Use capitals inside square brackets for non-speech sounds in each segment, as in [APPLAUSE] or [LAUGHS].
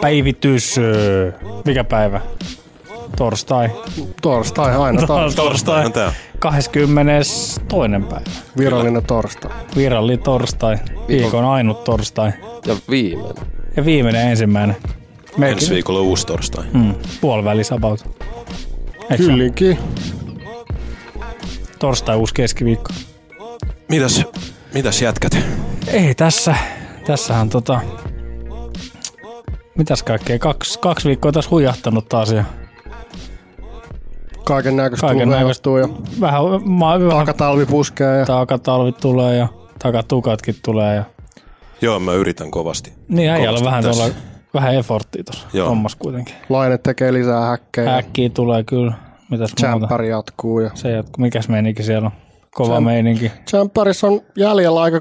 Päivitys. öö, Mikä päivä? Torstai. Torstai, aina [LAUGHS] torstai. Torstai. On tää. 22. päivä. Virallinen torstai. Virallinen torstai. Viikon ainut torstai. Ja viimeinen. Ja viimeinen ensimmäinen. Ensi viikolla uusi torstai. Mm, puolivälis about. Kyllinkin. Torstai uusi keskiviikko. Mitäs, mitäs jätkät? Ei tässä. Tässähän tota... Mitäs kaikkea? Kaksi, kaksi viikkoa tässä huijahtanut taas ja Kaiken näköistä Kaiken tulee näköistä. ja vähän, mä, vähän takatalvi puskee ja takatalvit tulee ja takatukatkin tulee. Ja... Joo, mä yritän kovasti. Niin äijällä vähän tuolla, vähän efforttia tuossa Joo. hommassa kuitenkin. laine tekee lisää häkkejä. Äkkiä tulee kyllä. Mitäs muuta? Jatkuu. Ja Se jatkuu. Mikäs meininki siellä on? Kova Champ- meininki. Champparissa on jäljellä aika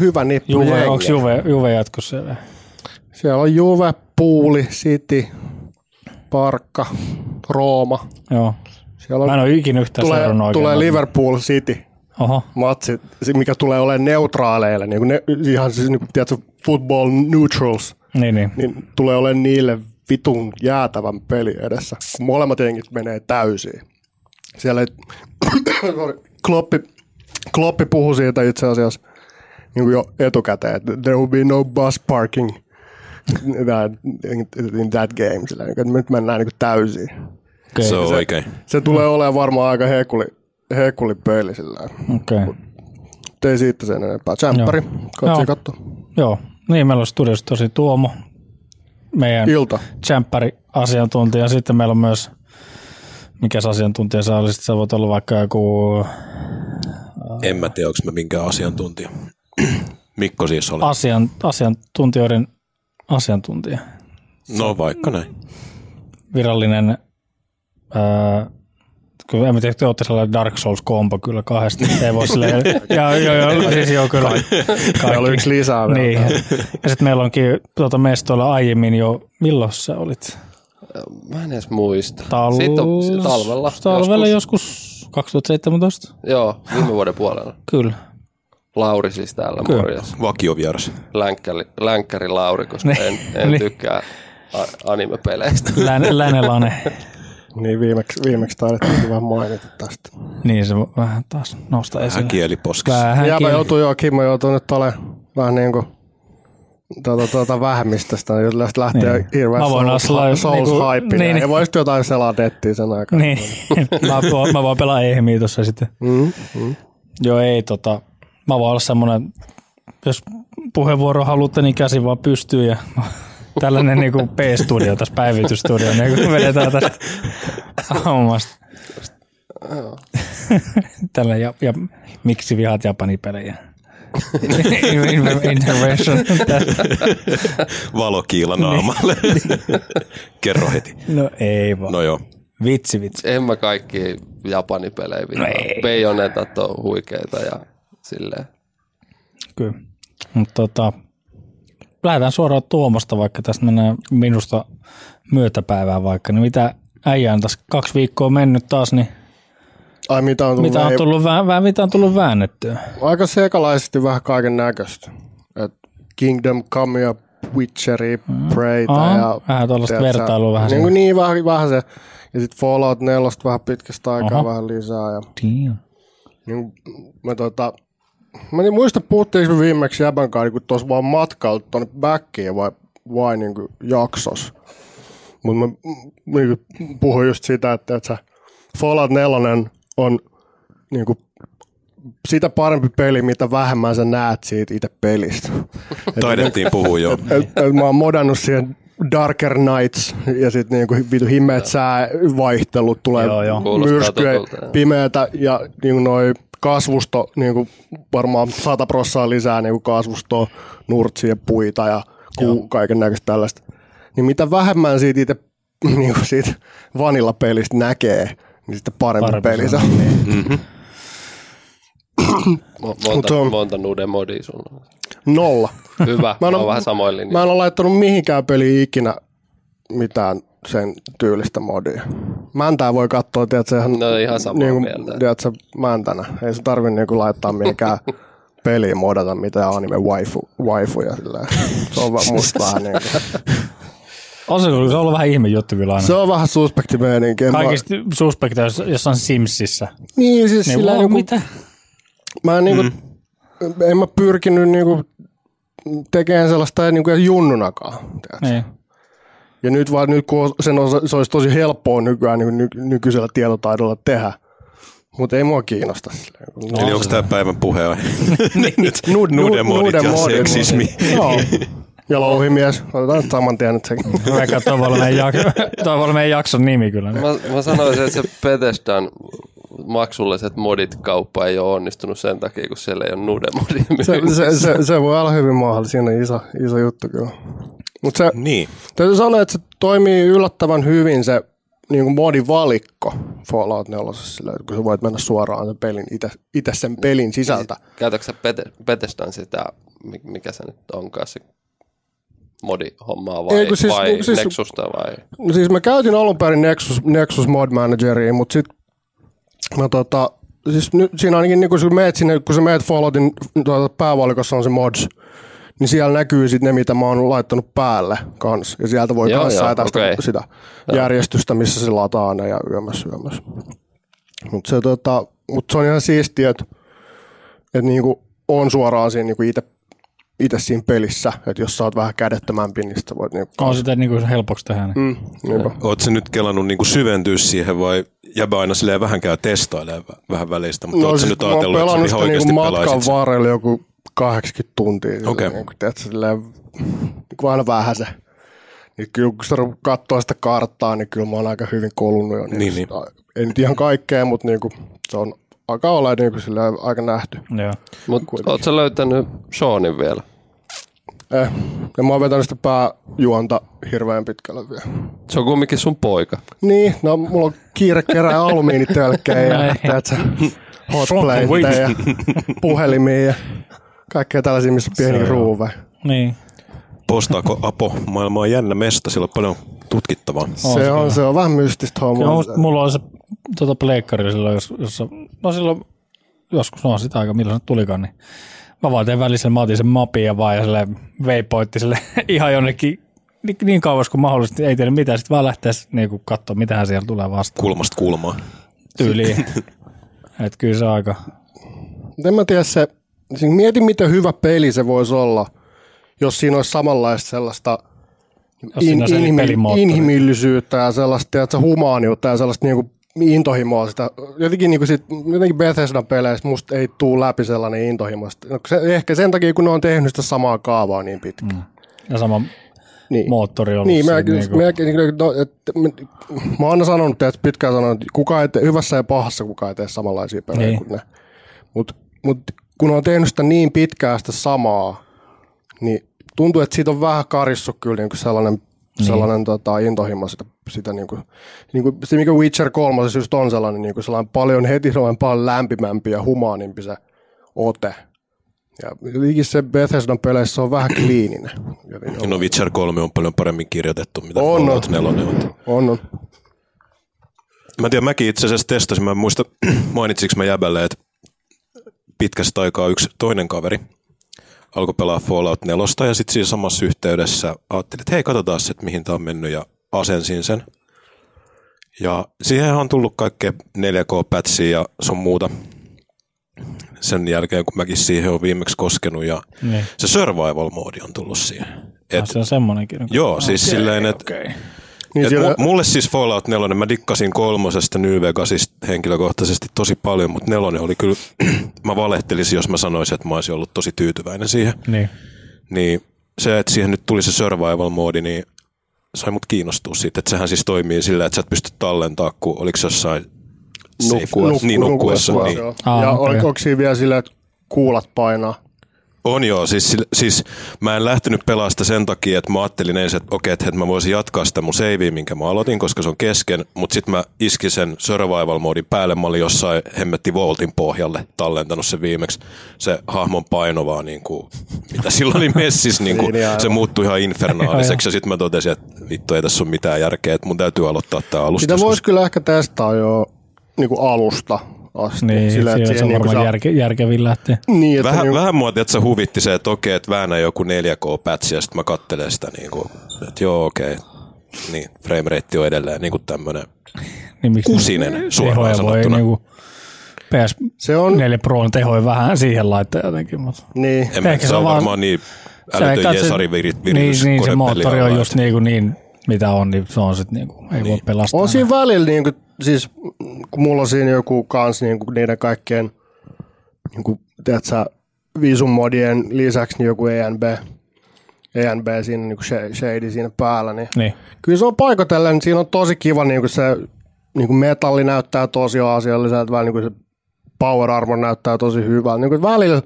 hyvä nippu Juve, jengiä. onko Juve, Juve jatkossa siellä? Siellä on Juve, Puuli, City, Parkka, Rooma. Joo. Siellä Mä en on, ole ikinä yhtään tulee, seurannut tulee Liverpool City Oho. matsi, mikä tulee olemaan neutraaleille, niin kuin ne, ihan siis niin tiedätkö, football neutrals, Niin, niin. niin tulee olemaan niille vitun jäätävän peli edessä, kun molemmat jengit menee täysiin. Siellä ei, [COUGHS] Kloppi, Kloppi puhui siitä itse asiassa niin kuin jo etukäteen, että there will be no bus parking in that game. Sillä, niin kuin, että nyt mennään niin kuin täysiin. Okei. Se on se- tulee olemaan varmaan aika hekuli, hekuli peli sillä Okei. Mutta ei siitä sen enempää. Tsemppari, Joo. katsoin katsoa. Joo. Niin, meillä on studiossa tosi Tuomo, meidän Ilta. Champpari-asiantuntija. Sitten meillä on myös, mikä asiantuntija sä olisit, sä voit olla vaikka joku En mä tiedä, onko mä minkään asiantuntija. [CLEARS THROAT] Mikko siis oli. asian, asiantuntijoiden asiantuntija. No vaikka näin. Virallinen, ää, kyllä en tiedä, te olette sellainen Dark Souls-kombo kyllä kahdesti. Ei voi silleen, [LAUGHS] ja, joo, joo, siis joo, kyllä. Meillä oli yksi lisää vielä. Niin. Ja sitten meillä onkin tuota mestoilla aiemmin jo, milloin sä olit? Mä en edes muista. Tal- Siitä on talvella. Talvella joskus. joskus 2017? Joo, viime vuoden puolella. Kyllä. Lauri siis täällä Kyllä. morjas. Vakiovieras. Länkkäri, länkkäri Lauri, koska Niin. en, en Niin. tykkää anime-peleistä. [LAUGHS] Län, Länelane. Niin viimeksi, viimeksi taidettiin vähän mainita tästä. Niin se vähän taas nostaa Hän esille. kieliposkessa. Vähän Jääpä kieli- joutuu joo, Kimmo joutuu nyt olemaan vähän niin kuin tuota, tuota vähemmistöstä, jos lähtee Niin. niin. hirveän souls, souls niinku- hype. niin. Niin. Ja voisit jotain selaa nettiin sen aikaan. Niin, [LAUGHS] mä, voin, mä voin pelaa ehmiä tuossa sitten. Mm, mm. Joo, ei tota, mä voin olla semmonen, jos puheenvuoro haluatte, niin käsi vaan pystyy ja [LAUGHS] tällainen niinku P-studio tässä päivitysstudio, niin kun vedetään tästä hommasta. [LAUGHS] Tällä ja, ja miksi vihaat Japani-pelejä? [LAUGHS] Intervention. Valokiila naamalle. Kerro heti. No ei vaan. No joo. Vitsi, vitsi. En mä kaikki Japani-pelejä vihaa. No ei. On huikeita ja silleen. Kyllä. Mutta tota, lähdetään suoraan Tuomosta, vaikka tästä mennään minusta myötäpäivään vaikka. Niin mitä äijä on tässä kaksi viikkoa mennyt taas, niin Ai mitä on tullut? mitä on tullut, vä- vä- mitä on tullut väännettyä? Aika sekalaisesti vähän kaiken näköistä. Et Kingdom Come ja Witcheri, Preytä Aa, ja... vähän tuollaista vertailua vähän Niin, niin vähän, vähän se. Ja sitten Fallout 4 vähän pitkästä aikaa Aha. vähän lisää. Ja, Damn. niin, mä tota, mä en muista puhuttiinko me viimeksi jäbän kanssa niin tuossa vaan matkalta tuonne backiin vai, vai niin kuin jaksos. Mutta mä niin kuin puhuin just sitä, että, että se Fallout 4 on niin kuin sitä parempi peli, mitä vähemmän sä näet siitä itse pelistä. [LAUGHS] Taidettiin puhua jo. Et, et mä oon modannut siihen Darker Nights ja sitten niinku vitu himmeet säävaihtelut, tulee Joo, joo. Myrskyä, pimeätä ja niinku noi kasvusto niinku varmaan 100 prossaa lisää niinku kasvustoa, nurtsia, puita ja ku, kaiken näköistä tällaista. Niin mitä vähemmän siitä itse [LAUGHS] niinku siitä vanilla-pelistä näkee, niin sitä parempi, Parempi peli se on. Mo- [COUGHS] Mut Monta, on- monta nude modia sulla on. Nolla. [LAUGHS] Hyvä, Mä en oon oo- vähän samoin Mä en ole laittanut mihinkään peliin ikinä mitään sen tyylistä modia. Mäntää voi katsoa, tiedätkö, ihan, No ihan samaa niinku, mieltä. tiedätkö, mäntänä. Ei se tarvi niinku laittaa mihinkään [LAUGHS] peliin modata mitään anime waifu, waifuja. Sillä. Se on vaan musta vähän niin kuin. On se, se on ollut vähän ihme juttu kyllä aina. Se on vähän suspekti meininki. En Mä, Kaikista suspekteja, jos- jos on Simsissä. niin siis Niin, sillä wow, niinku, mitä? mä en, niinku, en mä pyrkinyt niinku tekemään sellaista niinku junnunakaan. tiedätkö? Niin. Ja nyt vaan nyt kun sen osa, se olisi tosi helppoa nykyään niin ny, nykyisellä tietotaidolla tehdä. Mutta ei mua kiinnosta. silleen. Eli onko tämä päivän puheenaihe? [LAUGHS] Nud- Nudemodit ja nudemodit. seksismi. Joo. Ja louhimies. Otetaan nyt saman tien nyt sekin. Voi olla meidän, jak- jakson nimi kyllä. Mä, mä sanoisin, että se Bethesdan maksulliset modit kauppa ei ole onnistunut sen takia, kun siellä ei ole nude-modi Se, se, se, se, voi olla hyvin mahdollista. Siinä on iso, iso juttu kyllä. Mutta se, Niin. täytyy sanoa, että se toimii yllättävän hyvin se niin kuin modivalikko Fallout 4, sillä, kun sä voit mennä suoraan sen pelin, itse, itse sen pelin sisältä. Käytätkö sä Bethesdan sitä, mi- mikä se nyt onkaan se modi-hommaa vai, Ei, siis- vai siis- Nexusta vai? Siis mä käytin alun perin Nexus, Nexus Mod Manageria, mutta sitten mä tota, siis nyt, siinä ainakin niin kun sä meet sinne, kun sä meet Falloutin tuota, päävalikossa on se mods, niin siellä näkyy sitten ne, mitä mä oon laittanut päälle kans. Ja sieltä voi Joo, myös joo, säätää sitä, okei. sitä järjestystä, missä se lataa ne ja yömmäs yömmäs. Mutta se, tota, mut se on ihan siistiä, että et niinku on suoraan siinä niinku itse itse siinä pelissä, että jos sä oot vähän kädettömämpi, niin sitä voit niinku... On sitä niin kuin helpoksi tehdä. Niin. Mm, niinpä. Oletko nyt kelannut niinku syventyä siihen vai jäbä aina silleen vähän käy testailemaan vä- vähän välistä, mutta no, oletko siis nyt ajatellut, että sä pelannut ihan niinku matkan pelaisit varrella joku 80 tuntia. Okei. Niin kuin, tiedätkö, silleen, niin kuin aina vähän se. Niin kyllä kun sitä katsoo sitä karttaa, niin kyllä mä oon aika hyvin kolunnut jo. Niin, Niin, sitä, Ei nyt ihan kaikkea, mutta niin kuin, se on aika olla niin kuin, silleen, aika nähty. Joo. Mutta löytänyt Seanin vielä? Eh. Ja mä oon vetänyt sitä pääjuonta hirveän pitkälle vielä. Se on kumminkin sun poika. Niin, no mulla on kiire kerää alumiinitölkkejä ja tiedätkö, hotplateja ja puhelimia ja kaikkea tällaisia, missä on pieni on- ruuve. Niin. Postaako Apo? Maailma on jännä mesta, sillä on paljon tutkittavaa. Se on, se on vähän mystistä hommaa. mulla oli se tota pleikkari silloin, jos, jossa, no silloin joskus, no sitä aika milloin se tulikaan, niin mä vaan tein välissä, mä otin sen mapin ja vaan ja sille veipoitti sille [LAUGHS] ihan jonnekin niin, niin kauas kuin mahdollisesti, ei tiedä mitä, sitten vaan lähtee niin katsoa, mitähän siellä tulee vastaan Kulmasta kulmaa. tyyliin. [LAUGHS] että kyllä se aika, En mä tiedä se, siis mieti miten hyvä peli se voisi olla, jos siinä olisi samanlaista sellaista Jos on pelimoottori. inhimillisyyttä ja sellaista tiedätkö, humaaniutta ja sellaista niinku intohimoa sitä. Jotenkin, niinku sit, jotenkin Bethesdan peleissä musta ei tuu läpi sellainen intohimo. No, se, ehkä sen takia, kun ne on tehnyt sitä samaa kaavaa niin pitkään. Mm. ja sama Niin. moottori on Niin, mä, siinä, niin mä, niin, no, että, mä, mä oon aina sanonut, että pitkään sanonut, että kuka ei tee, hyvässä ja pahassa kukaan ei tee samanlaisia pelejä Niin. kuin ne. Mutta mut, kun on tehnyt sitä niin pitkään sitä samaa, niin tuntuu, että siitä on vähän karissut kyllä niin kuin sellainen, niin. sellainen tota, intohimo sitä, sitä niin kuin, niin kuin, se mikä Witcher 3 just on sellainen, niin kuin sellainen paljon heti sellainen paljon lämpimämpi ja humaanimpi se ote. Ja jotenkin se Bethesdan peleissä on vähän kliininen. Jotenkin No Witcher 3 on paljon paremmin kirjoitettu, mitä On, Fallout on. 4 on. On, on. Mä tiedän, mäkin itse asiassa testasin, mä en muista [CLEARS THROAT] mainitsinko mä jäbälle, että pitkästä aikaa yksi toinen kaveri alkoi pelaa Fallout 4 ja sitten siinä samassa yhteydessä ajattelin, että hei katsotaan se, että mihin tämä on mennyt ja asensin sen. Ja siihen on tullut kaikkea 4K-pätsiä ja sun muuta sen jälkeen, kun mäkin siihen on viimeksi koskenut ja Niin. se survival-moodi on tullut siihen. Et, Ah, se on semmonenkin. joo, siis silleen, että Okei. Niin et siellä, mu- mulle siis Fallout 4, mä dikkasin kolmosesta New Vegasista henkilökohtaisesti tosi paljon, mutta nelonen oli kyllä, [CLEARS THROAT] mä valehtelisin, jos mä sanoisin, että mä olisin ollut tosi tyytyväinen siihen. Niin. Niin se, että siihen nyt tuli se survival-moodi, niin sai mut kiinnostua siitä, että sehän siis toimii sillä, että sä et pysty tallentaa, kun oliko se jossain safe- Nukku- niin, nukkuessa. vaan, Niin. joo. Ah, ja okay. onko siinä vielä silleen, että kuulat painaa? On joo, siis, siis mä en lähtenyt pelaamaan sitä sen takia, että mä ajattelin ensin, että okei, että mä voisin jatkaa sitä mun savea, minkä mä aloitin, koska se on kesken, mutta sitten mä iskin sen survival-moodin päälle, mä olin jossain hemmetti Voltin pohjalle tallentanut se viimeksi, se hahmon paino vaan [LAUGHS] niin kuin, mitä silloin oli messissä, niin kuin, Niin, aivan. se muuttui ihan infernaaliseksi. [LAUGHS] Ja sitten mä totesin, että vittu ei tässä ole mitään järkeä, että mun täytyy aloittaa tämä alusta. Sitä voisi kyllä ehkä testaa jo niin kuin alusta asti. Niin, Silleen, että se on niinku varmaan saa- järke, järkevin lähteä. Niin, että Vähän, niin, vähän mua, että se huvitti se, että okei, että väännä joku 4K-pätsi ja sitten mä kattelen sitä niin kuin, että joo okei. niin frame rate on edelleen niin kuin tämmöinen Niin miksi kusinen suoraan tehoja voi sanottuna. niinku Se on, PS4 Pro tehoi vähän siihen laittaa jotenkin, mutta niin. En mä, Ehkä se, on on vaan- varmaan niin se, älytön kai se- jesari virit, niin, niin, se moottori on just niin, kuin niin mitä on, niin se on sitten niinku, ei voi pelastaa. On siinä välillä, niin kuin, siis kun mulla on siinä joku kans niin kuin niiden kaikkien, niin kuin, tiedätkö, visumodien lisäksi niin joku ENB, ENB siinä niin kuin sh- shade siinä päällä, niin Niin. kyllä se on paikotellen, siinä on tosi kiva niin kuin se niin kuin metalli näyttää tosi asialliselta, vähän niin kuin se power armor näyttää tosi hyvältä. Niin kuin välillä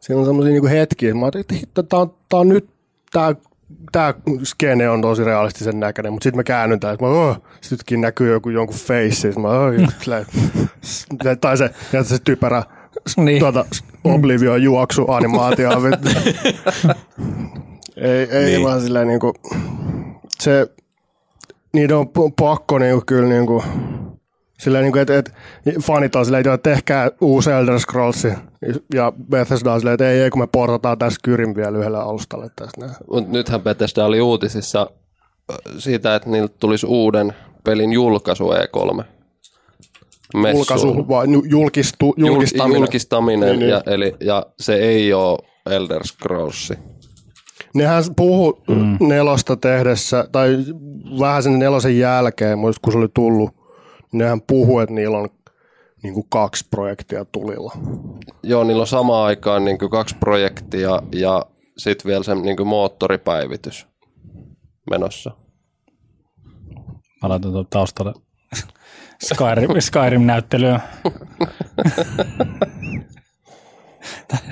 siinä on semmoisia niin hetkiä, mä ajattelin, että hitto, tää on, tää on nyt, tää, tää skene on tosi realistisen näköinen, mutta sitten mä käännyn tää, että mä, oh, sittenkin näkyy joku jonkun face, mä, oh, tai se, ja se typerä Niin. tuota, Oblivion juoksu animaatio. [LAUGHS] ei, ei Niin. vaan silleen niinku, se, niiden on pakko niinku kyllä niinku, silleen niinku, että et, fanit on silleen, että tehkää uusi Elder Scrolls ja Bethesda on silleen, että ei, ei, kun me portataan tässä Kyrin vielä yhdelle alustalle tästä näin. Mutta nythän Bethesda oli uutisissa ö, siitä, että niiltä tulisi uuden pelin julkaisu E3. Messuilla. Julkaisu vai julkistu, Jul- julkistaminen. julkistaminen Niin, niin. Ja, eli, ja se ei ole Elder Scrolls. Nehän puhu mm. nelosta tehdessä, tai vähän sen nelosen jälkeen, muista kun se oli tullut, niin nehän puhu, että niillä on niin kuin kaksi projektia tulilla. Joo, niillä on samaan aikaan niin kaksi projektia ja sitten vielä se niin moottoripäivitys menossa. Mä laitan tuon taustalle Skyrim, Skyrim-näyttelyä.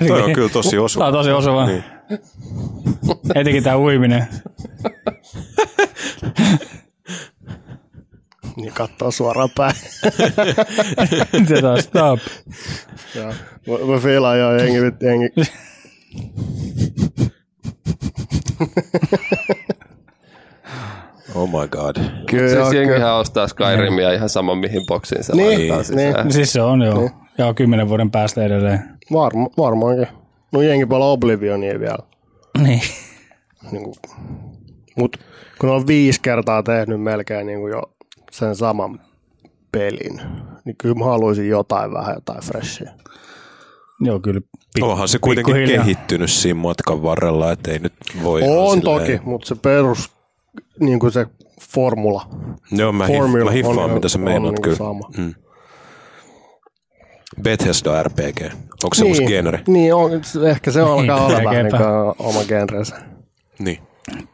Toi on kyllä tosi osuva. Tämä on tosi osuva. Niin. Etenkin tämä uiminen. Niin katsoo suoraan päin. [LAUGHS] Tätä on stop. ja, mä, mä fiilaan jo jengi, jengi. [LAUGHS] Oh my god. Kyllä, Siis joo, kyllä. jengihän ostaa Skyrimia ihan sama mihin boksiin se Niin, laittaa niin. sisään. Siis se on joo. Ja kymmenen vuoden päästä edelleen. Varma, varmaankin. No jengi pelaa Oblivionia vielä. Niin. Niin kuin. Mut kun on viisi kertaa tehnyt melkein niin kuin jo sen saman pelin, niin kyllä mä haluaisin jotain vähän, jotain freshia. Joo, kyllä. Pik- Onhan se kuitenkin pikkuhiljaa. kehittynyt siinä matkan varrella, että ei nyt voi On silleen- toki, mutta se perus, niin kuin se formula. Joo, mä, hif, mä hiffaan, on- mitä sä on meinaat niinku kyllä. sama. Mm. Bethesda RPG. Onko se uusi genre? Niin, on, se- ehkä se alkaa Niin, olla vähän niin oma genrensä Niin.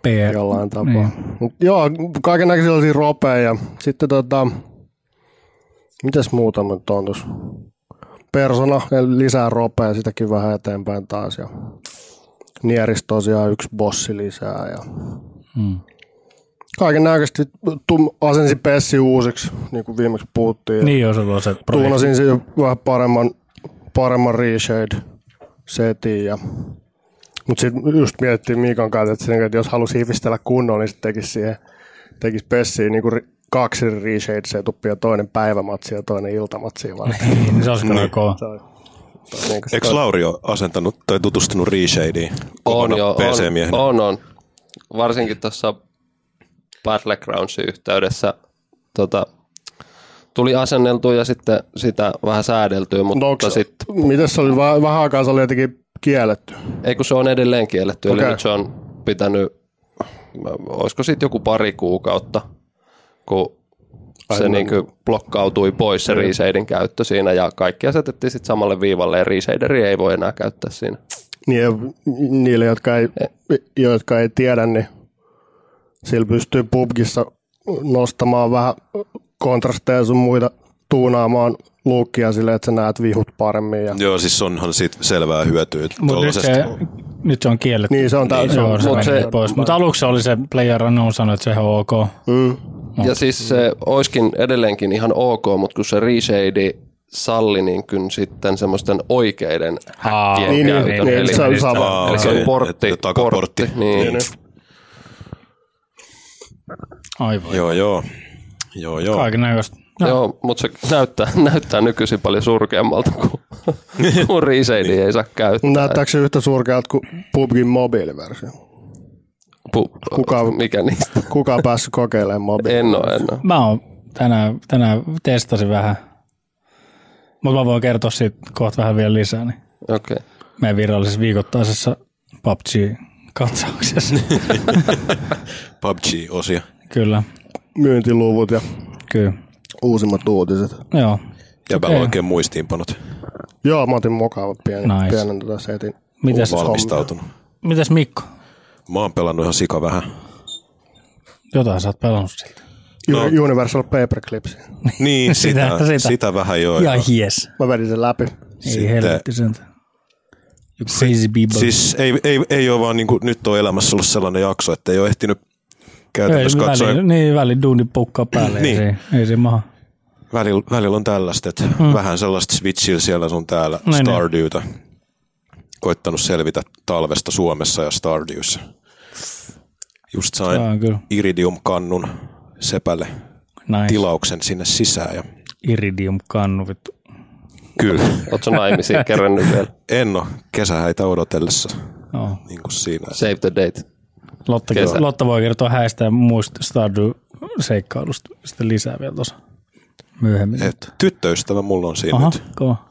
PR. jollain tapaa. Niin. Mut joo, kaiken näköisiä ropeja ja sitten tota, mitäs muuta nyt on tuossa? Persona, lisää ropeja, sitäkin vähän eteenpäin taas. Ja Nieris tosiaan yksi bossi lisää. Ja Mm. kaiken näköisesti asensin Pessi uusiksi, niin kuin viimeksi puhuttiin. Niin se on se projekti. Tuunasin siihen vähän paremman, paremman reshade setin ja mutta sitten just mietittiin Miikan kanssa, että, sen, että jos halusi hifistellä kunnolla, niin sitten tekisi siihen tekisi pessiin niin kuin kaksi ja toinen päivämatsi ja toinen iltamatsi. [LAUGHS] Niin, se olisi kyllä kova. Niin kuin Eikö se- Lauri ole asentanut tai tutustunut Reshadeen On jo, PC-miehenä? on, on, on. Varsinkin tuossa Battlegroundsin yhteydessä tota, tuli asenneltua ja sitten sitä vähän säädeltyä, mutta No, sitten Mites se oli? Vähän, vähän aikaa se oli jotenkin kielletty. ei kun se on edelleen kielletty, okay. Eli nyt se on pitänyt, olisiko sitten joku pari kuukautta, kun se Aivan. niin blokkautui pois se reshaden käyttö siinä ja kaikki asetettiin sitten samalle viivalle ja reshaderi ei voi enää käyttää siinä. Niin, niille, jotka ei, jotka ei tiedä, niin sillä pystyy PUBGissa nostamaan vähän kontrasteja sun muita tuunaamaan luukkia silleen, että sä näet vihut paremmin. Ja... Joo, siis onhan siitä selvää hyötyä. Mutta nyt se, nyt se on kielletty. Niin, se on täysin. Joo, se, Mut mut se- se pois. Mutta aluksi se oli se Player Unknown sanoi, että se on ok. Mm. Ja siis se olisikin edelleenkin ihan ok, mutta kun se reshade salli niin kyllä sitten semmoisten oikeiden häkkien Niin, niin, käytön. niin, eli, se on sama. Aa, eli se on portti, että takaportti. portti niin. Niin, Aivan. Joo, joo. Joo, joo. Kaiken näköistä. No. Joo, mutta se näyttää, [LAUGHS] näyttää nykyisin paljon surkeammalta, kun, [LAUGHS] kun reshade ei saa käyttää. Näyttääkö se yhtä surkealta kuin PUBGin mobiiliversio? Pu, Kuka- Mikä niistä? [LAUGHS] Kuka on päässyt kokeilemaan mobiilia? En oo, en oo. Mä oon tänään, tänään testasin vähän, mutta mä voin kertoa siitä kohta vähän vielä lisää. Niin Okei. Okay. meidän virallisessa viikoittaisessa PUBG-katsauksessa. PUBG-osia. kyllä, Myyntiluvut ja kyllä. Uusimmat uutiset. Joo. Okei. on oikein muistiinpanot. Joo, mä otin mukaan pienen, Nice. pienen tota setin. Mitäs, Valmistautunut. mitäs Mikko? Mä oon pelannut ihan sika vähän. Jotain sä oot pelannut siltä. No. Universal Paperclips. [LAUGHS] Niin, sitä, Sitä- sitä, sitä. vähän joo. Joo. hies. Mä vedin sen läpi. Ei Sitten- helvetti sentä. You crazy people. Siis ei, ei, ei ole vaan niin kuin, nyt on elämässä ollut sellainen jakso, että ei ole ehtinyt käytännössä katsoa. niin, väli duuni pukkaa päälle. Niin. Ei, se, ei se maha. Välillä, välillä on tällaista, että hmm. vähän sellaista switchillä siellä sun täällä niin. Stardewta. Koittanut selvitä talvesta Suomessa ja Stardewssa. Just sain Iridium-kannun sepälle nice. tilauksen sinne sisään. Ja Iridium kannu, vittu. kyllä, Ootko naimisiin kerännyt vielä? en ole kesähäitä odotellessa Joo. niin kuin siinä. Save the date. Lotta, Kesä. Lotta voi kertoa häistä ja muista Stardew-seikkailusta sitten lisää vielä tuossa myöhemmin. Et, tyttöystävä mulla on siinä Aha, nyt. kova.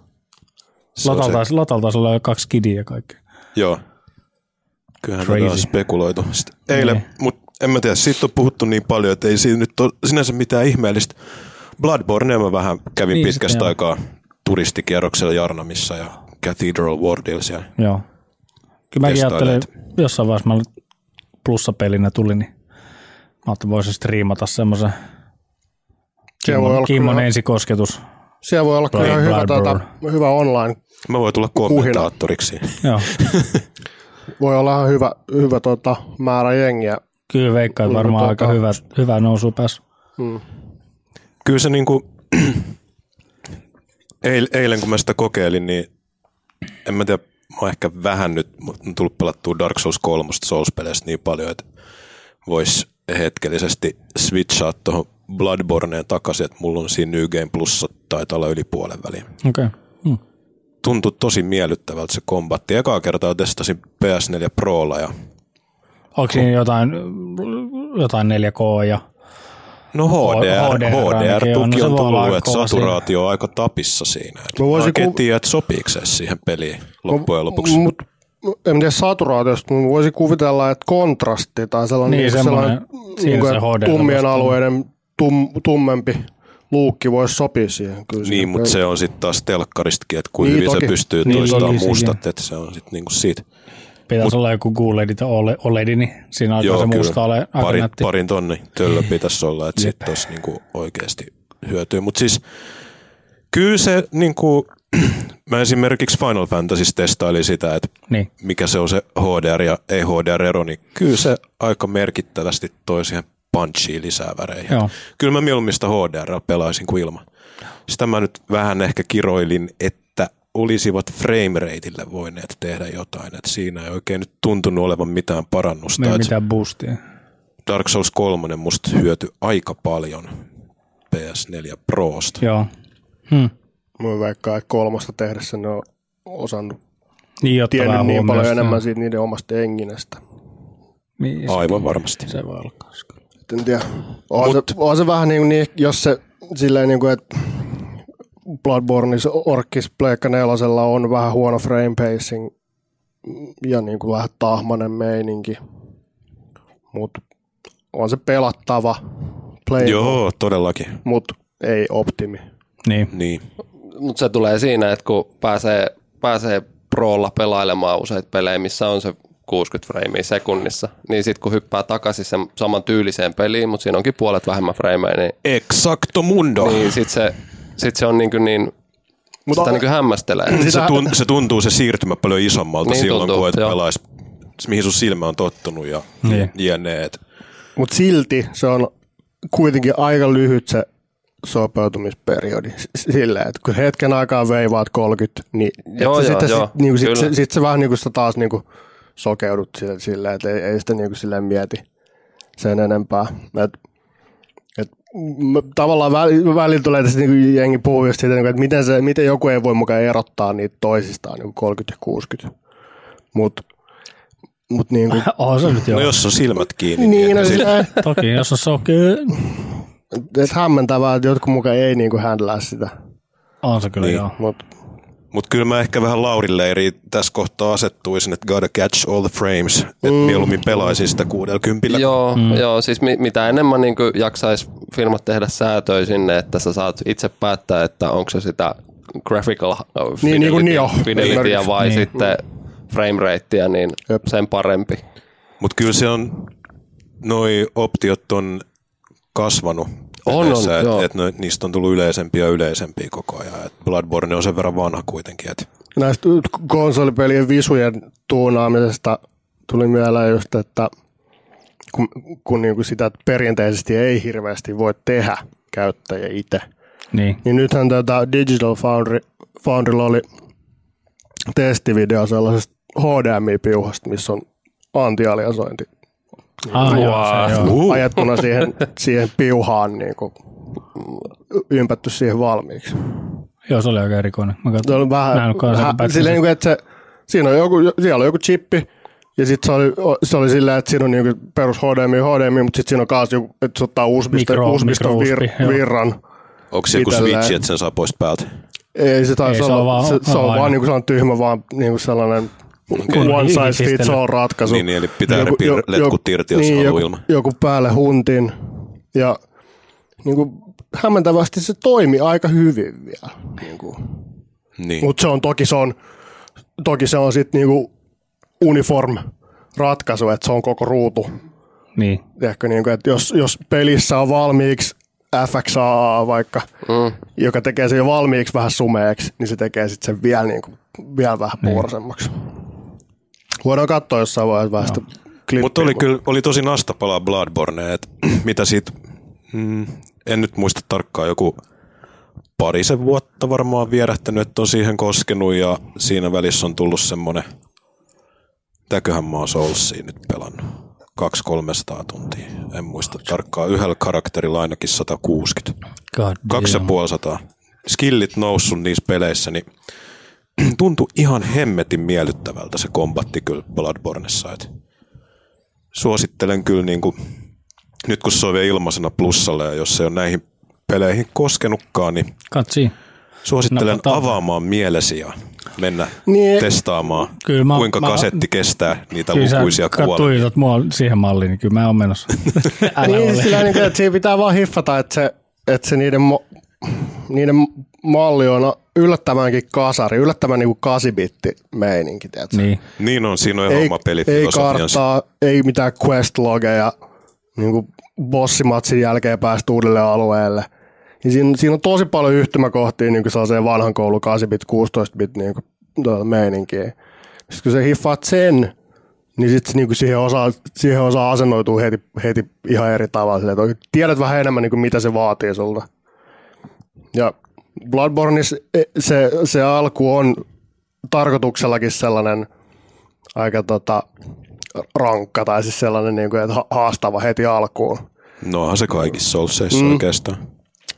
Se on Lotalta, Lotalta sulla on jo kaksi kidiä ja kaikkea. Joo. Kyllähän Crazy. on spekuloitu. Sitten eilen, Niin. mutta en mä tiedä, siitä on puhuttu niin paljon, että ei siinä nyt ole sinänsä mitään ihmeellistä. Bloodborne mä vähän kävin Niin, pitkästä joo. aikaa turistikierroksella Jarnamissa ja Cathedral Wardilla siellä. Joo. Kyllä mäkin ajattelin, jossain vaiheessa mä olin plussapelinä tuli, niin mä ajattelin, voisin striimata semmoisen Siellä voi Kimmon, olla, Kimmon kyllä, ensikosketus. siellä voi olla kyllä Blood- hyvä, tuota, hyvä online. Mä voin tulla kommentaattoriksi. Joo. [LAUGHS] Voi olla ihan hyvä, hyvä tuota, määrä jengiä. Kyllä veikkaan, että varmaan Tota- aika hyvä, hyvä nousu pääs. Kyllä se niinku, [CLEARS THROAT] eil, eilen kun mä sitä kokeilin, niin en mä tiedä, mä oon ehkä vähän nyt mut on tullut pelattua Dark Souls 3 Souls-peleistä niin paljon, että vois hetkellisesti switchaa tuohon Bloodborneen takaisin, että mulla on siinä New Game Plussa taitaa olla yli puolen väliin. Okei. Okay. Hmm. Tuntui tosi miellyttävältä se kombatti. Ekaa kertaa testasin PS4 Prolla ja Onko siinä jotain, jotain 4K ja No HDR, HDR HDR, ainakin on. No on tullut, aika että saturaatio on aika tapissa siinä. Et Mä voisin oikein ku- tiedä, että sopiiko se siihen peliin loppujen lopuksi. Mut, en tiedä saturaatiosta, mutta voisin kuvitella, että kontrasti tai sellainen, Niin, semmoinen- sellainen siinä niinku, se HDR tummien alueiden tum, tummempi luukki voisi sopia siihen. Kyllä Niin, mutta se on sitten taas telkkaristakin, että kuinka Niin, hyvin toki. se pystyy Niin, toistamaan mustat, että se on sitten niinku siitä. pitäisi olla joku QLED tai OLED, OLED, niin siinä alkaa se musta ole parin, nätti. parin tonni töllä pitäisi olla, että sitten olisi niinku oikeasti hyötyä. Mutta siis kyllä se, niinku, [CLEARS THROAT] mä esimerkiksi Final Fantasy testailin sitä, että Niin. mikä se on se HDR ja ei HDR-ero, niin kyllä se aika merkittävästi toi siihen punchiin lisää väreihin. Joo. Kyllä mä mieluummin sitä HDR pelaisin kuin ilman. Sitä mä nyt vähän ehkä kiroilin, että olisivat framerateille voineet tehdä jotain. Et siinä ei oikein nyt tuntunut olevan mitään parannusta. Et mitään boostia. Dark Souls 3 musta hyöty aika paljon PS4 Prosta. Joo. Hmm. Mä veikkaan, että kolmosta tehdessä ne on osannut Niin, jotta tiennyt niin paljon enemmän siitä niiden omasta enginestä. Niin, Aivan varmasti. Se voi olla kans kyllä. Et En tiedä. On, Mut- se, on se vähän niin, kuin niin jos se silleen niin kuin, että Bloodborneissa Orkis Pleikka nelosella on vähän huono frame pacing ja niin kuin vähän tahmanen meininki. Mutta on se pelattava play, Joo, todellakin. mutta ei optimi. Niin. Niin. Mutta se tulee siinä, että kun pääsee, pääsee prolla pelailemaan useita pelejä, missä on se 60 freimiä sekunnissa, niin sitten kun hyppää takaisin sen saman tyyliseen peliin, mutta siinä onkin puolet vähemmän freimejä, niin, Exacto mundo. niin sitten se, sit se on niin, kuin niin Mutta sitä niin kuin hämmästelee. Se, Sitä- tun, se tuntuu se siirtymä paljon isommalta Niin silloin, tuntuu, kun et joo. pelais, mihin sun silmä on tottunut ja Niin. jne. Et mut silti se on kuitenkin aika lyhyt se sopeutumisperiodi S- silleen, että kun hetken aikaa veivaat 30, niin Joo, joo, sitten joo, sit, niin sit, se, sit se vähän niin kuin sä taas niin kuin sokeudut sille, silleen, että ei, ei sitä niin kuin silleen mieti sen enempää. Et, et, m- tavallaan välillä, välillä tulee tässä niin kuin jengi puhuu just siitä, niin kuin, että miten, se, miten joku ei voi mukaan erottaa niitä toisistaan, niin kuin 30 ja 60. Mutta mut niinku, [LAUGHS] Oh, se nyt joo. No jos on silmät kiinni. niin, no, ei- sitä, [LAUGHS] Toki, jos on soke, et hämmentävää, että jotkut mukaan ei niinku handlaa sitä. on se kyllä Niin. joo. Mut, Mutta kyllä mä ehkä vähän Laurin leiriin tässä kohtaa asettuisin, että gotta catch all the frames. Että Mm. mieluummin pelaisin sitä 60 Joo, mm. joo, siis mi- mitä enemmän niin jaksaisi firmat tehdä säätöä sinne, että sä saat itse päättää, että onko se sitä graphical uh, fidelity, Niin, niin kuin esimerkiksi. vai Niin. sitten frame ratea, niin Jep. sen parempi. Mutta kyllä se on, noi optiot on kasvanut. On, on, että joo. et, no, niistä on tullut yleisempiä ja yleisempiä koko ajan. Et Bloodborne on sen verran vanha kuitenkin. Et, näistä konsolipelien visujen tuunaamisesta tuli mieleen just, että kun, kun niinku sitä perinteisesti ei hirveästi voi tehdä käyttäjä itse, Niin. niin nythän tätä Digital Foundry, Foundrylla oli testivideo sellaisesta HDMI-piuhasta, missä on antialiasointi Ah, joo, se, joo. uh, ajettuna siihen, siihen piuhaan niin kuin, ympätty siihen valmiiksi. joo, se oli aika erikoinen. Mä Se katsoin. oli vähän, kanssa vähän silleen, niin kuin, että se, siinä on joku, siellä on joku chippi, ja sitten se oli, se oli silleen, että siinä on niin perus HDMI, HDMI, mutta sitten siinä on joku, että se ottaa USB-stä, Mikro- USB-stä vir, mikro-USB, joo. virran. onko se joku Itselleen. switch, että sen saa pois päältä? Ei se taisi Ei, se olla, on vaan- se, se on vaan niin kuin sellainen tyhmä, vaan niin kuin sellainen Okei. one size fits all ratkaisu. Niin, niin, eli pitää repiä letkut irti, jos niin, haluaa joku, ilman. joku päälle huntin. Ja niin kuin, hämmentävästi se toimi aika hyvin vielä. Niin kuin. Niin. Mutta se on toki se on, toki se on sitten niinku uniform ratkaisu, että se on koko ruutu. Niin. Ehkä niinku, että jos, jos pelissä on valmiiksi FXA vaikka, Mm. joka tekee sen jo valmiiksi vähän sumeeksi, niin se tekee sitten sen vielä, niinku, vielä vähän Niin. puorosemmaksi. Voidaan katsoa jossain vaiheessa vähän klippiä. Mutta oli kyllä oli tosi nastapalaa Bloodborne, että [CLEARS THROAT] mitä siitä, mm, en nyt muista tarkkaan, joku parisen vuotta varmaan vierähtänyt, että on siihen koskenut ja siinä välissä on tullut semmoinen, mitäköhän mä oon Soulsia nyt pelannut, 200-300 tuntia, en muista tarkkaan, yhdellä karakterilla ainakin 160. God Kaksi ja damn. puoli sataa. Skillit noussut niissä peleissä, niin [CLEARS THROAT] tuntui ihan hemmetin miellyttävältä se kombatti kyllä Bloodborneissa. Et suosittelen kyllä niin kuin, nyt kun se on vielä ilmaisena plussalle ja jos se on näihin peleihin koskenutkaan, niin Katsi. suosittelen Napataan. avaamaan mielesi ja mennä Niin. testaamaan, Kyllä mä- kuinka mä- kasetti kestää niitä Kyllä lukuisia kuolemia. tuijotat mua siihen malliin, niin kyllä mä oon menossa. [LAUGHS] Niin, sillä niin, että siinä pitää vaan hiffata, että se, että se niiden, mo- niiden malli on yllättävänkin kasari, yllättävän niin 8-bitti meininki, tiedätkö? Niin. Niin on, siinä on ihan ei, oma ei pelifilosofiansa. karttaa, ei mitään quest-logeja, niin kuin bossimatsin jälkeen päästä uudelle alueelle. Ja siinä, siinä, on tosi paljon yhtymäkohtia niin kuin sellaiseen vanhan koulu 8-bit, 16-bit niin kuin, tuota, meininkiin. Sitten kun sä hiffaat sen, niin sitten niin siihen, osaa, siihen osaa asennoitua heti, heti ihan eri tavalla. Tiedät vähän enemmän, niin kuin mitä se vaatii sulta. Ja Bloodborneissa e- se, se alku on tarkoituksellakin sellainen aika tota, rankka tai siis sellainen, niin kuin, että ha- haastava heti alkuun. No onhan se kaikissa Soulseissa Mm. oikeastaan.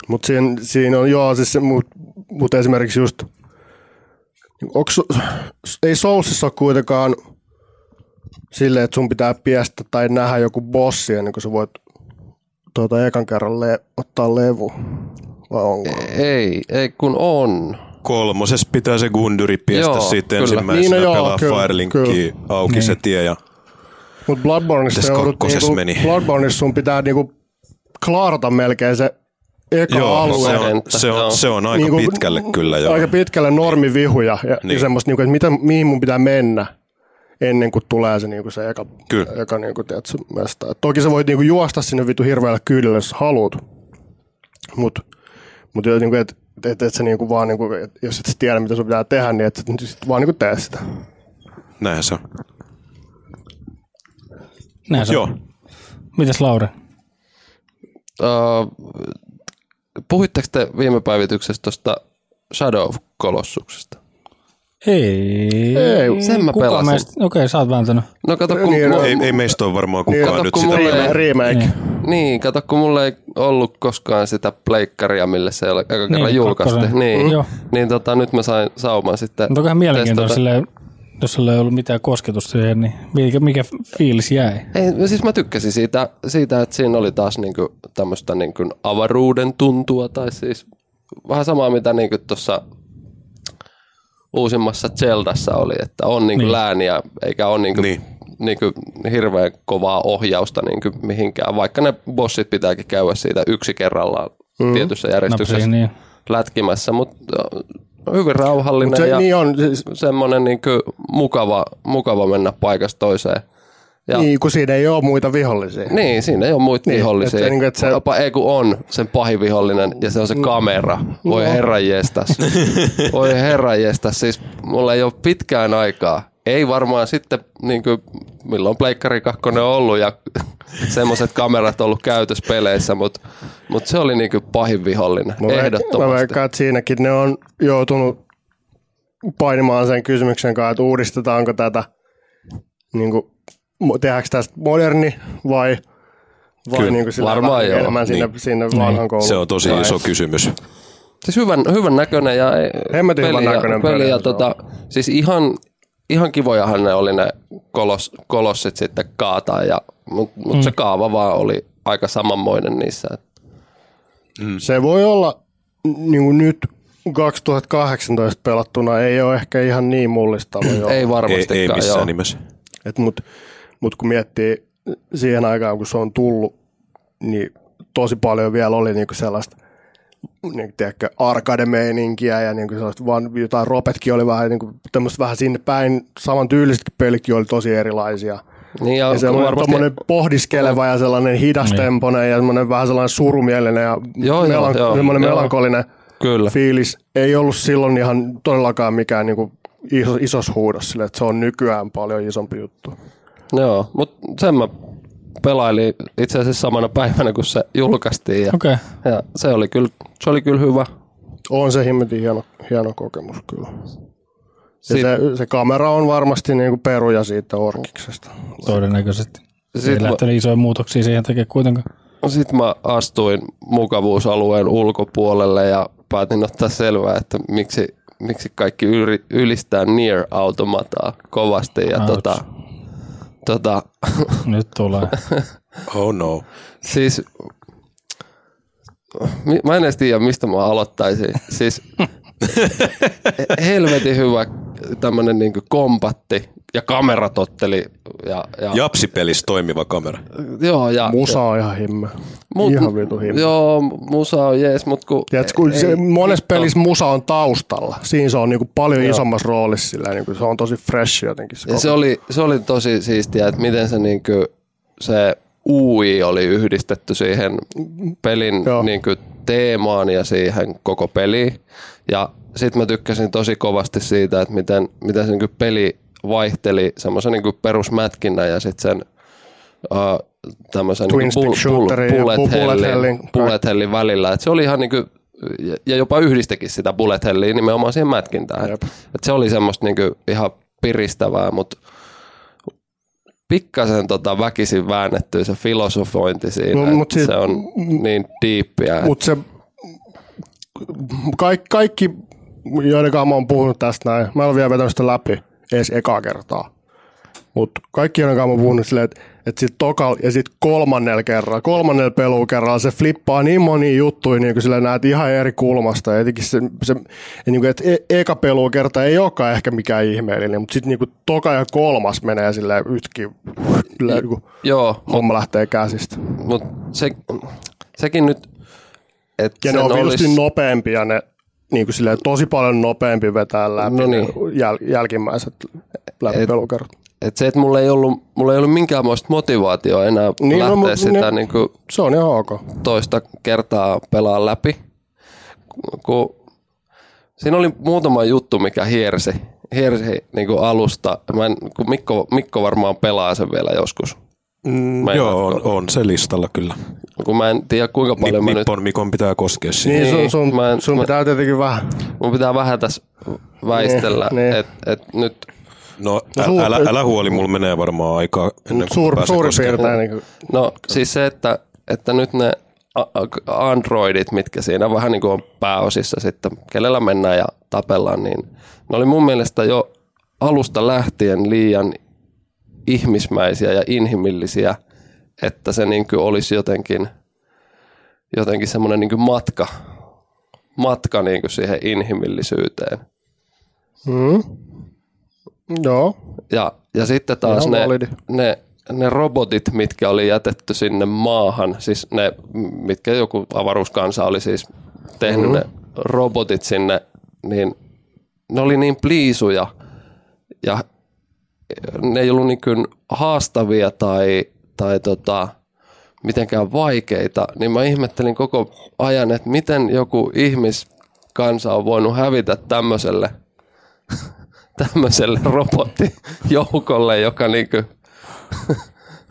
Mutta siinä, siinä on joo, siis se, mut, mut esimerkiksi just, onks, ei Soulsissa ole kuitenkaan silleen, että sun pitää piestä tai nähdä joku bossi ennen kuin sä voit tuota ekan kerran le- ottaa levu. Vai onko? Ei, ei kun on. Kolmosessa pitää se Gunduri piestä Joo, sitten kyllä. ensimmäisenä Niin, no joo, pelaa kyllä, Firelinkkiä auki Niin. se tie ja Mutta Bloodborneissa, joudut, niinku, meni? Bloodborneissa sun pitää niinku klaarata melkein se eka Joo, alue. se on, se on, se on aika Niinku- pitkälle kyllä joo. Aika pitkälle normivihuja ja, Niin. niin. semmoista, niinku, että mitä, mihin mun pitää mennä ennen kuin tulee se, niinku, se eka, Kyllä. eka niinku, tiedätkö, mesta. Et toki sä voit niinku, juosta sinne vitu hirveällä kyydellä, jos haluat. Mutta mut, niinku, että et, et, sä niinku vaan, niinku, et, jos et sä tiedä, mitä sun pitää tehdä, niin et, et sit vaan niinku tee sitä. Näinhän se on. Näin se Joo, on. Mitäs Lauri? Uh, puhuitteko te viime päivityksessä tuosta Shadow of Colossuksesta? Ei. Ei, sen mä Kuka pelasin. meistä? Okei, sä oot vääntänyt. No kato, kun, Niin, mu- no, ei, ei meistä ole varmaan kukaan kato, nyt kun sitä mulla ei- Remake. Niin. niin, kato, kun mulla ei ollut koskaan sitä pleikkaria, millä se ei ole kerran Niin, julkaistu. kakkosen. Niin, Joo. niin tota, nyt mä sain sauman sitten. Mutta onkohan mielenkiintoista silleen, jos sulla ei ollut mitään kosketusta siihen, niin mikä, mikä fiilis jäi? Ei, siis mä tykkäsin siitä, siitä että siinä oli taas niinku tämmöistä niinku avaruuden tuntua, tai siis vähän samaa mitä niinku tuossa uusimmassa Zeldassa oli, että on Niin. niin. lääniä, eikä ole niinku, Niin. niin. niinku hirveän kovaa ohjausta niinku mihinkään, vaikka ne bossit pitääkin käydä siitä yksi kerrallaan mm. tietyssä järjestyksessä Napsiin, niin. lätkimässä, mutta hyvin rauhallinen Mutta se ja niin on, siis, semmoinen niinku mukava, mukava mennä paikasta toiseen. Ja niin, kun siinä ei ole muita vihollisia. niin, siinä ei ole muita Niin, niin, vihollisia. että niinku, että se- Jopa ei kun on sen pahin vihollinen ja se on se kamera. Voi No. herran jestas. [LAUGHS] Voi herran jestas. Siis mulla ei ole pitkään aikaa. Ei varmaan sitten, niin kuin, milloin Pleikkari 2 on ollut ja [LAUGHS] semmoiset kamerat ollut käytössä peleissä, mutta mut se oli niin kuin pahin vihollinen. Mä veik- Mä Ehdottomasti. veikkaan, että siinäkin ne on joutunut painimaan sen kysymyksen kanssa, että uudistetaanko tätä, niin kuin, tehdäänkö tästä moderni vai, vai Kyllä, niin kuin sillä varmaan joo. enemmän sinne, Niin. sinne vanhan koulun. Se on tosi vai- iso kysymys. Siis hyvän, hyvän näköinen ja Hemmetin hyvän ja- näköinen peli. peli, Ja tota, siis ihan, ihan kivojahan ne oli ne kolos, kolossit sitten kaataa, ja, mutta mut Mm. se kaava vaan oli aika samanmoinen niissä. Et Se voi olla niin kuin nyt 2018 pelattuna ei ole ehkä ihan niin mullistava. Ei Ei, varmastikaan, ei missään joo. nimessä. Et mut, mut kun miettii siihen aikaan, kun se on tullut, niin tosi paljon vielä oli niinku sellaista niin, tiedätkö, arcade-meininkiä ja niin sellaista, vaan jotain ropetkin oli vähän niin tämmöistä vähän sinne päin, saman tyylisetkin pelitkin oli tosi erilaisia. Niin ja, Ja se on varmasti, pohdiskeleva ja sellainen hidastemponen ja semmoinen vähän sellainen surumielinen ja Joo, joo, joo, semmoinen joo. melankolinen kyllä. fiilis. Ei ollut silloin ihan todellakaan mikään niin iso, isos huudos sille, että se on nykyään paljon isompi juttu. Joo, mutta sen mä pelailin itse asiassa samana päivänä, kun se julkaistiin. Ja, Okei. Okay. ja se, oli kyllä, se oli kyllä hyvä. On se himmetin hieno, hieno kokemus kyllä. Ja Sit- se, se, kamera on varmasti niin kuin peruja siitä orkiksesta. Todennäköisesti. Ei Sitten mä, lähtenyt isoja muutoksia siihen tekemään kuitenkaan. sit mä astuin mukavuusalueen ulkopuolelle ja päätin ottaa selvää, että miksi, miksi kaikki yli, ylistää Near Automataa kovasti. Ja Ouch. tota, tota, [LAUGHS] Nyt tulee. Oh no. siis mä en edes tiedä, mistä mä aloittaisin. Siis [LAUGHS] helvetin hyvä tämmönen niinku kompatti ja kameratotteli. Ja, ja, Japsipelissä toimiva kamera. joo, ja, Musa on ihan himme. Mut- ihan vitu himme. Joo, musa on jees, mutta kun... Tiedätkö, kun ei- se, monessa hitto. pelissä musa on taustalla. Siinä se on niin kuin paljon Joo. isommassa roolissa. Sillä, niin kuin, se on tosi fresh jotenkin. Se Ja se oli, se oli tosi siistiä, että miten se, niinku, se UI oli yhdistetty siihen pelin Joo. niinku, teemaan ja siihen koko peliin. Ja sitten mä tykkäsin tosi kovasti siitä, että miten, miten se niinku, peli vaihteli semmoisen niinku, perusmätkinnän ja sitten sen uh, tämmöisen Twin stick shooterin ja bullet, bullet hellin, bullet hellin välillä. Et se oli ihan niinku, ja- ja jopa yhdistikin sitä bullet helliä nimenomaan siihen mätkintään. Jep. Et se oli semmoista niinku ihan piristävää, mutta pikkasen tota väkisin väännetty se filosofointi siinä, No, no, mut siis- se on niin diippiä. Mutta se, kaikki, kaikki, joiden kanssa mä oon puhunut tästä näin, mä en ole vielä vetänyt sitä läpi edes ekaa kertaa. Mutta kaikki, kanssa mä oon puhunut silleen, että et sit tokal ja sit kolmannella kerralla, kolmannella pelukerralla se flippaa niin monia juttuja, niin kuin sillä näet ihan eri kulmasta. Ja etenkin se, se niin kuin, että e- eka pelukerta ei olekaan ehkä mikään ihmeellinen, mutta sitten niin toka ja kolmas menee silleen yhtäkkiä, kyllä, niin kuin, Joo, homma lähtee käsistä. mutta se, sekin nyt, että Ja ne on olisi... nopeampia ne, niin kuin silleen, tosi paljon nopeampi vetää läpi No niin. jäl, jälkimmäiset läpipelukerrat. että se, että mulla ei ollut, mulla ei ollut minkäänmoista motivaatioa enää Niin, niin, no, lähteä mut sitä ne- niin kuin, Se on ihan ok. toista kertaa pelaa läpi, kun siinä oli muutama juttu, mikä hiersi, hiersi niin kuin alusta. Mä en, kun Mikko, Mikko varmaan pelaa sen vielä joskus. Mm, joo, on, on, se listalla kyllä. Kun mä en tiedä kuinka paljon mä nyt, Nippon Mikon pitää koskea siihen. Niin, sun, sun, mä en- sun mä- pitää tietenkin vähän. mun pitää vähän tässä väistellä, Niin, niin. että et nyt, No, No, suur- älä, älä huoli, mulla menee varmaan aikaa ennen kuin Suur, suurin koskemaan. piirtein. Niin kuin, no siis se, että, että nyt ne androidit, mitkä siinä vähän niin kuin on pääosissa sitten, kenellä mennään ja tapellaan, niin ne oli mun mielestä jo alusta lähtien liian ihmismäisiä ja inhimillisiä, että se niin kuin olisi jotenkin, jotenkin semmoinen niin matka, matka niin kuin siihen inhimillisyyteen. Mm. Joo. Ja, ja sitten taas Ihan ne, validi. ne, ne robotit, mitkä oli jätetty sinne maahan, siis ne, mitkä joku avaruuskansa oli siis tehnyt mm-hmm. ne robotit sinne, niin ne oli niin pliisuja ja ne ei ollut niin haastavia tai, tai tota, mitenkään vaikeita, niin mä ihmettelin koko ajan, että miten joku ihmiskansa on voinut hävitä tämmöiselle [LAUGHS] tämmöiselle robottijoukolle, joka niinku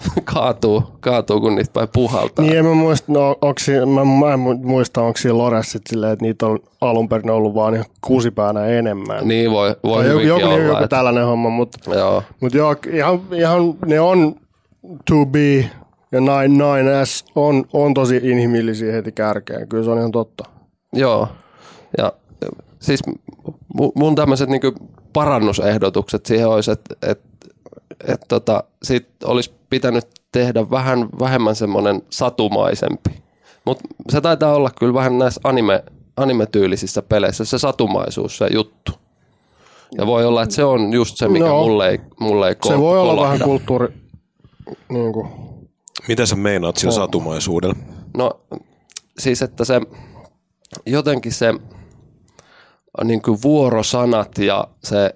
[LAUGHS] kaatuu, kaatuu, kun niitä päin puhaltaa. Niin en mä muista, no, onks, mä, mä en mu- muista, onko siinä Lores sit silleen, että niitä on alun perin ollut vaan ihan kuusipäänä enemmän. Niin voi, voi Tai joku, joku, olla. joku että, tällainen homma, mutta joo, mut joo, ihan, ihan, ne on 2B ja 9S on, on tosi inhimillisiä heti kärkeen. Kyllä se on ihan totta. joo. Ja siis mu- mun tämmöiset niinku parannusehdotukset siihen olisi, että et, et tota, sit olisi pitänyt tehdä vähän vähemmän semmoinen satumaisempi. Mutta se taitaa olla kyllä vähän näissä anime, anime-tyylisissä peleissä se satumaisuus, se juttu. Ja voi olla, että se on just se, mikä No. mulle ei, mulle ei Se ko- voi olla kolahda. vähän kulttuuri, niin kuin, Mitä sä meinaat sillä satumaisuudella? No siis, että se jotenkin se niin kuin vuorosanat ja se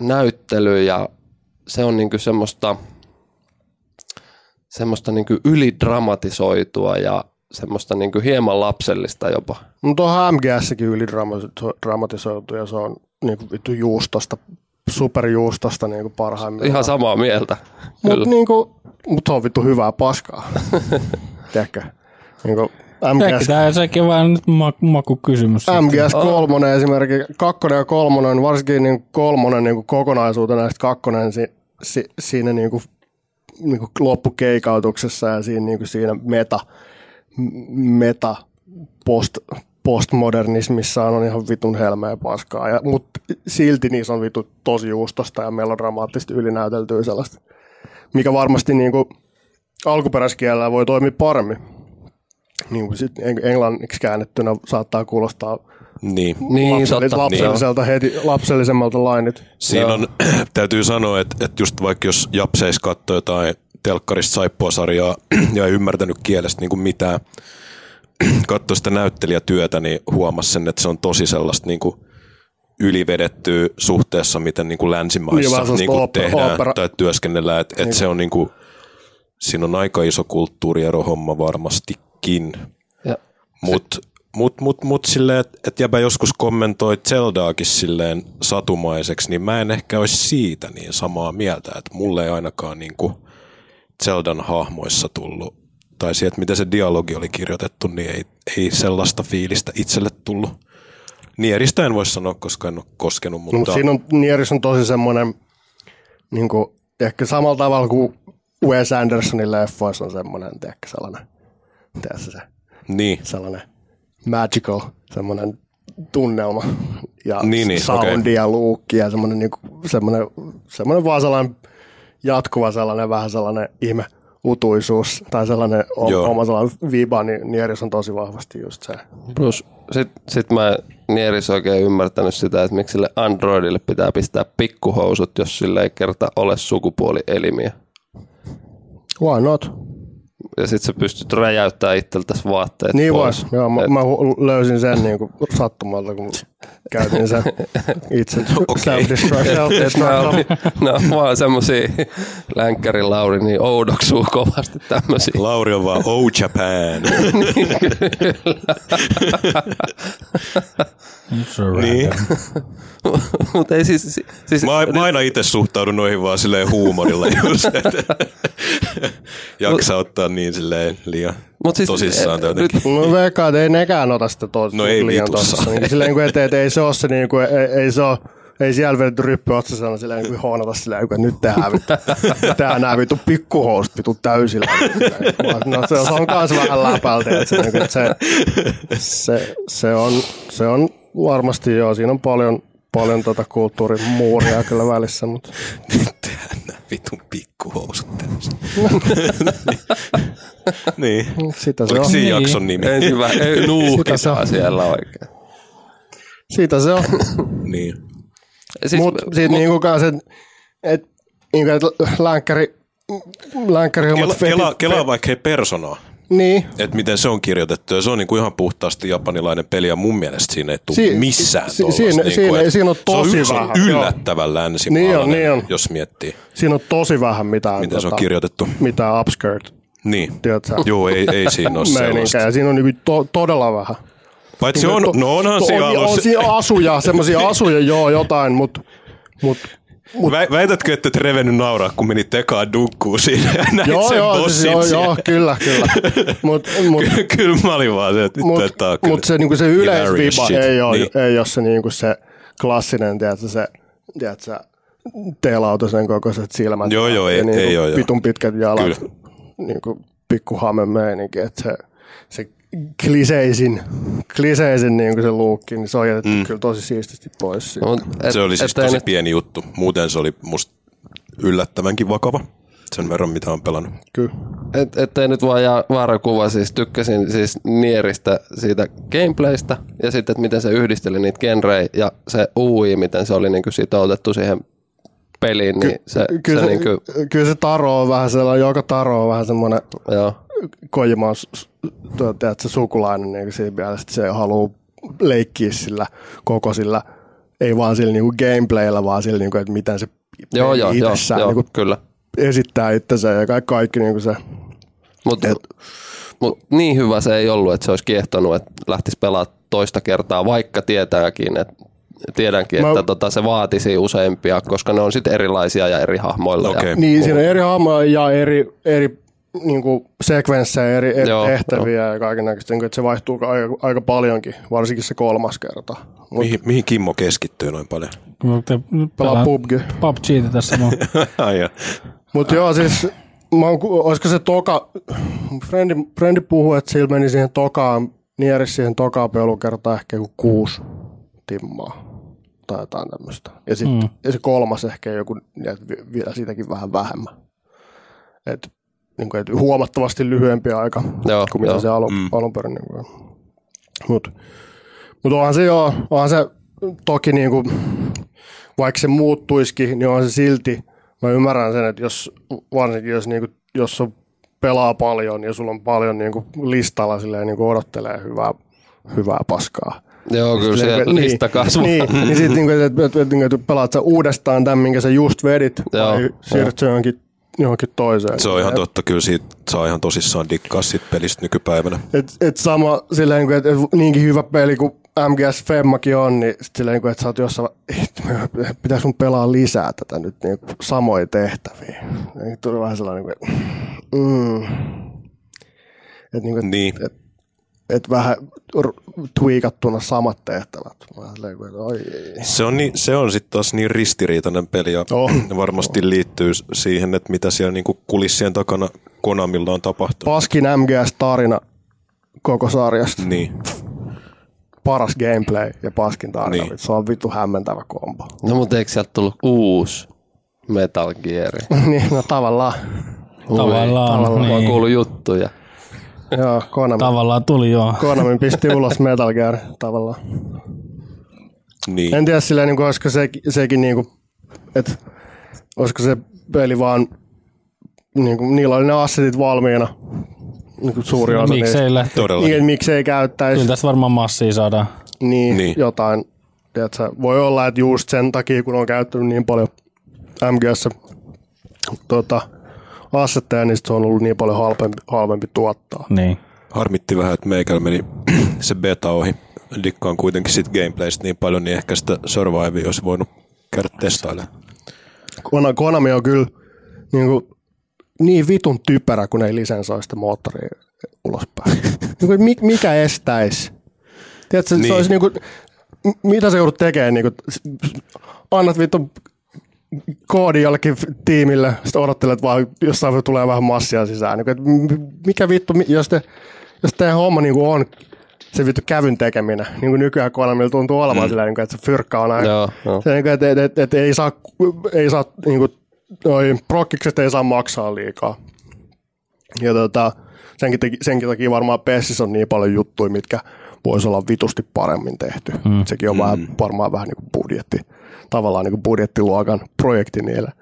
näyttely ja se on niin kuin semmoista, semmoista niin kuin ylidramatisoitua ja semmoista niin kuin hieman lapsellista jopa. Mutta on MGSkin ylidramatisoitu ja se on niin kuin vittu juustosta, superjuustosta niin kuin parhaimmillaan. Ihan samaa mieltä. Mutta Kyllä. niinku, mut on vittu hyvää paskaa. [LAUGHS] Tiedätkö? Niinku MGS, tämä sekin on vähän nyt maku, makukysymys. MGS 3 esimerkiksi, kakkonen ja kolmonen, varsinkin niin kolmonen niin kokonaisuutena, ja sitten kakkonen si, si, siinä niin kuin, niin kuin loppukeikautuksessa ja siinä, niin kuin siinä meta, meta post, postmodernismissa on ihan vitun helmeä paskaa. Ja, mutta silti niissä on vittu tosi juustosta ja melodramaattisesti ylinäyteltyä sellaista, mikä varmasti niin kuin alkuperäiskielellä voi toimia paremmin. Niin kuin sit eng- englanniksi käännettynä saattaa kuulostaa Niin. Niin, lapsellis- totta. lapselliselta heti, lapsellisemmalta lainit. Siinä on, [CLEARS THROAT] täytyy sanoa, että, että just vaikka jos Japseis katsoi jotain telkkarista saippua-sarjaa [CLEARS THROAT] ja ei ymmärtänyt kielestä niin kuin mitään, [CLEARS THROAT] katsoi sitä näyttelijätyötä, niin huomasi sen, että se on tosi sellaista niin kuin ylivedettyä suhteessa, miten niin kuin Niin, länsimaissa niin sellaista kuin opera- tehdään opera- tai työskennellään. Että, että se on niin kuin, siinä on aika iso kulttuuriero homma varmastikin. Ja Mutta mut, mut, mut silleen, että et jäbä joskus kommentoi Zeldaakin silleen satumaiseksi, niin mä en ehkä olisi siitä niin samaa mieltä, että mulle ei ainakaan niinku Zeldan hahmoissa tullut, tai sieltä miten se dialogi oli kirjoitettu, niin ei, ei sellaista fiilistä itselle tullut. Nieristä en voi sanoa, koska en ole koskenut, No, mutta mutta siinä on, Nieris on tosi semmoinen, niin kuin, ehkä samalla tavalla kuin Wes Andersonin leffoissa on semmoinen, tiedätkö, sellainen, tiedätkö se, niin, sellainen magical, semmoinen tunnelma ja Niin, niin, soundi okei. ja luukki ja semmoinen, niin kuin, semmoinen, semmoinen vaan sellainen jatkuva sellainen vähän sellainen ihme utuisuus tai sellainen o- Joo. oma sellainen viba, niin Nieris on tosi vahvasti just se. plus sit, sit mä en Nieris oikein ymmärtänyt sitä, että miksi sille Androidille pitää pistää pikkuhousut, jos sille ei kerta ole sukupuolielimiä. Why not? Ja sit sä pystyt räjäyttämään itseltäsi vaatteet Niin pois. vois. Joo, mä, Et- mä löysin sen niin kuin sattumalta, kun käytin sen [LAUGHS] itse Okei. [LAUGHS] self-destruct. Et nämä, on vaan semmosia Länkkärin Lauri niin oudoksuu kovasti tämmösiä. Lauri on vaan Oh Japan. [LAUGHS] Niin. random. Mutta ei siis... siis Mä, mä aina itse suhtaudun noihin vaan silleen huumorilla just, että jaksa ottaa niin silleen liian Mut siis- tosissaan eh, jotenkin. No veikkaan, että ei nekään ota sitä tos, No ei liian vitussa. tosissaan. Niin silleen, kun, että, että ei se ole se, niin kuin, ei, ei se ole, ei siellä vedetty ryppy otsasana silleen, niin kuin hoonata silleen, että nyt tehdään vittu, tehdään nämä vittu pikkuhousut vittu täysillä. No se, se on kans vähän läpältä, että se, niin kuin, että se, se, se, on, se on varmasti joo, siinä on paljon, paljon tota kulttuurin muuria kyllä välissä, mutta [LAUGHS] Tehdään nämä vitun pikkuhousut tämmöiset. [LAUGHS] niin. sitä se Oliko on. siinä Niin. jakson nimi? Ensin vähän [LAUGHS] Sitä se nuuhkitaan on. siellä oikein. Siitä se on. niin. Siis, Mutta sitten niinku kanssa, että et, niinku, et länkkäri, länkkäri Kela, kela, kelaa vaikka hei personaa, Niin, että miten se on kirjoitettu. Ja se on niinku ihan puhtaasti japanilainen peli ja mun mielestä siinä ei tule Si- missään si- tollasta siinä- niinku, siinä- siinä on tosi se on, vähän, on yllättävän länsimaalainen, Niin on, niin on. jos miettii, siinä on tosi vähän mitään, miten se on kirjoitettu. mitään upskirt, Niin. tiedätkö Joo, ei, ei siinä ole [LAUGHS] sellaista. ja siinä on niinku to, todella vähän. Paitsi on, To- no onhan to- siinä on, on alussa. siinä asuja, semmoisia [LAUGHS] asuja, joo, jotain, mutta mut, Vä, väitätkö, että et revennyt nauraa, kun menit tekaan dunkkuun siinä ja näit joo, sen joo, siis, joo, siellä? joo, kyllä, kyllä. [LAUGHS] Mut, mut, Kyllä mä olin vaan se, että Mut, että tää on kyllä mut se, niinku se yleisviba ei ole, Niin. ei ole se, niinku se klassinen, tiedätkö, se, tiedätkö, teelautasen kokoiset silmät. Joo, joo, ei- ja niinku ei oo, joo. Pitun pitkät jalat, Kyllä. niinku pikku hame meininki, että se, se kliseisin, kliseisin niinku se luukki, niin se on jätetty mm. kyllä tosi siististi pois. siitä. mut et, Se oli siis tosi nyt- pieni juttu. Muuten se oli musta yllättävänkin vakava. Sen verran, mitä on pelannut. Kyllä. Et, ettei nyt vaan jää väärä kuva, siis tykkäsin siis Nieristä siitä gameplaystä ja sitten, että miten se yhdisteli niitä genrejä ja se UI, miten se oli niinku sitoutettu siihen peliin, niin se, Kyllä, se, se, niinku, kyllä se taro on vähän sellainen, joka taro on vähän semmoinen joo, Kojimaan tiedätkö, sukulainen niin siinä mielessä, että se haluaa leikkiä sillä koko sillä, ei vaan sillä niin gameplayllä, vaan sillä, niin kuin, että miten se joo, joo, itsessään joo niin kuin, kyllä. esittää itsensä ja kaikki, kaikki niin kuin se. Mutta mut niin hyvä se ei ollut, että se olisi kiehtonut, että lähtisi pelaamaan toista kertaa, vaikka tietääkin, että tiedänkin, Mä- että tota, se vaatisi useimpia, koska ne on sitten erilaisia ja eri hahmoilla. Okei. Ja, Niin, siinä on eri hahmoja ja eri, eri niin kuin sekvenssejä, eri, eri Joo, tehtäviä ja kaiken näköistä, että se vaihtuu aika, aika paljonkin, varsinkin se kolmas kerta. Mut Mihin, mihin Kimmo keskittyy noin paljon? Kun te pelaa PUBG. PUBG tässä mun. [LAUGHS] Mutta joo, siis mä oon, olisiko se toka, frendi, frendi puhui, että sillä meni siihen tokaan, nieris siihen tokaan pelukertaan ehkä joku kuusi timmaa tai jotain tämmöistä. Ja, sit, mm. ja se kolmas ehkä joku, vielä siitäkin vähän vähemmän. Et, niin kuin, et huomattavasti lyhyempi aika Joo, kuin mitä joo. se alun, mm. alun perin. Niin kuin. Mut, mut onhan se joo, onhan se toki niin kuin, vaikka se muuttuisikin, niin on se silti, mä ymmärrän sen, että jos varsinkin jos, niin kuin, jos on pelaa paljon ja sulla on paljon niin kuin, listalla silleen, niin kuin odottelee hyvää, hyvää paskaa. Joo, kyllä Silleen, siellä niin, lista kasvaa. Niin, niin sitten [LAUGHS] niin että, että, että, että, että pelaat sä uudestaan tämän, minkä sä just vedit, Joo, vai siirryt johonkin, johonkin toiseen. Se on ihan Et- totta, kyllä siitä saa ihan tosissaan dikkaa siitä pelistä nykypäivänä. Et, et sama silleen, että et niinkin hyvä peli kuin MGS Femmakin on, niin sit silleen, että sä oot jossain, että pitäis mun pelaa lisää tätä nyt niin samoja tehtäviä. Ja tuli vähän sellainen, että, mm, että, niin kuin, Niin. et, et vähän tweakattuna samat tehtävät. Oi, Se on, niin, se on sitten taas niin ristiriitainen peli ja Oh. varmasti liittyy siihen, että mitä siellä niinku kulissien takana Konamilla on tapahtunut. paskin MGS-tarina koko sarjasta. Niin. Paras gameplay ja paskin tarina. Niin. Se on vittu hämmentävä kombo. No mutta eikö sieltä tullut uusi Metal Gear? [LAUGHS] niin, no tavallaan. Tavallaan, Mä oon niin. kuullut juttuja. Joo, Konami. Tavallaan tuli joo. Konami pisti ulos Metal Gear tavallaan. niin. En tiedä silleen, niin kuin, olisiko se, sekin niin kuin, että olisiko se peli vaan, niin kuin, niillä oli ne assetit valmiina, niin kuin suuri osa niistä. Miksei lähti? Todella. Niin, että miksei käyttäisi Kyllä tästä varmaan massia saadaan. niin, Niin. niin. jotain. Tiedätkö, voi olla, että just sen takia, kun on käyttänyt niin paljon MGS tota, assetteja, niin se on ollut niin paljon halvempi, halvempi tuottaa. Niin. Harmitti vähän, että meikällä meni [CLEARS THROAT] se beta ohi. Dikkaan kuitenkin sit gameplaystä niin paljon, niin ehkä sitä Survivea olisi voinut käydä testailemaan. Kona- Konami on kyllä niin, kuin, niin vitun typerä, kun ei lisensoi sitä moottoria ulospäin. [LAUGHS] niin kuin, mikä estäisi? Tiedätkö, niin. se olisi niin kuin, mitä se joudut tekemään? Niin kuin, annat vittu koodi jollekin tiimille, sitten odottelet vaan, jossain tulee vähän massia sisään. Niin että mikä vittu, jos, te, jos teidän homma niin kuin on se vittu kävyn tekeminen. Niin kuin nykyään Konamilla tuntuu olevan mm. silleen, niin kuin, että se fyrkka on aina. Joo, joo. Se, niin kuin, että, että, että, että, ei saa, ei saa niin kuin, noi prokkikset ei saa maksaa liikaa. Ja tota, senkin, senkin takia varmaan Pessissä on niin paljon juttuja, mitkä voisi olla vitusti paremmin tehty. Mm. Sekin on mm. vähän, varmaan vähän niin kuin budjetti, tavallaan niin kuin budjettiluokan projekti niille.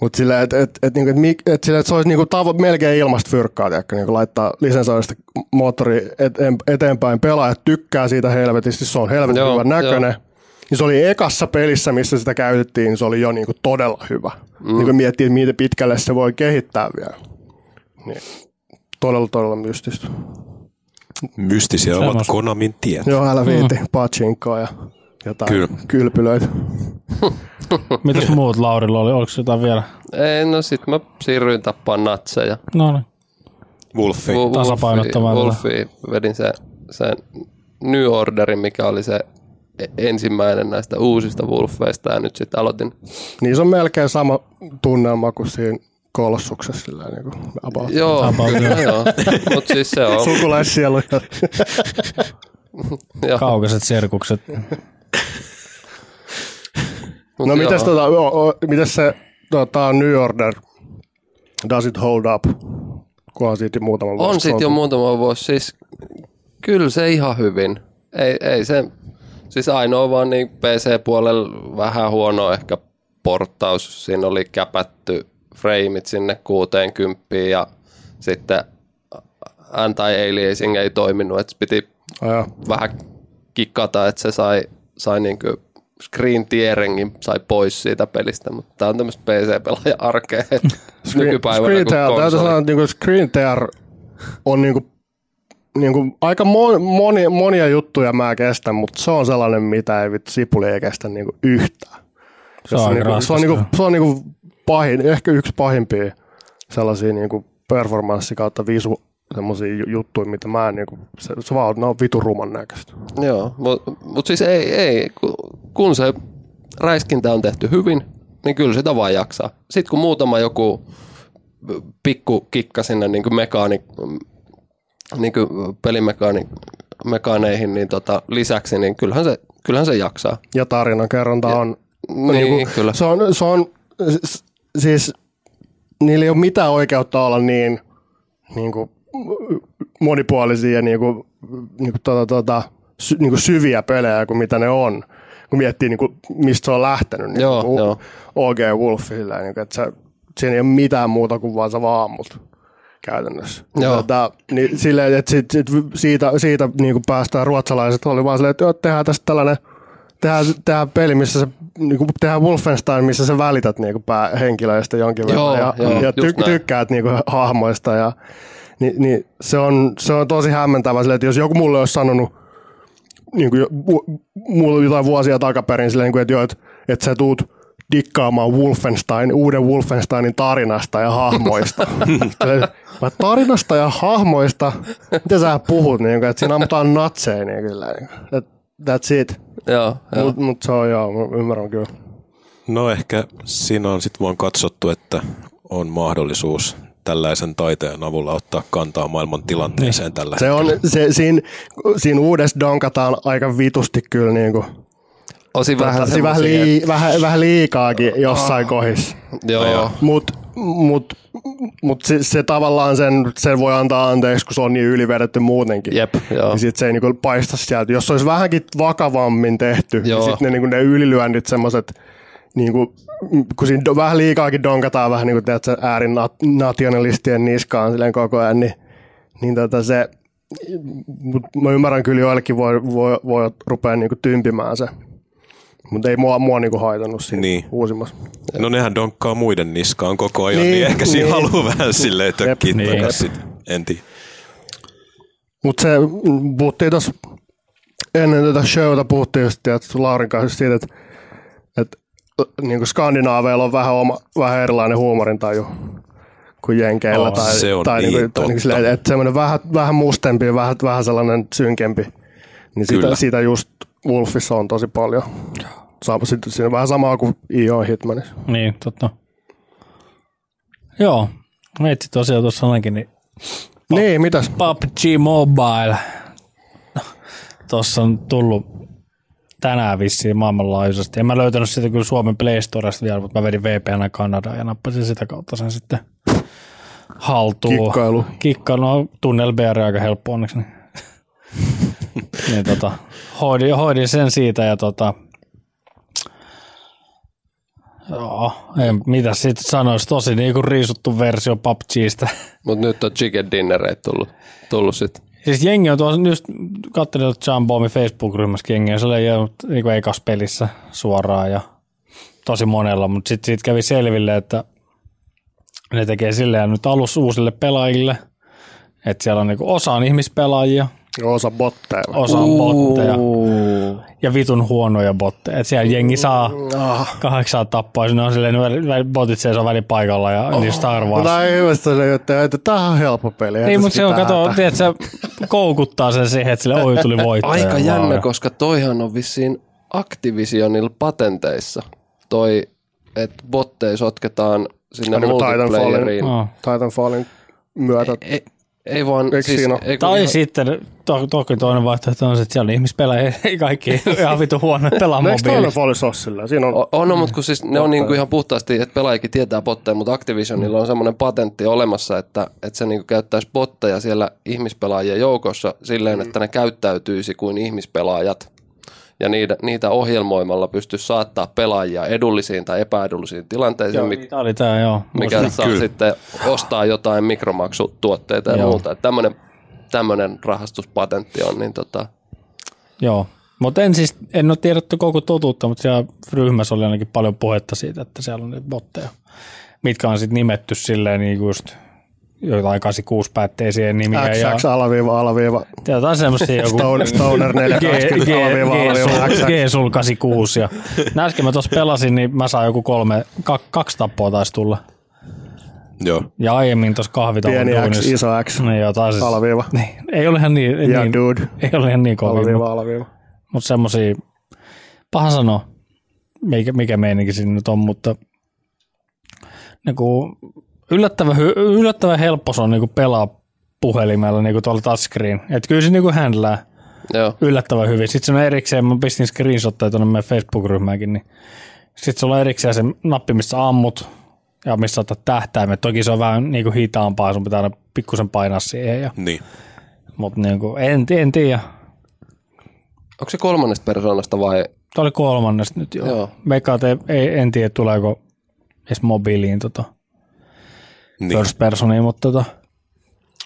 Mutta sillä, että et, et, niinku, et, et, sillä, et se olisi niinku tavo, melkein ilmasta fyrkkaa, tiedätkö, niinku laittaa lisensoista moottori eteen, eteenpäin. Pelaajat tykkää siitä helvetisti, se on helvetin Joo, hyvän näköinen. joo. Niin se oli ekassa pelissä, missä sitä käytettiin, niin se oli jo niinku todella hyvä. Mm. Niin kun miettii, että miten pitkälle se voi kehittää vielä. Niin. Todella, todella mystistä. Mystisiä Semmosta. ovat Konamin tiet. Joo, älä viiti. Mm. Pachinkoa ja jotain Kyllä. kylpylöitä. [LAUGHS] Mitäs muut Laurilla oli? Oliko jotain vielä? Ei, no sit mä siirryin tappaa natseja. No niin. Wolfi. Wo- Tasapainottamaan Wolfi, Wolfi vedin sen, sen New Orderin, mikä oli se e- ensimmäinen näistä uusista Wolfeista ja nyt sitten aloitin. Niin se on melkein sama tunnelma kuin siinä kolossuksessa. Sillä niin kuin about. Joo, About, kyllä joo. Mutta siis se on. Sukulaissielu. joo. Kaukaiset serkukset. Mut No joo. mitäs, tota, o, o, mitäs se tota, New Order, does it hold up? Kunhan siitä muutama vuosi. On sitten jo muutama vuosi. Siis kyllä se ihan hyvin. Ei, ei se, siis ainoa vaan niin PC-puolella vähän huono ehkä porttaus. Siinä oli käpätty frameit sinne 60 ja sitten anti-aliasing ei toiminut, että piti Aja. vähän kikkata, että se sai, sai niinku screen tearingin sai pois siitä pelistä, mutta tämä on tämmöistä PC-pelaajan arkea nykypäivänä Screen kuin tear, täytyy konsoli. sanoa, että niinku screen tear on niinku, niinku aika mo- moni, monia juttuja mä kestän, mutta se on sellainen, mitä ei vittu sipuli ei kestä niinku yhtään. Se on aika niinku, se on, niinku, se on niinku pahin, ehkä yksi pahimpia sellaisia niinku performanssi kautta visu semmoisia juttuja, mitä mä en niinku, se, se vaan on vitu ruman näköistä. Joo, mutta mut siis ei, ei, ku- kun se räiskintä on tehty hyvin, niin kyllä sitä vaan jaksaa. Sitten kun muutama joku pikku kikka sinne niin mekaani, niin pelimekaani, mekaaneihin niin tota, lisäksi, niin kyllähän se, kyllähän se jaksaa. Ja tarinan kerronta on Niin, niinku, kyllä. Se on, se on siis niillä ei ole mitään oikeutta olla niin, niin kuin, monipuolisia ja niin kuin, niin kuin, tota, tota, sy, niin kuin syviä pelejä kuin mitä ne on. Kun miettii, niin kuin, mistä se on lähtenyt. Niin Joo, kuin, joo. OG Wolf, sillä, niin kuin, että se, siinä ei ole mitään muuta kuin vaan sä vaan ammut käytännössä. Joo. Tota, niin silleen, että sit, sit siitä, siitä niin kuin päästään ruotsalaiset, oli vaan silleen, että joo, tehdään tästä tällainen tehdään, tehdään peli, missä se, niin kuin tehdään Wolfenstein, missä sä välität niin kuin päähenkilöistä jonkin Joo, verran ja, joo, ja ty, tykkäät niin kuin hahmoista. Ja, niin, niin se, on, se on tosi hämmentävää silleen, että jos joku mulle olisi sanonut niin kuin, mulle jotain vuosia takaperin silleen, niin kuin, että, joo, että, että sä tuut dikkaamaan Wolfenstein, uuden Wolfensteinin tarinasta ja hahmoista. [LAUGHS] Vai tarinasta ja hahmoista? Mitä sä puhut? Niin, kuin, että siinä ammutaan natseja. Niin, kyllä, niin, kuin, että that's it. Joo, joo. Mutta mut se on joo, mä ymmärrän kyllä. No ehkä siinä on sitten vaan katsottu, että on mahdollisuus tällaisen taiteen avulla ottaa kantaa maailman tilanteeseen tällä Se on, se, siinä, siinä uudessa donkataan aika vitusti kyllä niin kuin, Osin vähän, vähän, vähän, lii, vähän, vähän liikaakin jossain kohdissa. että- Joo, Mutta mut, mut se, se, tavallaan sen, sen voi antaa anteeksi, kun se on niin ylivedetty muutenkin. jep, joo. Niin sit se ei niinku paista sieltä. Jos se olisi vähänkin vakavammin tehty, Joo. niin sitten ne, niinku, ne ylilyönnit semmoiset, niinku, kun siinä do, vähän liikaakin donkataan vähän niin kuin äärinationalistien niskaan silleen koko ajan, niin, niin tota se, mut mä ymmärrän kyllä joillekin voi, voi, voi rupea niinku tympimään se. Mutta ei mua, mua niinku haitannut siinä Niin. uusimmassa. No nehän donkkaa muiden niskaan koko ajan, niin, Niin, niin ehkä siinä niin. haluaa vähän silleen tökkiä Niin. niin. takaisin. En tiedä. Mutta se, mm, puhuttiin tuossa ennen tätä showta, puhuttiin just tiedät, Laurin kanssa just siitä, että, että niin kuin skandinaaveilla on vähän, oma, vähän erilainen huumorintaju kuin jenkeillä. Oh, tai, se on tai niin kuin, totta. niin silleen, että semmoinen vähän, vähän mustempi, vähän, vähän sellainen synkempi. Niin sitä, sitä just Wolfissa on tosi paljon. Sama, sit, siinä vähän samaa kuin IO Hitmanissa. Niin, totta. Joo, meitsi tosiaan tuossa sanoinkin, niin Niin, mitäs? PUBG Mobile. Tuossa on tullut tänään vissiin maailmanlaajuisesti. En mä löytänyt sitä kyllä Suomen Play Storesta vielä, mutta mä vedin VPN Kanadaan ja nappasin sitä kautta sen sitten haltuun. Kikkailu. Kikkailu, no tunnel BR aika helppo onneksi. Niin, [LAUGHS] niin tota, hoidin, hoidin, sen siitä ja tota, Joo, en, mitä sitten sanoisi, tosi niinku riisuttu versio PUBGista. Mutta nyt on chicken dinnereit tullut, tullut sitten. Siis jengi on tuossa, just katselin John Boomin Facebook-ryhmässä jengi on siellä jo niin ekas pelissä suoraan ja tosi monella, mutta sitten siitä kävi selville, että ne tekee silleen nyt alus uusille pelaajille, että siellä on niinku osa on ihmispelaajia, Osa botteja. osa on botteja ja vitun huonoja botteja. Että siellä jengi saa Ah. kahdeksaa tappaa, ne on silleen, ne botit seisoo välipaikalla ja oh. niistä arvaa. Mutta ei hyvä se, että, että tämä on helppo peli. Niin, mutta se on, kato, tiedät, se [LAUGHS] koukuttaa sen siihen, että sille oi tuli voittaja. Aika jännä, koska toihan on vissiin Activisionilla patenteissa. Toi, että botteja sotketaan sinne multiplayeriin. Oh. Titanfallin myötä. Ei, ei vaan, Eikö siis, siinä ei, Tai ihan- sitten to, toki toinen vaihtoehto on se, että siellä on ihmispelaajia, ei kaikki [LAUGHS] ihan vitu huono pelaa Eikö mobiili. Titanfallissa ole sillä? Siinä on, O- On, no, mutta kun siis ne on niinku ihan puhtaasti, että pelaajakin tietää botteja, mutta Activisionilla on semmoinen patentti olemassa, että, että se niinku käyttäisi botteja siellä ihmispelaajien joukossa silleen, että ne käyttäytyisi kuin ihmispelaajat. Ja niitä, niitä ohjelmoimalla pystyisi saattaa pelaajia edullisiin tai epäedullisiin tilanteisiin, Joo, mikä, oli tää, joo. mikä saa sitten ostaa jotain mikromaksutuotteita ja Joo. muuta. Että tämmöinen, tämmöinen rahastuspatentti on, niin tota, Joo. Mutta en siis, en ole tiedetty koko totuutta, mutta siellä ryhmässä oli ainakin paljon puhetta siitä, että siellä on niitä botteja, mitkä on sitten nimetty silleen niin just jotain 86 päätteisiä nimiä ja XX alaviiva alaviiva. jotain semmoisia joku Stoner, Stoner 420 alaviiva alaviiva XX. G-Sul 86 ja äsken mä tuossa pelasin, niin mä saan joku kolme, ka, kaksi tappoa taisi tulla. Joo. Ja aiemmin tuossa kahvitauon Pieni X, duunissa- iso X. Niin jotain siis, Alaviiva. Niin, ei ole ihan niin, Ja niin dude. ei ole ihan niin kovin, Alaviiva alaviiva. mutta semmosia, paha sanoa, mikä, mikä meininki siinä nyt on, mutta niinku, yllättävän, yllättävän helppo se on niinku pelaa puhelimella niinku tuolla touchscreen. Et kyllä se niinku handlää joo. yllättävän hyvin. Sitten se on erikseen, mä pistin screenshotteja tuonne meidän Facebook-ryhmäänkin, niin sitten sulla on erikseen se nappi, missä ammut ja missä otat tähtäimet. Toki se on vähän niinku hitaampaa, sun pitää aina pikkusen painaa siihen. Ja, Niin. mutta niinku, en, en tiedä. Onko se kolmannesta persoonasta vai Tuo oli kolmannesta nyt jo. Joo. Veikkaat, ei, ei, en tiedä tuleeko edes mobiiliin tota niin. first personiin, mutta tota,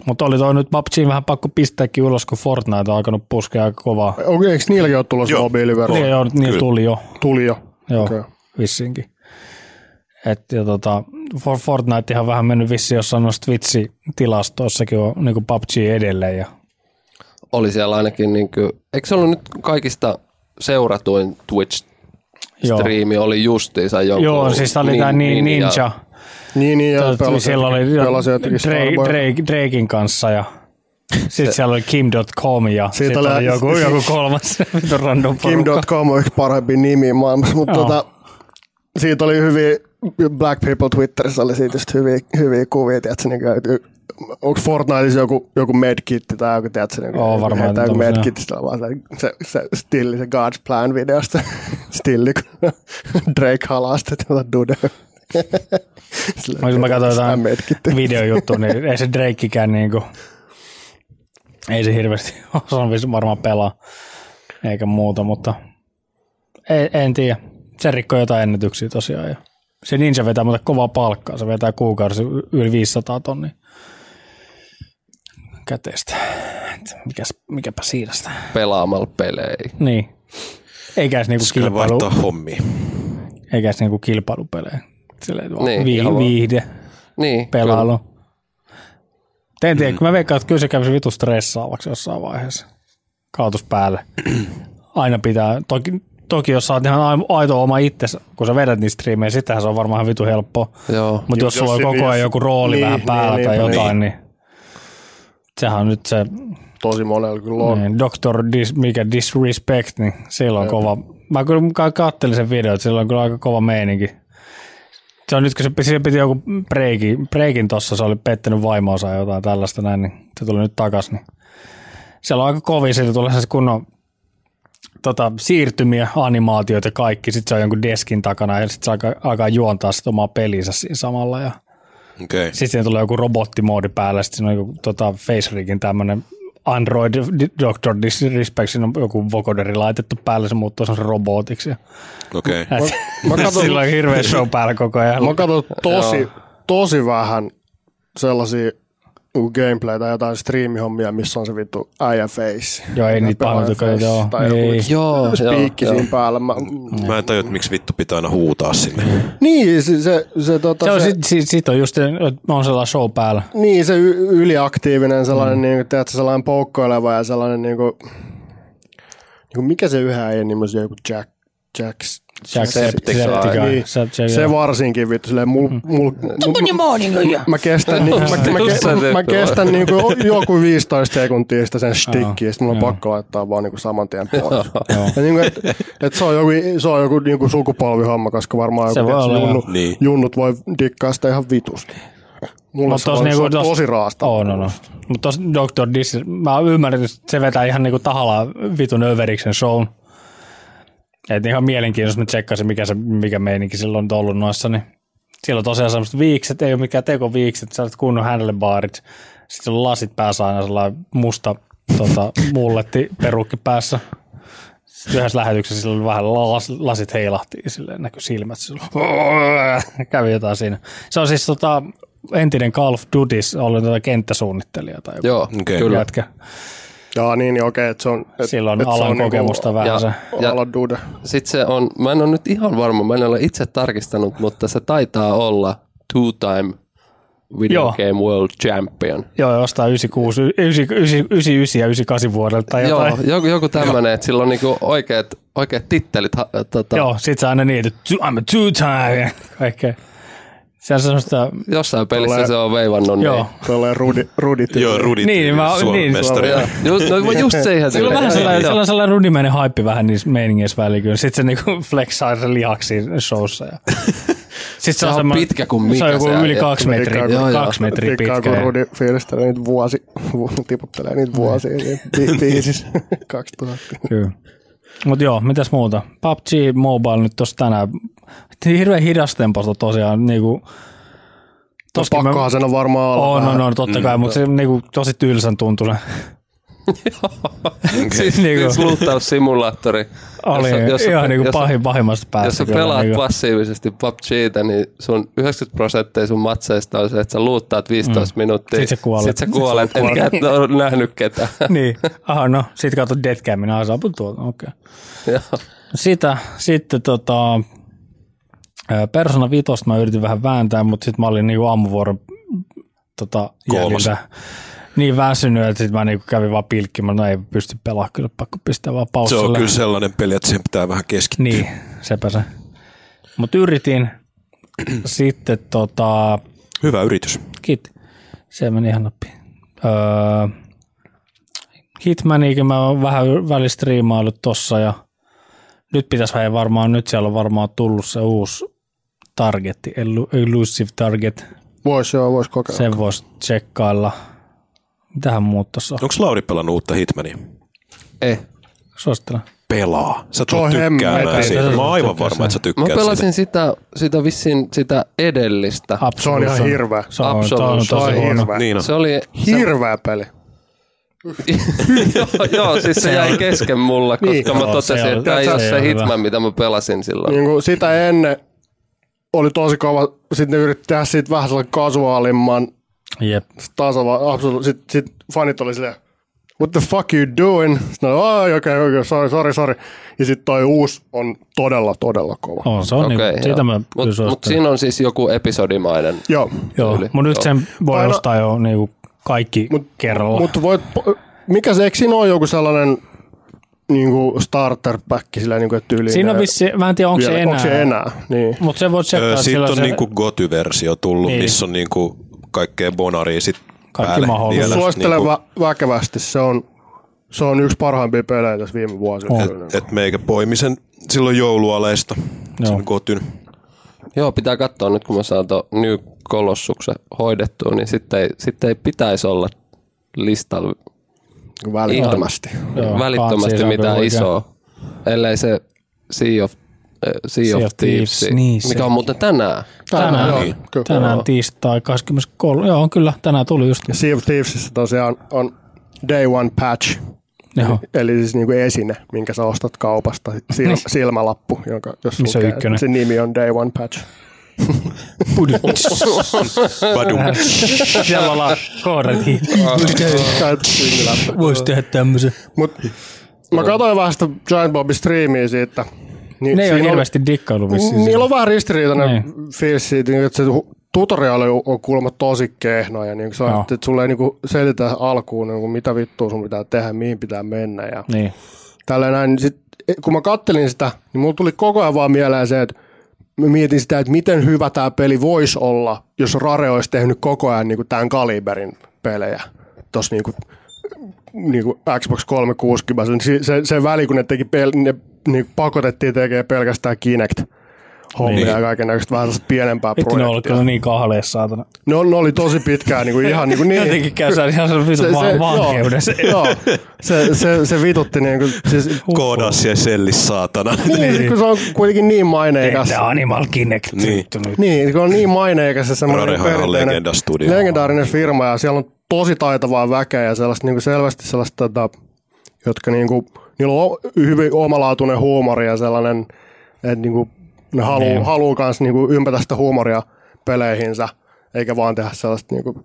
mutta oli toi nyt PUBGin vähän pakko pistääkin ulos, kun Fortnite on alkanut puskea aika kovaa. Onko, eikö niilläkin ole tulossa Joo. mobiiliversio? Niin, joo, niin tuli jo. Tuli jo. Joo, okay. vissinkin. Et, ja tota, For Fortnite ihan vähän mennyt vissiin jossain noissa Twitch-tilastoissakin on niin PUBG edelleen. Ja, oli siellä ainakin, niin kuin, eikö se ollut nyt kaikista seuratuin Twitch-striimi oli justiinsa joku Joo, siis oli tää Nin- Ninja. Niin, niin, ja Tota, pelasin, siellä oli Drake, Drakein kanssa ja sitten siellä oli Kim.com ja sitten oli, oli- joku, [LAUGHS] joku kolmas random. Kim.com on yksi parhaimpia nimiä maailmassa, mutta tota, siitä oli hyviä, Black People Twitterissä oli siitä just hyviä, hyviä kuvia, tiedätkö, niin kuin, onko Fortniteissa joku, joku medkitti tai joku, tiedätkö, niin Oo, varmaan joku medkitti, se vaan se, se, se stilli, se God's Plan videosta, [LAUGHS] stilli, kun [LAUGHS] Drake halaa sitä tuota [LAUGHS] Mä, jos mä katsoin "Tämä jotain medkitti." videojuttua, niin ei se Drakeikään niinku, ei se hirveästi [LAUGHS] osannut vissi varmaan pelaa, eikä muuta, mutta ei, en tiedä. Se rikkoi jotain ennätyksiä tosiaan. Ja se Ninja vetää muuten kovaa palkkaa, se vetää kuukausi yli 500 tonnia käteistä. Et Mikäs, mikäpä siinä sitä. pelaamalla pelejä. Niin. Eikä edes niinku kilpailu, vaihtaa hommia. eikä edes niinku kilpailupelejä. Silleen Niin, vaan. viihde. Niin, pelailu. En Mm. tiedä, kun mä veikkaan, että kyllä se kävisi vitu stressaavaksi jossain vaiheessa. Kaatus päälle. [CLEARS THROAT] Aina pitää, toki, toki jos sä oot ihan ai- aito oma itsesi, kun sä vedät niistä striimejä, sittenhän se on varmaan vitu helppoa. kyllä. Joo. Mutta jos, Jos- sulla on koko ajan joku rooli niin, vähän päällä niin, tai niin, jotain, niin sehän on nyt se Tosi monella kyllä on. niin, Doctor Dis, mikä Disrespect, niin sillä on kova. Mä kyllä ka- kattelin sen video, että sillä on kyllä aika kova meininki. Se on nyt, kun se, se piti joku breiki, breikin tossa, se oli pettänyt vaimoonsa ja jotain tällaista näin, niin se tuli nyt takas. Niin. Siellä on aika kovin, siitä tulee se kunnon tota, siirtymiä, animaatioita ja kaikki. Sitten se on jonkun deskin takana ja sitten se alkaa, alkaa juontaa sit omaa pelinsä siinä samalla. Ja. Okay. sitten siinä tulee joku robottimoodi päälle. Sitten siinä on joku tota, FaceRigin tämmöinen Android Doctor Disrespect, siinä on joku vokoderi laitettu päälle, se muuttuu semmoisen robotiksi. Ja, Okei. Okay. mä [LAUGHS] katson- Sillä on hirveä show päällä koko ajan. Mä katson tosi, tosi vähän sellaisia gameplaytä ja jotain striimihommia, missä on se vittu äijä face. Joo, ei niitä face joo. Tai joku Ei. Joo, spiikki joo, siinä päällä. Mä, Mä en tajua, että miksi vittu pitää aina huutaa sinne. niin, se, se, se, tota, Se on, se, sit, sit, sit on just, että on sellainen show päällä. niin, se y- yliaktiivinen, sellainen, mm. niin, tiedätkö, sellainen poukkoileva ja sellainen, niin kuin, niin kuin mikä se yhä ei nimi on, joku Jack, Jacks, Septicon. Niin, Se, se varsinkin vittu, silleen mul, mul, mul, mä kestän, niin, [LAUGHS] mä, mä, mä, kestän niin kuin joku 15 sekuntia sitä sen stikkiä, ja sitten mulla on pakko laittaa vaan niin kuin saman tien [LAUGHS] pois. Ja niin kuin, et, et se on joku, se on joku niin kuin sukupolvihomma, koska varmaan joku, voi junnu. Niin. junnut voi dikkaa sitä ihan vitusti. Mulla Mut se, tos on, niinku se tos- tosi raasta. On, on, on. Mutta tuossa Dr. Dis, mä oon ymmärtänyt, että se vetää ihan niinku tahalla vitun överiksen shown. Et ihan mielenkiintoista, mä tsekkasin, mikä, se, mikä meininki silloin on ollut noissa, niin siellä on tosiaan semmoiset viikset, ei ole mikään tekoviikset, sä olet kunnon handlebaarit, sitten on lasit päässä aina sellainen musta tota, [COUGHS] mulletti perukki päässä. Sitten yhdessä lähetyksessä sillä oli vähän las, lasit heilahti silleen näkyi silmät. Sillä, [LAUGHS] kävi jotain siinä. Se on siis tota, entinen Call of Duty, ollut tota kenttäsuunnittelija tai joku Joo, okay. kyllä. Jaa, niin, niin okei, että se on... Et, Sillä on et se alan niinku kokemusta vähän Ja- se. Ja- Ala dude. Sitten se on, mä en ole nyt ihan varma, mä en ole itse tarkistanut, mutta se taitaa olla two-time Video Joo. Game World Champion. Joo, jostain 96, 99 99 ja 98 vuodelta tai Joo, jotain. joku, joku tämmöinen, että sillä on niinku oikeat, oikeat tittelit. ha- Tota, Joo, sit se aina niin, että I'm a two time ja [LAUGHS] kaikkea. Se on semmoista, Jossain pelissä Tulee- se on veivannut. joo. Tuollainen Rudi, Rudi Joo, Rudit, Niin, mä- Suomen niin, mestari. Niin. Just, no, just siihen. Sillä on vähän sellainen, sellainen, sellainen rudimäinen haippi vähän niissä meiningeissä väliin kyllä. Sitten se niinku [LAUGHS] flexaa se lihaksi showssa. Ja. [LAUGHS] Sitten se, on semmoinen- pitkä kuin Se mikä on joku se yli kaksi metriä, Joo, joo. kaksi metriä pitkä. kun ja- Rudi fiilistelee niitä vuosi, vu, tiputtelee niitä vuosia niin bi- biisissä [LAUGHS] 2000. Kyllä. Mutta joo, mitäs muuta? PUBG Mobile nyt tuossa tänään. Hirveän hidastemposta tosiaan. Niinku, toskin mä- Pakkohan sen on varmaan olla. On, on, on, totta kai, mutta se niinku, tosi tylsän tuntuinen. [LAUGHS] Siis, Niinku- siis luuttaussimulaattori. Oli Jos- jos- ihan niinku jos- pahin, pahimmasta päästä. Jos sä pelaat niinku. passiivisesti PUBGtä, niin sun 90 prosenttia sun matseista on se, että sä luuttaat 15 mm. minuuttia. Sit sä kuolet. Sit sä kuolet, etkä et ole nähnyt ketään. [LAUGHS] niin, aha no, sit katsot Deadcamin, aha saapu tuolta, okei. Okay. Joo. Sitä, sitten tota, Persona 5 mä yritin vähän vääntää, mutta sitten mä olin niinku aamuvuoron tota, jäljiltä niin väsynyt, että sitten mä niinku kävin vaan pilkkimään, no ei pysty pelaamaan, kyllä pakko pistää vaan Se paussille. on kyllä sellainen peli, että siihen pitää vähän keskittyä. Niin, sepä se. Mutta yritin. [CLEARS THROAT] Sitten tota, Hyvä yritys. kiitti. Se meni ihan nappiin. Öö, Hitmanikin mä oon vähän välistriimaillut tossa ja nyt pitäisi vähän varmaan, nyt siellä on varmaan tullut se uusi targetti, elu- elusive target. Vois joo, vois kokeilla. Sen voisi tsekkailla. Mitähän muut tossa on? Onko Lauri pelannut uutta Hitmania? Eh. Suosittelen. Pelaa. Sä Se on tulet tykkäämään siitä. Mä oon aivan Tykkää varma, että sä Mä tykkäät siitä. pelasin sitä, sitä vissiin sitä edellistä. Se on ihan hirveä. Se on, se on Se on hirveä. Niin on. Se oli, Hirveä peli. [LAUGHS] joo, joo, siis se jäi kesken mulla, koska Niin. mä totesin, että tämä ei ole ei se. Hitman, mitä mä pelasin silloin. Niin kuin sitä ennen oli tosi kova. Sitten ne yritti tehdä siitä vähän sellainen kasuaalimman. Jep. Tasava, absoluut. Sitten sit fanit oli silleen, what the fuck you doing? Sitten oli, okei, okei, okay, sorry, sorry, sorry. Ja sitten toi uusi on todella, todella kova. On, se on Okei, niin, siitä mä Mutta mut siinä on siis joku episodimainen. Joo. Joo, mutta nyt sen voi Paino- ostaa jo niinku kaikki Mut- kerralla. Mutta voit, mikä se, eikö siinä ole joku sellainen niinku starter pack silleen, niinku, että tyyliin. Siinä on vissi, mä en tiedä onko se enää. Onko se enää? Niin. Mutta se voit tsekkaa Sitten sillä on se, niinku Goty-versio tullut, Niin. missä on niinku kaikkea bonaria sit Kaikki päälle mahdollista. Suosittelen Niinku, vä- väkevästi. Se on, se on yksi parhaimpia pelejä tässä viime vuosina. Et, et meikä poimi sen silloin joulualeista, Joo. sen Gotyn. Joo, pitää katsoa nyt, kun mä saan tuon New Colossuksen hoidettua, niin sitten ei, sitten ei pitäisi olla listalla Välittömästi. Joo, välittömästi on mitään isoa. ellei se Sea of, äh, sea Sea of, of Thieves, Thieves, niin mikä on muuten tänään. Tänään, joo, niin. kyllä. tänään Joo. tiistai 23. Joo, kyllä, tänään tuli just. Ja Sea of Thievesissä tosiaan on Day One Patch, Joo. eli siis niinku esine, minkä sä ostat kaupasta. Sil, silmälappu, jonka, jos Missä on lukee, se nimi on Day One Patch. Badum. Siellä ollaan koodat. Voisi tehdä tämmöisen. Mut mä katsoin vähän sitä Giant Bobin striimiä siitä. Niin Ne ei ole hirveästi dikkailu vissiin. Niillä on vähän ristiriitainen Niin. fiilis siitä, niin että se tutoriaali on- kuulemma tosi kehno ja niin että sulle ei niin selitä alkuun, niin kuin mitä vittua sun pitää tehdä, mihin pitää mennä ja Niin. tällä näin. Sit, kun mä kattelin sitä, niin mulla tuli koko ajan vaan mieleen se, että mä mietin sitä, että miten hyvä tämä peli voisi olla, jos Rare olisi tehnyt koko ajan niin kuin tämän kaliberin pelejä. Tuossa niin kuin, niin kuin Xbox 360, se, se, se väli, kun ne, teki pel, ne niin pakotettiin tekemään pelkästään Kinect hommia Niin. ja kaiken näköistä vähän sellaista pienempää Vittu ne oli projektia. kyllä niin kahleessa saatana. Ne, on- ne oli tosi pitkään niin kuin ihan niin kuin niin. Jotenkin käy siellä ihan se vittu vaan vankeudessa. Joo, joo, se, se, se vitutti niin kuin, siis, Koodaa siellä sellissä, saatana. niin, kun se on kuitenkin niin maineikas. Teette Animal Kinect. Niin. Niin, kun on niin maineikas se semmoinen Studio. legendaarinen firma ja siellä on tosi taitavaa väkeä ja sellaista niin kuin selvästi sellaista, tota, jotka niin kuin, niillä on hyvin omalaatuinen huumori ja sellainen, että niin kuin, ne haluaa Niin. haluu kans niin kuin ympätä sitä huumoria peleihinsä, eikä vaan tehdä sellaista niin kuin,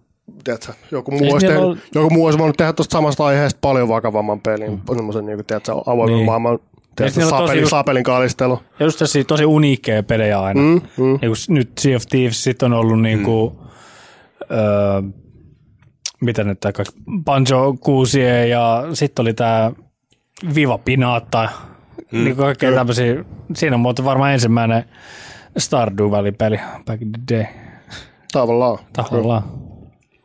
tiedätkö, joku, muu olisi niillä tehnyt, joku muu olisi voinut tehdä tuosta samasta aiheesta paljon vakavamman pelin, mm. semmoisen niin tiedätkö, avoimen Niin. maailman tiedätkö, tosi sapelin, just- sapelin kalistelu. Ja just tässä tosi uniikkeja pelejä aina. Mm, mm. Ja s- nyt Sea of Thieves sit on ollut niinku, öö, mitä nyt kaikki, Banjo Kuusie ja sitten oli tää Viva Pinata. Mm, niin kaikkea tämmöisiä. Siinä on muuten varmaan ensimmäinen Stardew Valley-peli back in the day. Tavallaan. Tahollaan.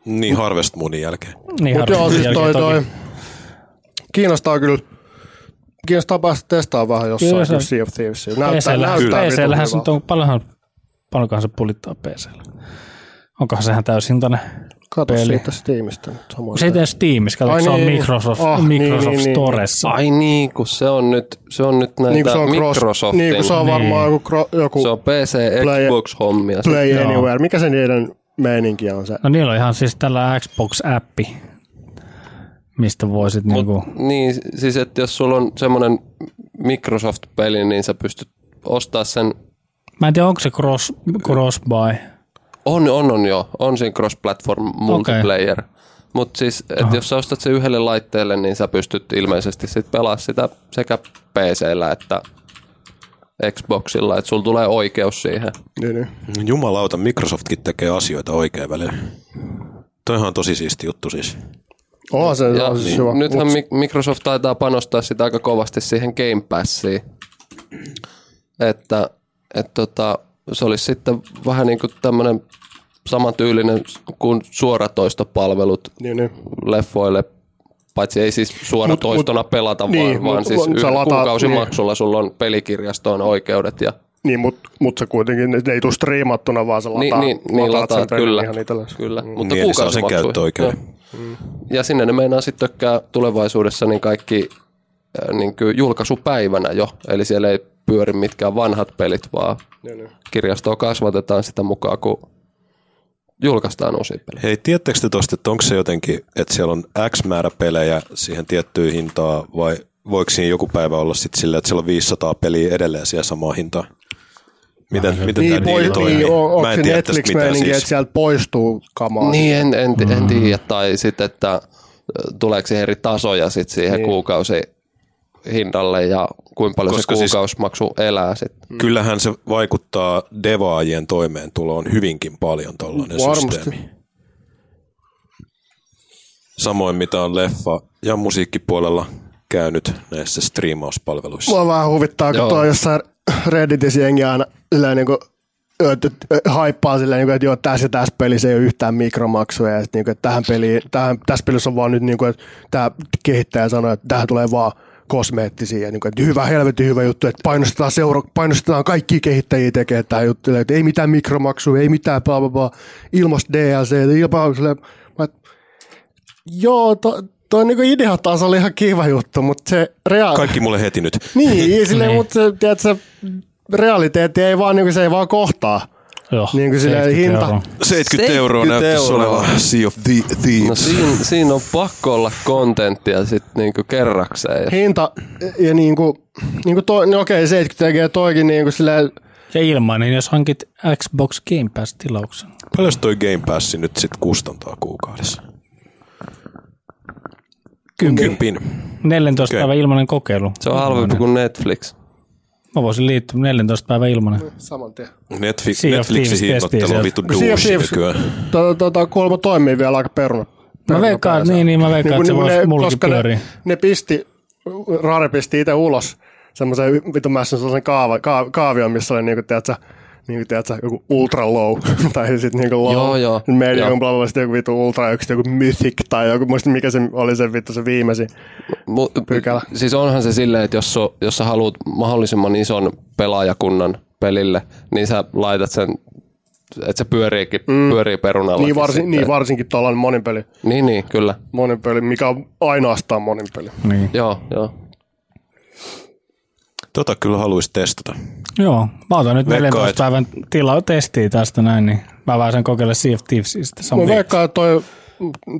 Niin Harvest Moonin jälkeen. Niin Mutta joo, harvemmin siis toi, jälkeen toi, kiinnostaa kyllä, kiinnostaa päästä testaamaan vähän jossain Kyllä se- kyllä Sea of Thieves. Näyttää, näyttää PC-llähän se on, paljonhan, paljonkohan se pulittaa PCllä. Onkohan sehän täysintainen Kato peli. siitä Steamista nyt samoin. Se ei Steamissa, kato, Ai se on niin. Microsoft, Ah, niin, Microsoft niin, niin. Storessa. Ai niin, kun se on nyt, se on nyt näitä niin kuin se on cross, Microsoftin. niin kuin se on varmaan joku, cro- joku se on PC, Play- Xbox-hommia. Play Joo. Anywhere. Mikä se niiden meininki on se? No niillä on ihan siis tällä Xbox-appi, mistä voisit Mut, niinku... Niin, siis että jos sulla on semmoinen Microsoft-peli, niin sä pystyt ostaa sen. Mä en tiedä, onko se cross, cross-buy. On, on, on jo. On siinä cross-platform multiplayer. Mutta siis, että jos sä ostat sen yhdelle laitteelle, niin sä pystyt ilmeisesti sit pelaa sitä sekä PCllä että Xboxilla, että sulla tulee oikeus siihen. Niin, niin. Jumalauta, Microsoftkin tekee asioita oikein välillä. Toihan on tosi siisti juttu siis. Oh, se Ja on siis niin, hyvä. nythän Mi- Microsoft taitaa panostaa sitä aika kovasti siihen Game Passiin. Että et tota, se olisi sitten vähän niin kuin tämmöinen samantyylinen kuin suoratoistopalvelut Niin, niin. leffoille, paitsi ei siis suoratoistona pelata, niin, vaan, vaan mut- siis sä yhden lataat- kuukausimaksulla sulla on pelikirjastoon oikeudet ja Niin, mutta mut se kuitenkin, ne ei tule striimattuna, vaan se lataa, niin, niin, niin lataat lataat, sen kyllä, ihan itsellesi. kyllä. Mm. mutta Niin, sen kuukausimaksuihin. käyttöoikeuden. Joo. Ja sinne ne meinaa sitten tökkää tulevaisuudessa niin kaikki äh, niin kuin julkaisupäivänä jo, eli siellä ei pyöri mitkään vanhat pelit, vaan Niin, kirjastoa kasvatetaan sitä mukaan, kun julkaistaan uusia pelejä. Hei, tiedättekö te tosta, että onko se jotenkin, että siellä on X määrä pelejä siihen tiettyyn hintaan, vai voiko siinä joku päivä olla sitten silleen, että siellä on 500 peliä edelleen siihen samaan hintaan? Miten, miten Niin, tämä diili toimii? niin, on, onko Mä en se tiedä mitään Netflix-meininki, siis. että sieltä poistuu kamaa? Niin, en, en, en tiedä, tai sitten, että tuleeko siihen eri tasoja sit siihen niin. kuukausi hinnalle ja kuinka paljon Koska se siis- kuukausimaksu elää sitten. Kyllähän se vaikuttaa devaajien toimeentuloon hyvinkin paljon tuollainen systeemi. Samoin mitä on leffa- ja musiikkipuolella käynyt näissä striimauspalveluissa. Mua vähän huvittaa, kun Joo. tuo jossain Redditissä jengi aina silleen niin kuin, haippaa silleen, niin kuin, että joo, tässä ja tässä pelissä ei ole yhtään mikromaksuja, ja sitten, niin kuin, että tähän peliin, tähän, tässä pelissä on vaan nyt, niin kuin, että tämä kehittäjä sanoi, että tähän tulee vaan kosmeettisia, ja niin kuin, että hyvä, helvetin hyvä juttu, että painostetaan, seura- painostetaan kaikki kehittäjiä tekemään tämä juttu, että ei mitään mikromaksuja, ei mitään bla bla bla, ilmasta DLC, ilman silleen, mä, joo, to, toi niinku idea taas oli ihan kiva juttu, mutta se rea- Kaikki mulle heti nyt. Niin, [LAUGHS] silleen, Niin. mutta se, tiedätkö, realiteetti ei vaan, niinku, se ei vaan kohtaa. Joo, Niin kuin silleen 70 hinta. euroa. 70 euroa 70 näyttäisi euroa. olevan Sea of the Thieves. No siinä, siinä on pakko olla kontenttia sitten niinku kerrakseen. Hinta ja niinku, niinku toi, no okei, 70 tekee toikin niinku silleen, Ja ilmainen, jos hankit Xbox Game Pass-tilauksen. Paljon toi Game Pass nyt sit kustantaa kuukaudessa? Kympin. 14 Okei. päivän ilmainen kokeilu. Se on halvempi kuin Netflix. Mä voisin liittyä 14 päivän ilmainen. saman tien. Netflix, Sea Netflixin hinnoittelu on of duusi nykyään. tota, tota, kuulemma toimii vielä aika peruna. Mä veikkaan, niin, niin mä veikkaan, että se voisi mullakin koska pyöriä. ne, ne pisti, Rare pisti itse ulos semmoisen vitun mässän sellaisen kaava, ka, kaavion, missä oli niinku, tiedätkö, niinku, tiedätkö, joku ultra low, [LAUGHS] tai sitten niinku low, Joo, joo, medium, joo. bla bla, sitten joku vitu ultra, yksi joku mythic, tai joku, muista mikä se oli se vittu se viimeisin. Mu- Pykälä. Siis onhan se silleen, että jos, so, jos sä haluat mahdollisimman ison pelaajakunnan pelille, niin sä laitat sen, että se pyöriikin, mm. pyörii perunalla. Niin, varsin, niin varsinkin tuollainen monin peli, niin, niin, kyllä. monin peli, mikä on ainoastaan monin peli. Niin. Joo, joo. Tota kyllä haluaisi testata. Joo, mä otan nyt Veikkaan, 14 et- päivän tila testiä tästä näin, niin mä vähän sen kokeile Sea of Thievesista. Mä veikkaan, että toi,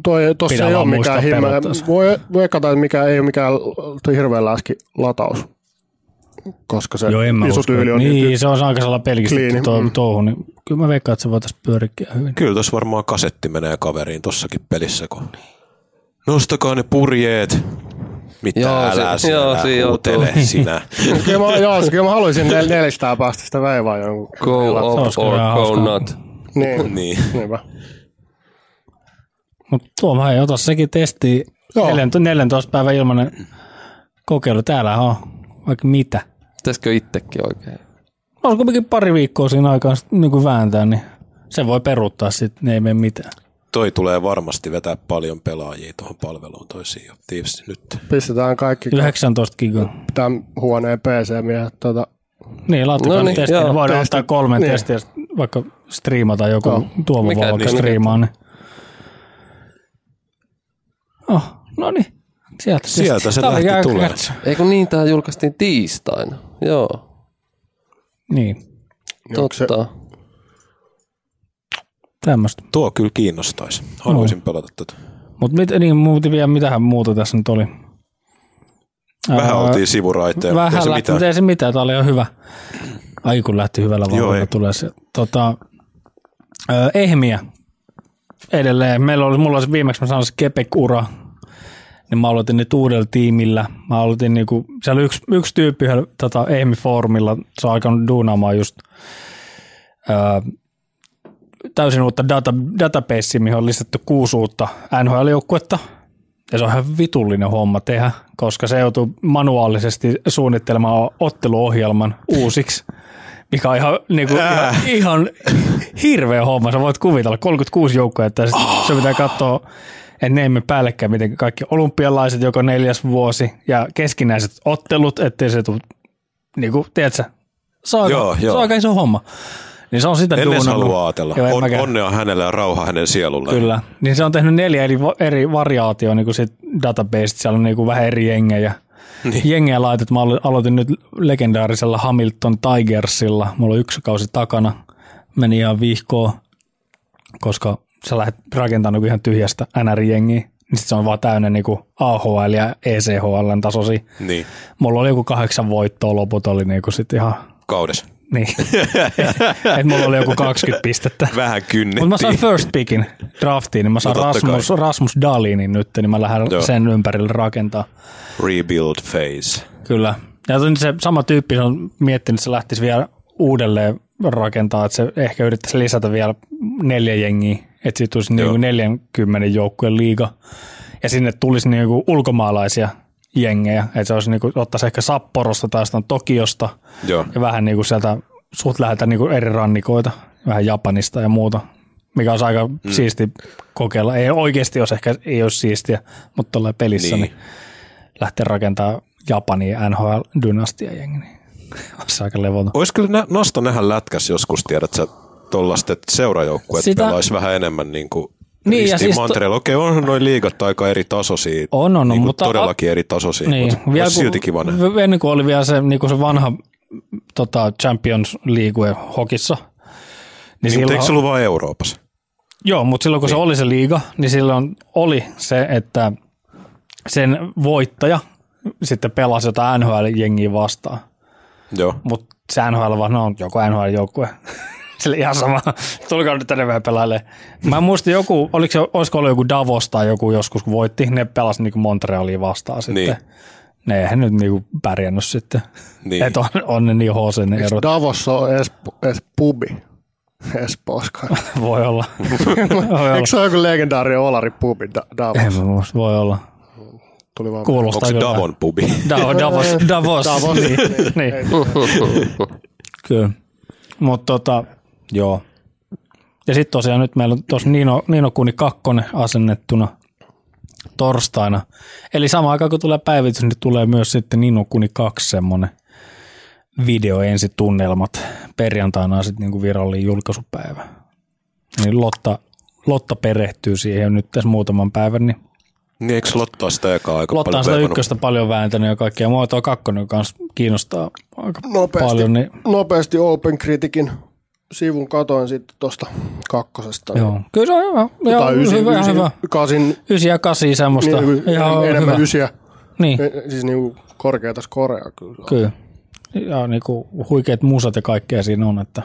toi, tossa Pidä ei ole mikään pelottaa. Voi veikata, että mikä, ei ole mikään toi hirveän läski lataus. Koska se Joo, en mä iso usko. tyyli on Niin, niin, se on aika sellainen pelkistetty tuo, mm. touhu, niin kyllä mä veikkaan, että se voitaisiin pyöriä hyvin. Kyllä tuossa varmaan kasetti menee kaveriin tossakin pelissä, kun nostakaa ne purjeet. Mitä Joo, älä si- joo, sinä siinä huutele joutuu. sinä. kyllä, mä, joo, kyllä mä haluaisin nel, nelistää päästä sitä veivaa jonkun. Go Se up or go not. Niin, [LAUGHS] niin. niinpä. Mutta tuo mä ei ota sekin testi. Joo. 14, 14 päivän ilmainen kokeilu. Täällä on vaikka mitä. Pitäisikö itsekin oikein? Olisi kuitenkin pari viikkoa siinä aikaa sit niin vääntää, niin se voi peruuttaa sitten, ne ei mene mitään. Toi tulee varmasti vetää paljon pelaajia tuohon palveluun toi Sea of Thieves nyt. Pistetään kaikki 19 gigaa. tämän huoneen PC-miehet. Tota, Niin, laittakaa No no niin, testiä. joo, voidaan testi. ottaa kolme Niin. testiä, vaikka striimata joku Joo. Tuomo Mikä- vaikka striimaa. Niin. Oh, no niin. Sieltä, Sieltä se lähti tulee. Ei kun niin, tää julkaistiin tiistaina. Joo, Niin, niin onko se, totta. Tämmöistä. Tuo kyllä kiinnostaisi. Haluaisin pelata tätä. Mutta mit, niin, muuten vielä mitähän muuta tässä nyt oli. Vähän Ää, oltiin sivuraiteen, mutta ei Vähän se lähti, mitään. mutta ei se mitään. Tämä oli ihan hyvä. Ai kun lähti hyvällä vauhdilla tulee se. Tota, ö, ehmiä edelleen. Meillä oli, mulla oli viimeksi, mä sanoin se Kepek-ura, niin mä aloitin nyt uudella tiimillä. Mä aloitin niinku, siellä oli yksi, yksi tyyppi yhdellä tota, Ehmi-foorumilla, se on alkanut duunaamaan just ö, täysin uutta data, databasea, mihin on lisätty kuusi uutta NHL-joukkuetta. Ja se on ihan vitullinen homma tehdä, koska se joutuu manuaalisesti suunnittelemaan otteluohjelman uusiksi, mikä on ihan, niin kuin, ihan, ihan hirveä homma. Sä voit kuvitella 36 joukkoa, että sit se pitää katsoa, että ne ei mene päällekkäin miten kaikki olympialaiset joka neljäs vuosi ja keskinäiset ottelut, ettei se tule, niin kuin, tiedätkö, se on, Joo, se on aika iso homma. Niin se on sitä En edes halua ajatella. Joo, On, mäkään. onnea hänelle ja rauha hänen sielulleen. Kyllä. Niin se on tehnyt neljä eri, eri variaatioa niin sit database. Siellä on niin kuin vähän eri jengejä. [LAUGHS] Niin. Jengejä laitet. Mä alo- aloitin nyt legendaarisella Hamilton Tigersilla. Mulla on yksi kausi takana. Meni ihan vihkoon, koska sä lähdet rakentamaan niin ihan tyhjästä NR-jengiä. Niin sit se on vaan täynnä niin kuin AHL ja ECHL tasoisia. Niin, Mulla oli joku kahdeksan voittoa, loput oli niin kuin sit ihan, kaudessa. Niin. [LAUGHS] Et mulla oli joku 20 pistettä. Vähän kynnettiin. Mutta mä saan first pickin draftiin, niin mä saan No Rasmus, Rasmus Dalinin nyt, niin mä lähden Joo. sen ympärille rakentaa. Rebuild phase. Kyllä. Ja se sama tyyppi se on miettinyt, että se lähtisi vielä uudelleen rakentaa, että se ehkä yrittäisi lisätä vielä neljä jengiä, että siitä tulisi niinku 40 joukkueen liiga. Ja sinne tulisi niinku ulkomaalaisia jengejä, että se olisi niinku, ottaisi ehkä Sapporosta tai jostain Tokiosta Joo. ja vähän niinku sieltä suht läheltä niinku eri rannikoita, vähän Japanista ja muuta, mikä olisi aika mm. siisti kokeilla. Ei oikeasti jos ehkä ei olisi siistiä, mutta tuolla pelissä niin. Niin. niin lähteä rakentamaan Japania NHL-dynastia jengi, niin olisi aika levoton. Olisi kyllä nä- nosta nähdä lätkäs joskus, tiedät sä, tollaista, että seurajoukkueet Sitä- pelaisi vähän enemmän niin kuin Niin, ja siis to- Montreal. Okei, on noin liigat aika eri tasoisia. On, on, niin mutta- Todellakin eri tasoisia, Niin, mutta vielä silti kiva nähdä. ennen kuin oli vielä se, niin kuin se vanha tota, Champions League hokissa. Niin, Niin, mutta eikö se silloin, ollut vain Euroopassa? joo, mutta silloin kun niin. se oli se liiga, niin silloin oli se, että sen voittaja sitten pelasi jotain NHL-jengiä vastaan. Joo. Mutta se NHL vaan no, on joku NHL-joukkue. Sille ihan sama. Tulkaa nyt tänne vähän pelailemaan. Mä muistin joku, oliko se, olisiko ollut joku Davos tai joku joskus, kun voitti, ne pelasi niinku Montrealia vastaan sitten. Niin. Ne eihän nyt niinku pärjännyt sitten. Niin. Että on, on ne niin HC ne erot. Davos on Espo, es pubi Espoossa? [LAUGHS] Voi olla. [LAUGHS] voi olla. Eikö se ole joku legendaarinen Olari pubi Da- Davos? En mä muista, voi olla. Tuli vaan Kuulostaa Onko se kyllä. Davon pubi? Da- [LAUGHS] Davos. Davos. Davos. niin. niin. Kyllä. Mutta tota, joo. Ja sitten tosiaan nyt meillä on tuossa Nino, Nino Kuni 2 asennettuna torstaina. Eli sama aikaan kun tulee päivitys, niin tulee myös sitten Nino Kuni 2 semmoinen video ensitunnelmat. Perjantaina on sitten niinku virallinen julkaisupäivä. Niin Lotta, Lotta perehtyy siihen nyt tässä muutaman päivän, niin Niin eikö se Lottaa sitä ekaa aika Lotta on paljon sitä veivannut? ykköstä paljon vääntänyt ja kaikkea. Mua tuo kakkonen kanssa kiinnostaa aika Nopeasti. paljon. Niin, Nopeasti Open Criticin sivun katoin sitten tuosta kakkosesta. joo. Kyllä se on hyvä. Joo, Tai ysi, hyvä, ysi, hyvä. kasin, Ysi ja kasi semmoista. niin, ihan enemmän hyvä. ysiä. Niin, E- Siis niinku korkeata skorea kyllä. kyllä. Ja niinku huikeat musat ja kaikkea siinä on, että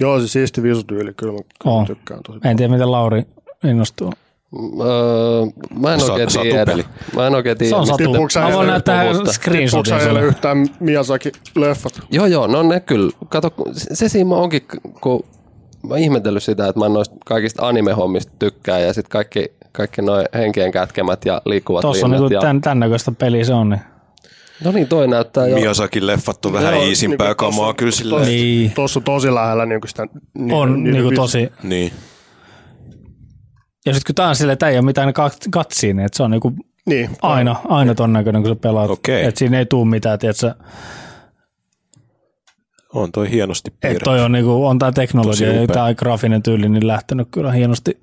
Joo, se siisti visutyyli, kyllä mä, kyllä mä On. tykkään tosi en tiedä miten Lauri innostuu. Öö, mä en Sa- oikein tiedä. satupeli. Mä en oikein tiedä. Se on satu. Mä voin näyttää screenshotin sulle. yhtään Miyazaki-leffat? Joo, joo, no ne kyllä. Kato, se siinä onkin, kun mä oon ihmetellyt sitä, että mä en noista kaikista anime-hommista tykkää ja sitten kaikki, kaikki noin henkien kätkemät ja liikkuvat Tuossa on niinku ja... tämän, tämän näköistä peliä se on. Niin. No niin, toi näyttää jo. Miyazakin leffat on vähän Joo, iisimpää niinku tossa- kamaa kyllä silleen. Niin. Tuossa on tosi lähellä niinku sitä... Ni, On niiden niinku vis- tosi. Niin. Ja sitten kun tää on silleen, että ei ole mitään katsiin, että se on niinku Niin, aina, aina ton näköinen, kun sä pelaat. Okei. Että siinä ei tuu mitään, tiedätkö, On toi hienosti että piirretty. toi on, niinku, on tää teknologia ja tää graafinen tyyli niin lähtenyt kyllä hienosti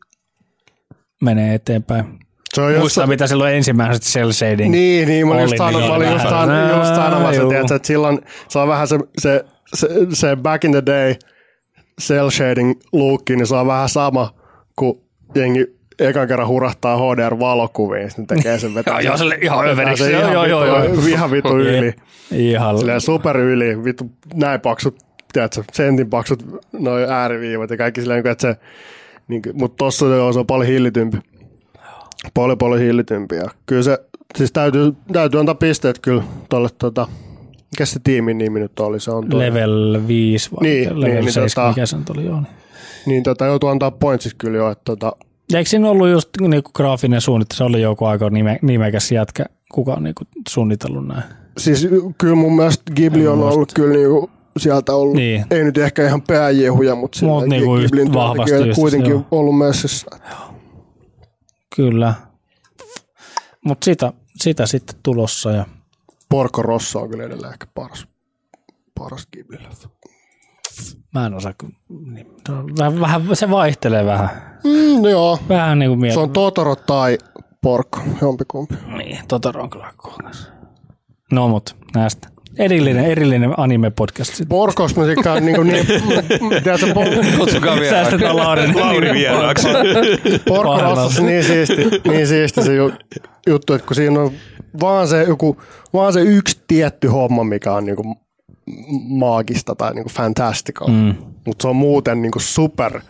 menee eteenpäin. se on Muistaa, jossain, mitä silloin ensimmäiset cell shading. Niin, niin, mä olin just Oli sanon, niin, mä olin just, sanon, just sanomassa, Juu. tiedätkö, että silloin se on vähän se, se, se, se back in the day cell shading lookki, niin se on vähän sama, kun jengi ekan kerran hurahtaa HDR-valokuviin, sitten tekee sen vetää. [LAUGHS] Joo, sille ihan överiksi. Se Joo, ihan joo, joo, joo. Ihan vitu yli. Ihan. Silleen super yli, vittu näin paksut, tiedätkö, sentin paksut noin ääriviivat ja kaikki silleen, että se, niin, mutta tossa se on paljon hillitympi. Paljon paljon hillitympi. Ja kyllä se, siis täytyy, täytyy antaa pisteet kyllä tuolle tota, mikä se tiimin nimi nyt oli, se on toi, Level 5 vai Niin, level niin, niin 7, tota- mikä se nyt oli joo. Niin. niin tota, joutuu antaa pointsit kyllä jo, että tota, eikö siinä ollut just niinku graafinen suunnittelu, se oli joku aika nime, nimekäs jätkä, kuka on niinku suunnitellut näin. siis kyllä mun mielestä Ghibli on ollut kyllä niinku, sieltä ollut, Niin. ei nyt ehkä ihan pääjehuja, mutta Mut niinku Ghiblin vahvasti just, kuitenkin joo. ollut messissä. Kyllä. Mutta sitä, sitä sitten tulossa ja Porco Rosso on kyllä edelleen ehkä paras, paras Ghibli-leffa. mä en osaa niin, vähän, vähän, se vaihtelee vähän. Mm, no joo, Vähän niin kuin se mieltä. on Totoro tai Porco, jompikumpi. Niin, Totoro on kyllä kuukas. No mut, näistä. Erillinen, erillinen anime-podcast. Porkos mä tykkään niinku niin, [LAUGHS] tiedätkö, por- Kutsukaa vielä. Säästetään Laurin. Lauri vieraaksi. Pahdella. Rossossa niin siisti, niin siisti se ju, juttu, että kun siinä on vaan se, joku, vaan se yksi tietty homma, mikä on niinku maagista tai niinku fantastical, mm. mutta se on muuten niinku super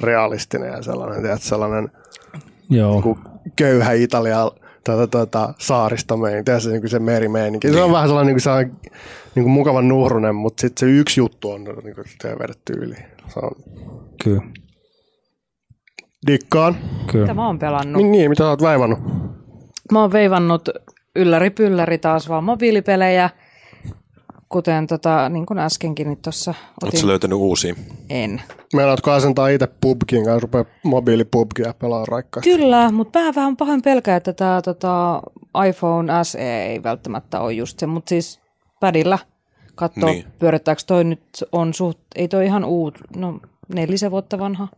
realistinen ja sellainen, tiedätkö, sellainen Joo. niinku köyhä Italia tätä, tätä saaristomeininki, se, niinku se merimeininki. Se on vähän sellainen niinku, sellainen niinku mukavan nuhrunen, mutta sitten se yksi juttu on niinku, se vedetty yli. Se on, Kyllä. dikkaan. Kyllä. Mitä mä oon pelannut? Niin, niin, mitä sä oot väivannut? Mä oon veivannut ylläri pylläri taas vaan mobiilipelejä, kuten tota, niin kuin äskenkin nyt tuossa Oletko otin. löytänyt uusia? En. Meinaatko asentaa itse PUBGin kanssa, rupea mobiilipubgia pelaa raikkaasti? Kyllä, mutta mä vähän pahoin pelkää, että tämä tota, iPhone SE ei välttämättä ole just se, mutta siis padilla katsoa, Niin. niin. pyörittääkö toi nyt on suht, ei toi ihan uut, no nelisen vuotta vanha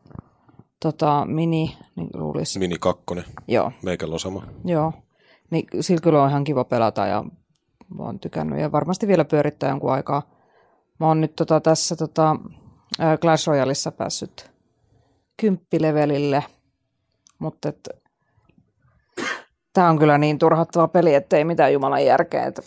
tota, mini, niin luulisi. Mini 2. Joo, Meikällä on sama. joo. Niin sillä kyllä on ihan kiva pelata ja mä oon tykännyt ja varmasti vielä pyörittää jonkun aikaa. Mä oon nyt tota, tässä tota, Clash Royaleissa päässyt kymppilevelille, mutta et, tää on kyllä niin turhattava peli, ettei mitään jumalan järkeä. Et.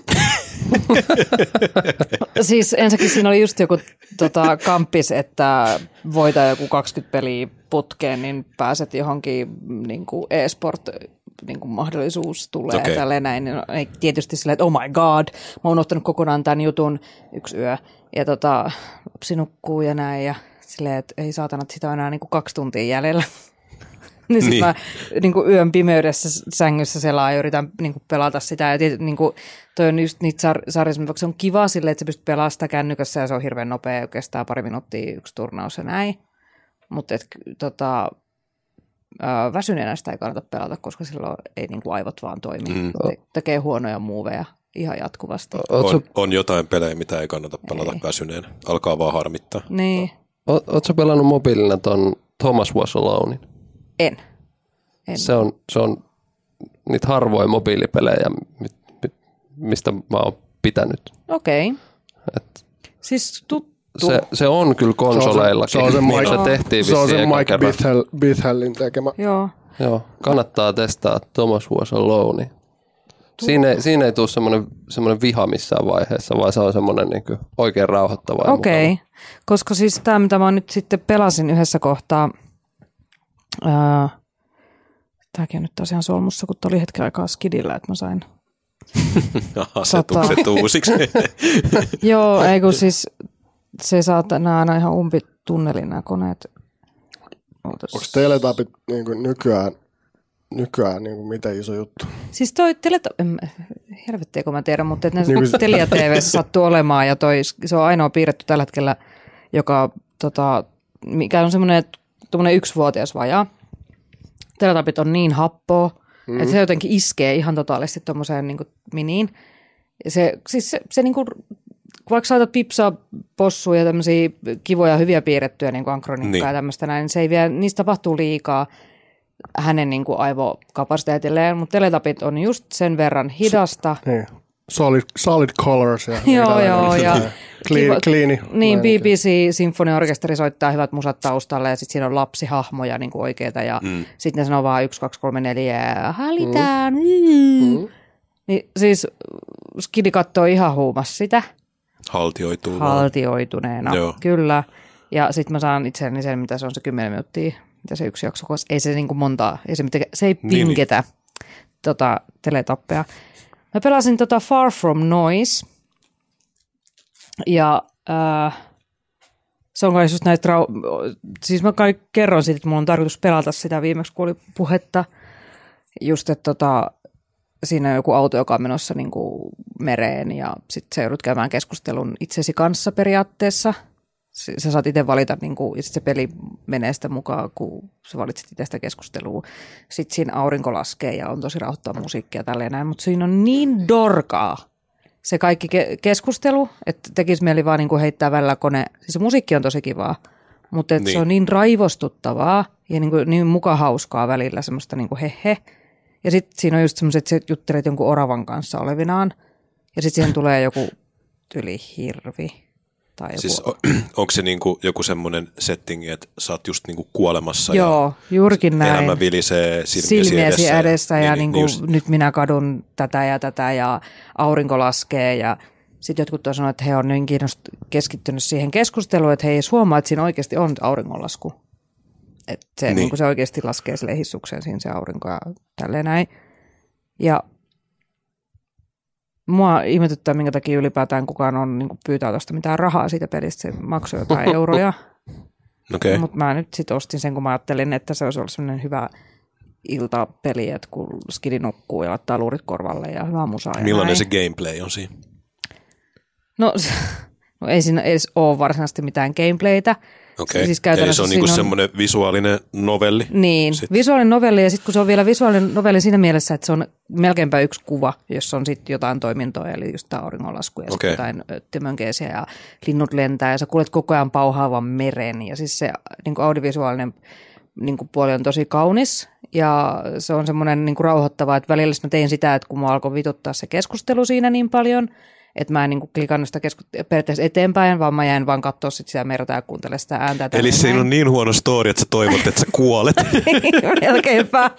[LAUGHS] siis ensinnäkin siinä oli just joku tota, kamppis, että voita joku 20 peliä putkeen, niin pääset johonkin niin kuin e-sport niin kuin mahdollisuus tulee okay. tälleen näin. Niin ei tietysti silleen, että oh my god, mä oon ottanut kokonaan tämän jutun yksi yö. Ja tota, lapsi nukkuu ja näin ja silleen, että ei saatana, että sitä on enää niin kuin kaksi tuntia jäljellä. [LAUGHS] niin sitten Niin. mä niin kuin yön pimeydessä sängyssä selaa ja yritän niin kuin pelata sitä. Ja tiety, niin kuin, toi on just niitä sar- sarjassa, vaikka se on kiva silleen, että sä pystyt pelaamaan sitä kännykässä ja se on hirveän nopea ja kestää pari minuuttia yksi turnaus ja näin. Mutta tota, väsyneenä sitä ei kannata pelata, koska silloin ei niin kuin aivot vaan toimi. Mm. Te- tekee huonoja muuveja ihan jatkuvasti. On, on jotain pelejä, mitä ei kannata pelata Ei. väsyneen. Alkaa vaan harmittaa. Niin, ootko pelannut mobiilina ton Thomas Was Alonein? En. en. Se on, se on niitä harvoja mobiilipelejä, mit, mit, mistä mä oon pitänyt. Okei. Okay. Et Siis tuttu. se, se on kyllä konsoleillakin. Se on se, niin Mike, se tehtiin se, on se Mike. Bithell, Bithellin tekemä. Joo. Joo, kannattaa testaa Thomas Was Alone. Siinä ei, siinä ei tule semmoinen, semmoinen viha missään vaiheessa, vaan se on semmoinen niin oikein rauhoittava. Okei, okay. koska siis tämä, mitä mä nyt sitten pelasin yhdessä kohtaa, ää, tämäkin on nyt tosiaan solmussa, kun oli hetken aikaa skidillä, että mä sain. [LAUGHS] Asetukset [LAUGHS] uusiksi. [LAUGHS] Joo, ei kun siis se saattaa, nämä aina ihan umpitunnelin nämä koneet. Ootas. Onko teletapit niin kuin nykyään, nykyään niin kuin miten iso juttu? Siis toi teleta... em, Helvettiä, kun mä tiedän, mutta että Niin se- Telia TV sattuu olemaan ja toi, se on ainoa piirretty tällä hetkellä, joka, tota, mikä on semmoinen tuommoinen yksivuotias vajaa. Teletapit on niin happoa, mm. että se jotenkin iskee ihan totaalisesti tuommoiseen niin miniin. Ja se, siis se, se niin kuin, vaikka saatat pipsaa, possuja ja tämmöisiä kivoja, hyviä piirrettyjä niin kuin ankronikkaa Niin. ja tämmöistä näin, niin se ei vie, niistä tapahtuu liikaa hänen niin kuin aivokapasiteetilleen, mutta teletapit on just sen verran hidasta. Niin. Solid, solid colors. Ja Joo, tällainen. joo, ja [LAUGHS] Clean, kiva- cleani. Niin, meininki. BBC Sinfoniorkesteri soittaa hyvät musat taustalle ja sitten siinä on lapsihahmoja niin kuin oikeita ja mm. sitten ne sanoo vaan 1, 2, 3, 4 ja hälytään. Mm. Mm. Niin siis Skidi katsoo ihan huumas sitä Haltioituu. vaan. haltioituneena. Joo. Kyllä. Ja sitten mä saan itselleni sen, mitä se on se 10 minuuttia, mitä se yksi jakso, koska ei se niinku montaa, ei se, mitenkään, se ei Niin, pinketä tota, teletappea. Mä pelasin tota Far From Noise. Ja äh, se on kai just näitä, trau- siis mä kai kerron siitä, että mulla on tarkoitus pelata sitä viimeksi, kun oli puhetta. Just, että tota, siinä on joku auto, joka on menossa niin kuin mereen ja sitten sä joudut käymään keskustelun itsesi kanssa periaatteessa. Sä saat itse valita, niin kuin, ja sit se peli menee sitä mukaan, kun sä valitset itse sitä keskustelua. Sitten siinä aurinko laskee ja on tosi rauhoittava musiikkia tälleen näin, mutta siinä on niin dorkaa se kaikki ke- keskustelu, että tekisi mieli vaan niin kuin heittää välillä kone. Siis se musiikki on tosi kivaa, mutta niin. se Niin. on niin raivostuttavaa ja niin, kuin, niin muka hauskaa välillä semmoista niin kuin hehe. Ja sitten siinä on just semmoiset, että sä juttelet jonkun oravan kanssa olevinaan ja sitten siihen tulee joku yli hirvi tai joku. Siis o- [CLEARS THROAT] onko se niinku joku semmoinen setting, että sä oot just niinku kuolemassa Joo, juurikin ja näin. elämä vilisee silmiesi, silmiesi edessä. edessä ja niin, niin, just- nyt minä kadun tätä ja tätä ja aurinko laskee ja sitten jotkut tuo sanoo, että he on niin kiinnost- keskittynyt siihen keskusteluun, että he ei huomaa, että siinä oikeasti on auringonlasku. Että se, niin. Niin. Niin se oikeasti laskee sille hissukseen siinä se aurinko ja tälleen näin. Ja mua ihmetyttää, minkä takia ylipäätään kukaan on niin pyytää tuosta mitään rahaa siitä pelistä. Se maksoi jotain [LAUGHS] euroja. Okei. Mutta mä nyt sitten ostin sen, kun mä ajattelin, että se olisi ollut sellainen hyvä iltapeli, että kun skidi nukkuu ja laittaa luurit korvalle ja hyvä musa ja Millainen näin. se gameplay on siinä? No, [LAUGHS] no ei siinä edes ole varsinaisesti mitään gameplaytä. Okei. Siis Eli se on niinku on- semmoinen visuaalinen novelli. Niin, Sit- visuaalinen novelli ja sitten kun se on vielä visuaalinen novelli siinä mielessä, että se on melkeinpä yksi kuva, jossa on sitten jotain toimintoa, eli just tämä auringonlasku ja okay. jotain tömönkeisiä ja linnut lentää ja sä kuulet koko ajan pauhaavan meren ja siis se niin audiovisuaalinen niin kuin puoli on tosi kaunis ja se on semmoinen niin kuin rauhoittava, että välillä mä tein sitä, että kun mua alkoi vituttaa se keskustelu siinä niin paljon, että mä en niin kuin klikannut sitä kesku- periaatteessa eteenpäin, vaan mä jäin vaan katsoa sit sitä merta ja kuuntele sitä ääntä. Eli siinä on niin huono story, että sä toivot, että sä kuolet. [LAUGHS] Melkeinpä.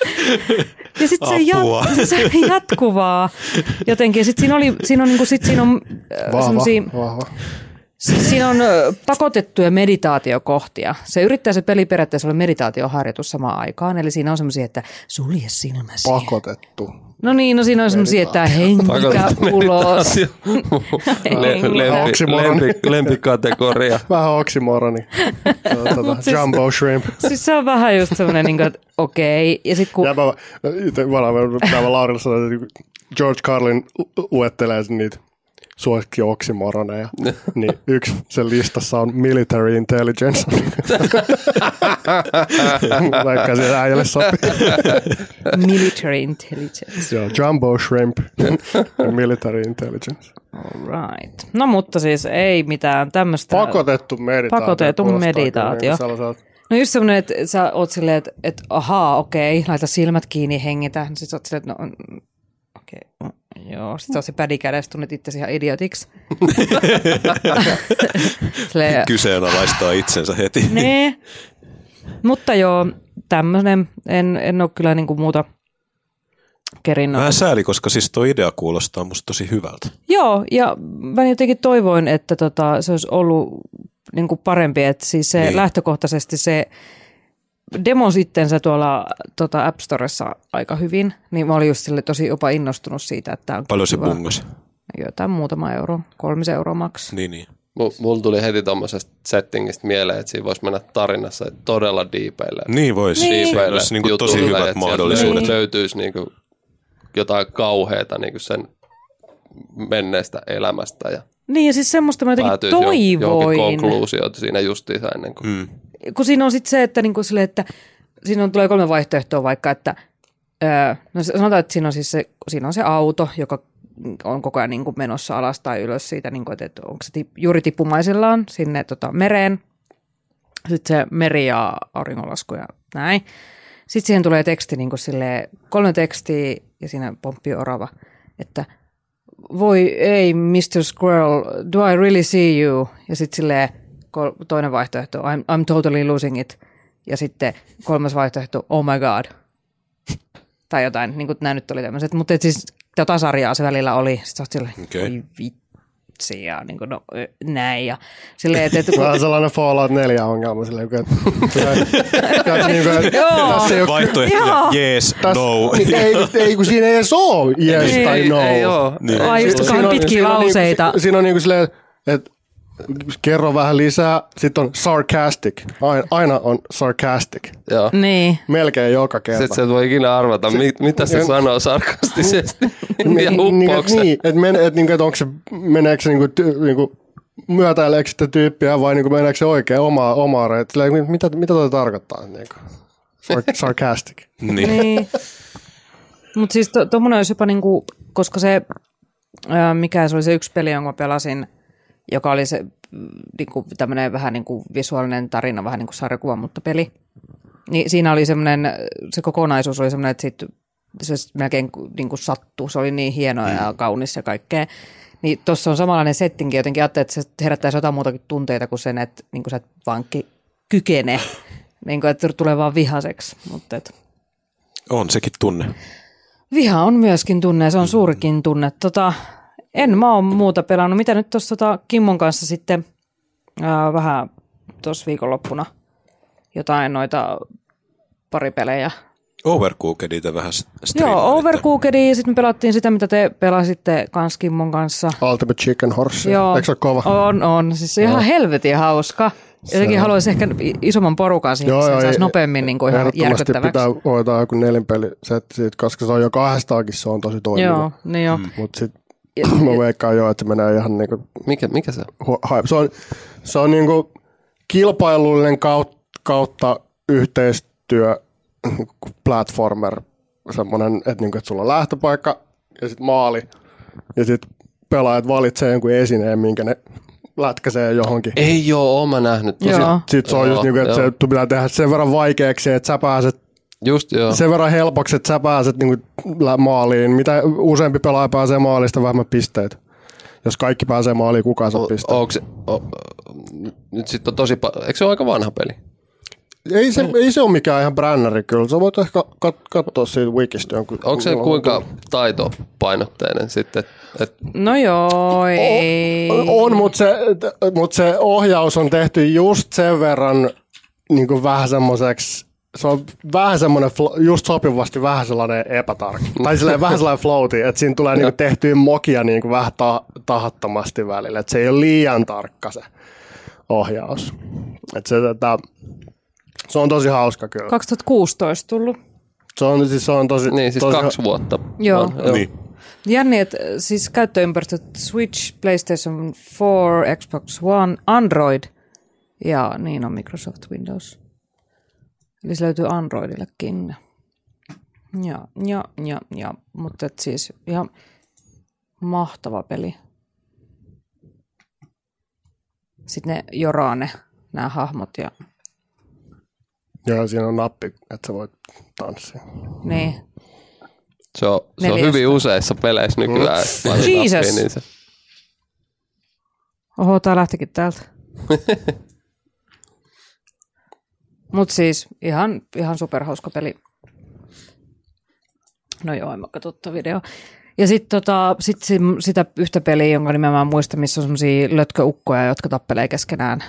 Ja sitten se, jat, se jatkuvaa jotenkin. Sitten siinä, oli, siinä on, niinku, sit siinä on äh, Vahva, vahva. Siis siinä on pakotettuja meditaatiokohtia. Se yrittää se peli periaatteessa olla meditaatioharjoitus samaan aikaan. Eli siinä on semmoisia, että sulje silmäsi. Pakotettu. No niin, no siinä on semmoisia, että hengitä ulos. [LAUGHS] lempi, lempi, lempikategoria. [LAUGHS] Vähän oksimoroni. Tuota, siis- jumbo shrimp. Siis se on vähän just semmoinen, niin kuin, että okei. Ja sitten kun Ja mä, itse varmaan päivä Laurilla sanoi, että George Carlin luettelee niitä suosikki oksimoroneja. [LAUGHS] niin yksi sen listassa on military intelligence. [LAUGHS] Vaikka se äijälle sopii. military intelligence. Joo, jumbo shrimp ja military intelligence. Right. No mutta siis ei mitään tämmöistä. Pakotettu meditaatio. Pakotettu meditaatio. sellaiselta- No just semmoinen, että sä oot silleen, että, että ahaa, okei, laita silmät kiinni, hengitä. Sitten sä oot silleen, että no, mm, okei, mm, joo. Sitten sä se pädi kädessä, tunnet itsesi ihan idiotiksi. [LAUGHS] silleen, Kyseenalaistaa itsensä heti. nee. Mutta joo, tämmöinen, en, en ole kyllä niinku muuta kerinnut. Vähän sääli, koska siis tuo idea kuulostaa musta tosi hyvältä. Joo, ja mä jotenkin toivoin, että tota, se olisi ollut niin kuin parempi, että siis se niin. lähtökohtaisesti se demo sittensä tuolla tota App Storessa aika hyvin, niin mä olin just sille tosi jopa innostunut siitä, että on Paljon se bungas. Jotain muutama euro, kolmisen euroa maks. Niin, niin. Mulla tuli heti tuommoisesta settingistä mieleen, että siinä voisi mennä tarinassa todella diipeille. Niin voisi. Niin. Niin. Siinä olisi niinku tosi jutuille, hyvät että mahdollisuudet. löy- Löytyisi niinku jotain kauheita niinku sen menneestä elämästä ja Niin ja siis semmoista mä jotenkin päätyisi jo- johonkin toivoin. konkluusioon siinä justiinsa ennen kuin... Mm. kun siinä on sitten se, että, niinku sille, että siinä on, tulee kolme vaihtoehtoa vaikka, että öö, no sanotaan, että siinä on siis se, siinä on se auto, joka on koko ajan niinku menossa alas tai ylös siitä, niinku, että, että onko se tip, juuri tippumaisillaan sinne tota, mereen. Sitten se meri ja auringonlasku ja näin. Sitten siihen tulee teksti, niin sille kolme tekstiä ja siinä pomppii orava, että voi ei, Mr. Squirrel, do I really see you? Ja sitten silleen toinen vaihtoehto, I'm, I'm totally losing it. Ja sitten kolmas vaihtoehto, oh my god. [LAUGHS] tai jotain, niin kuin nämä nyt oli tämmöiset. Mutta siis tota sarjaa se välillä oli. Sitten Okei. okay. Vitsi ja niin kuin, no, näin. Ja silleen, että, että [LAUGHS] kun, Vähän sellainen Fallout 4 ongelma silleen, että, että, niin kuin, että Joo. tässä ei ole Vaihtoehto, Joo. yes, Tässä, no. niin, ei, ei, kun siinä ei edes ole yes Ei, tai no. Ei oo. Niin. Ai just, kun on pitkiä on lauseita. Siinä on niinku silleen, että kerro vähän lisää, sitten on sarcastic. Aina, aina on sarcastic. Joo. niin. Melkein joka kerta. Sitten sä et voi ikinä arvata, mit, mitä se en- sanoo sarkastisesti. [LAUGHS] ja Niin, uppoako se? niin, että men, et, niinku, et onko se, meneekö se niinku, ty, niinku, myötäileekö sitä tyyppiä vai niinku, meneekö se oikein omaa, omaa reitti? Silleen, Mitä, mitä toi tarkoittaa? Niinku? Sar, [LAUGHS] sarcastic. Niin. Niin. Mutta siis to, tuommoinen olisi jopa niinku, koska se, ää, mikä se oli se yksi peli, jonka mä pelasin, joka oli se mm, niinku, tämmöinen vähän niinku visuaalinen tarina, vähän niin kuin sarjakuva, mutta peli. Niin siinä oli semmoinen, se kokonaisuus oli semmoinen, että sit se melkein niin kuin sattuu, se oli niin hieno ja kaunis ja kaikkea. Niin tuossa on samanlainen settinki, jotenkin ajattelin, että se herättäisi jotain muutakin tunteita kuin sen, että niin kuin sä et vaan ki- kykene, [LAUGHS] niin kuin, että tulee vaan vihaseksi. Mutta et, On sekin tunne. Viha on myöskin tunne se on suurikin tunne. Tota, en mä oon muuta pelannut. Mitä nyt tuossa tota Kimmon kanssa sitten ää, vähän tuossa viikonloppuna jotain noita pari pelejä. Overcookedia vähän Joo. Overcookedia ja sitten me pelattiin sitä, mitä te pelasitte kans Kimmon kanssa. Ultimate Chicken Horse. Joo. Eikö se ole kova? On, on. Siis se on ihan helvetin hauska. Jotenkin haluaisi ehkä isomman porukan siihen, että sen saisi nopeammin niin kuin ihan ehdottomasti järkyttäväksi. pitää hoitaa joku nelinpelisetti siitä, koska se on jo kahdestaakin, se on tosi toimiva. Joo, niin joo. Mm. Mutta sitten [COUGHS] mä veikkaan jo, että se menee ihan niinku Mikä, mikä se on? Se on, se on niinku kilpailullinen kautta, kautta yhteistyö niinku platformer, semmoinen, että niinku, et sulla on lähtöpaikka ja sitten maali ja sitten pelaajat valitsee jonkun esineen, minkä ne lätkäsee johonkin. Ei joo, oon mä nähnyt. Tosi- Sitten se on just Joo, niinku, että joo. se pitää tehdä sen verran vaikeaksi, että sä pääset Just joo. sen verran helpoksi, että sä pääset niinku maaliin. Mitä useampi pelaaja pääsee maalista, vähemmän pisteitä. Jos kaikki pääsee maaliin, kukaan saa O- pisteitä. Onko se, o, nyt sitten on tosi pa- Eikö se ole aika vanha peli? Ei se, ei se ole mikään ihan brännäri kyllä. Sä voit ehkä kat- katsoa siitä wikistä jonkun. Onko se kuinka taitopainotteinen sitten? Et, No joo, ei. On, mutta se, mut se ohjaus on tehty just sen verran niin kuin vähän semmoiseksi, se on vähän semmoinen, just sopivasti vähän sellainen epätarkka. Tai silleen vähän sellainen floaty, että siinä tulee niin tehtyä mokia niin kuin vähän ta- tahattomasti välillä. Että se ei ole liian tarkka se ohjaus. Että se, tota, se on tosi hauska kyllä. 2016 tullut. Se on, siis se on tosi, niin, siis tosi kaksi vuotta. Joo. vanha, Niin. Jänni, että siis käyttöympäristö Switch, PlayStation 4, Xbox One, Android ja niin on Microsoft Windows. Eli se löytyy Androidillekin. Ja, ja, ja, ja. mutta et siis ihan mahtava peli. Sitten ne joraa ne, nämä hahmot ja Ja siinä on nappi, että sä voit tanssia. niin. Se on, se on hyvin useissa peleissä nykyään. Mm. Jesus. Niin se, Oho, tää lähtikin täältä. [LAUGHS] Mut siis ihan, ihan superhauska peli. No joo, en mä katso video. Ja sitten tota, sit si- sitä yhtä peliä, jonka nimeä mä en muista, missä on semmosia lötköukkoja, jotka tappelee keskenään.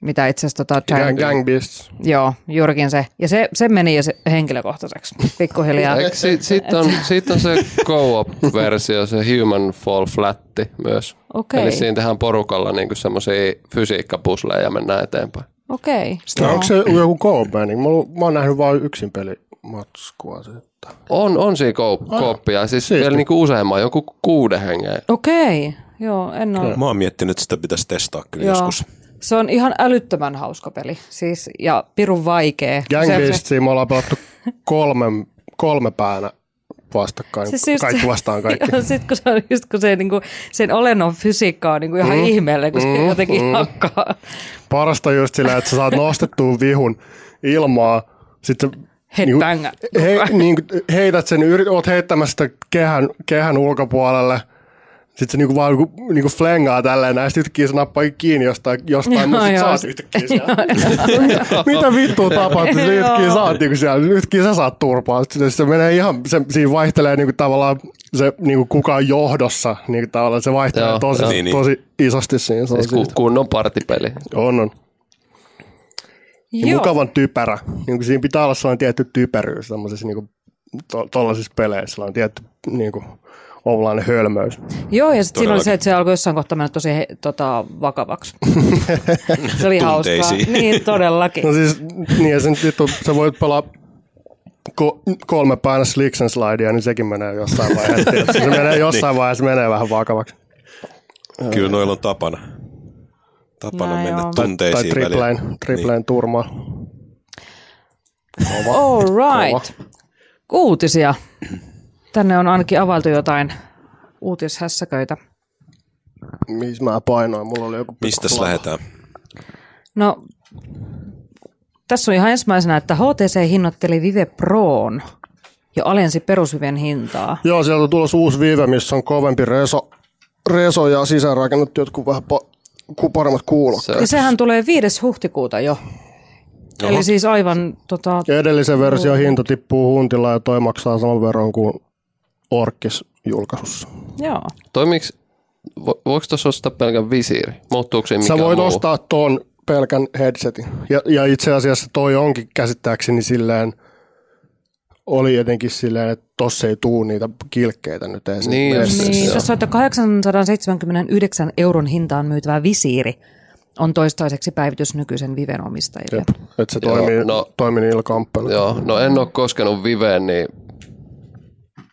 Mitä itse asiassa tota, Gang, gang Beasts. Joo, juurikin se. Ja se, se meni jo se henkilökohtaiseksi pikkuhiljaa. Eikö si, sit, on, sit on se co-op-versio, se Human Fall Flatti myös. Okei. Eli siinä tehdään porukalla niinku semmoisia fysiikkapusleja ja mennään eteenpäin. Okei. No. Onko se joku co niin mä, oon- mä oon nähnyt vain yksin peli matskua sitten. On, on siinä ko- kooppia, siis siisti. vielä niinku useamman, joku kuuden hengen. Okei. Joo, en ole. Mä oon miettinyt, että sitä pitäisi testaa kyllä Joo. joskus. Se on ihan älyttömän hauska peli. Siis, ja pirun vaikea. Gang se, Beastia me ollaan pelattu kolme, kolme päänä vastakkain. Siis just kaikki vastaan kaikki. [LAUGHS] Ja sit kun se on just kun se niinku, sen olennon fysiikka on niinku ihan mm. ihmeellinen, kun se jotenkin mm. hakkaa. Parasta just sillä, että sä saat nostettua vihun ilmaa, sitten Headbanga. he, niin, heität sen, yrit, oot heittämässä sitä kehän, kehän ulkopuolelle, sitten se niinku vaan niinku, niinku flengaa tälleen näin, sitten yhtäkkiä se nappaa kiinni jostain, jostain Joo, niin sit saat yhtäkkiä siellä. Mitä vittua tapahtuu? Sitten yhtäkkiä saat niinku siellä, yhtäkkiä sä saat turpaa. Sitten se menee ihan, se, siinä vaihtelee niinku tavallaan se niinku kuka on johdossa, niinku tavallaan se vaihtelee Joo, tosi, joo. Niin, niin. tosi isosti siinä. Se on, Siis ku, kunnon partipeli. on, on. Joo. mukavan typerä. Niin kuin siinä pitää olla sellainen tietty typeryys tämmöisissä niin tuollaisissa peleissä. Sellainen tietty niin kuin, oulainen hölmöys. Joo, ja sitten siinä oli Todellakin. se, että se alkoi jossain kohtaa mennä tosi he, tota, vakavaksi. [LAUGHS] se oli hauskaa. Tunteisiin. Niin, todellakin. No siis, niin ja sen vittu, sä voit pelaa ko- kolme päänä slicks and slidea, niin sekin menee jossain vaiheessa. [LAUGHS] se menee jossain vaiheessa menee vähän vakavaksi. Kyllä noilla on tapana. Tapana No mennä joo. Tai tunteisiin tripleen, välillä. tripleen turmaa. All right. Uutisia. Tänne on ainakin availtu jotain uutishässäköitä. Missä mä painoin? Mulla oli joku Mistä flava. lähdetään? No, tässä on ihan ensimmäisenä, että HTC hinnoitteli Vive Proon ja alensi perusviven hintaa. Joo, sieltä on tulossa uusi Vive, missä on kovempi reso, reso ja sisäänrakennettu jotkut vähän pa- ku- paremmat kuulokkeet. Ja sehän tulee 5. huhtikuuta jo. Oho. Eli siis aivan tota, Ja edellisen version hinta tippuu huntilla ja toi maksaa saman verran kuin Orkis julkaisussa. joo. toimiks, vo, voiko tuossa ostaa pelkän visiiri? Muuttuuko siinä Sä mikään voit muu? ostaa tuon pelkän headsetin. Ja, ja itse asiassa toi onkin käsittääkseni silleen, oli jotenkin silleen, että tossa ei tuu niitä kilkkeitä nyt edes. Niin just. Niin, Joo. on, että 879 euron hintaan myytävä visiiri on toistaiseksi päivitys nykyisen Viven omistajille. Jep, että se Joo, toimii, no- toimii niillä kamppeilla. Joo, no en ole koskenut Viveen, niin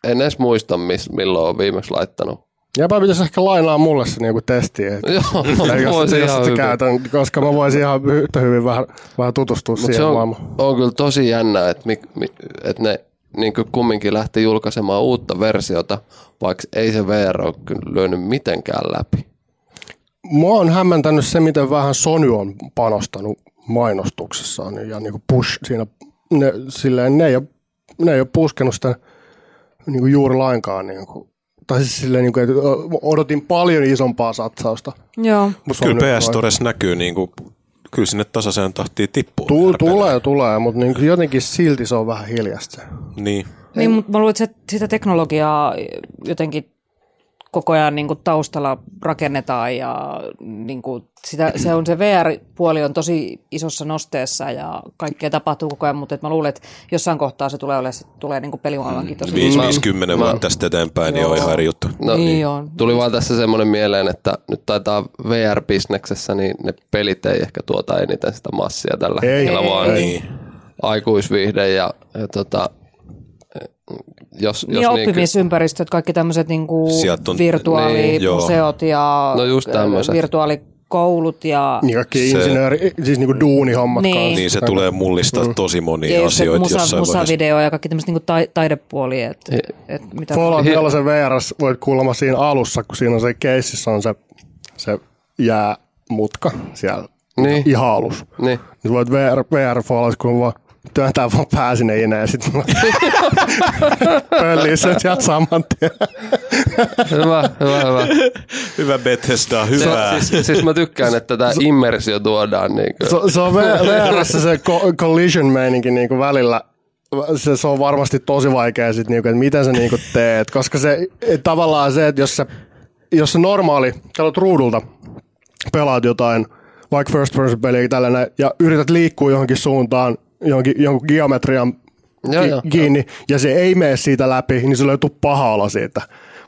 en edes muista, milloin on viimeksi laittanut. Jäpä pitäisi ehkä lainaa mulle se niinku testi. että- [LAUGHS] Joo, [LAUGHS] jos, jos käytän, koska mä voisin ihan yhtä hyvin vähän, vähän tutustua Mutta siihen se on, maailmaan. on kyllä tosi jännä, että, mi, mi, että ne niin kumminkin lähti julkaisemaan uutta versiota, vaikka ei se VR ole kyllä lyönyt mitenkään läpi. mua on hämmentänyt se, miten vähän Sony on panostanut mainostuksessaan ja niin push siinä, ne, silleen, ne ei ole, ne ei ole puskenut sitä niin kuin juuri lainkaan. Niin kuin, tai siis silleen, niin kuin, että odotin paljon isompaa satsausta. Joo. Mut Kyllä PS Stores näkyy, niin kuin, kyllä sinne tasaiseen tahtiin tippuu. Tu- tulee, tulee, mutta niin kuin jotenkin silti se on vähän hiljasta. Niin. Niin, mutta mä luulen, että sitä teknologiaa jotenkin koko ajan niin kuin taustalla rakennetaan ja niin kuin sitä, se on se VR-puoli on tosi isossa nosteessa ja kaikkea tapahtuu koko ajan, mutta et mä luulen, että jossain kohtaa se tulee, ole, se tulee niin pelimaailmankin tosi 5-50 vaan tästä eteenpäin, niin on ihan eri juttu. No, Niin on. Tuli vaan tässä semmoinen mieleen, että nyt taitaa VR-bisneksessä, niin ne pelit ei ehkä tuota eniten sitä massia tällä Ei, hetkellä, vaan ei. niin. aikuisviihde ja, ja tota, jos, Niin jos oppimisympäristöt, kaikki tämmöiset niin Sieltä on- virtuaalimuseot ja No just tämmöiset. virtuaalikoulut ja, Niin kaikki Se- insinööri, siis niin kuin duunihommat Niin. kanssa. Niin se tulee mullistaa tosi ja monia se asioita musa, jossain vaiheessa. musavideo ja kaikki tämmöiset niin tai, taidepuoli. Et, He- et mitä Fallout 4 VRS voit kuulemma siinä alussa, kun siinä on se keississä on se, se jäämutka siellä Niin. ihan alus. Niin. Niin voit VR, VR Fallout, kun työntää vaan pää sinne ineen ja sitten [LAUGHS] pöllii sen sieltä saman tien. Hyvä, hyvä, hyvä. Hyvä Bethesda, Se, hyvä. siis, siis mä tykkään, että tämä immersio tuodaan niin kuin, Se, se on VRssä se co- collision meininki niin kuin välillä. Se, se, on varmasti tosi vaikea sit, niin kuin, että miten sä niin kuin teet, koska se et, tavallaan se, että jos sä, jos sä normaali, katsot ruudulta, pelaat jotain, vaikka first person peliä tällainen, ja yrität liikkua johonkin suuntaan, johonkin, jonkun geometrian Joo, ki- joo. kiinni, ja se ei mene siitä läpi, niin se löytyy paha olo siitä.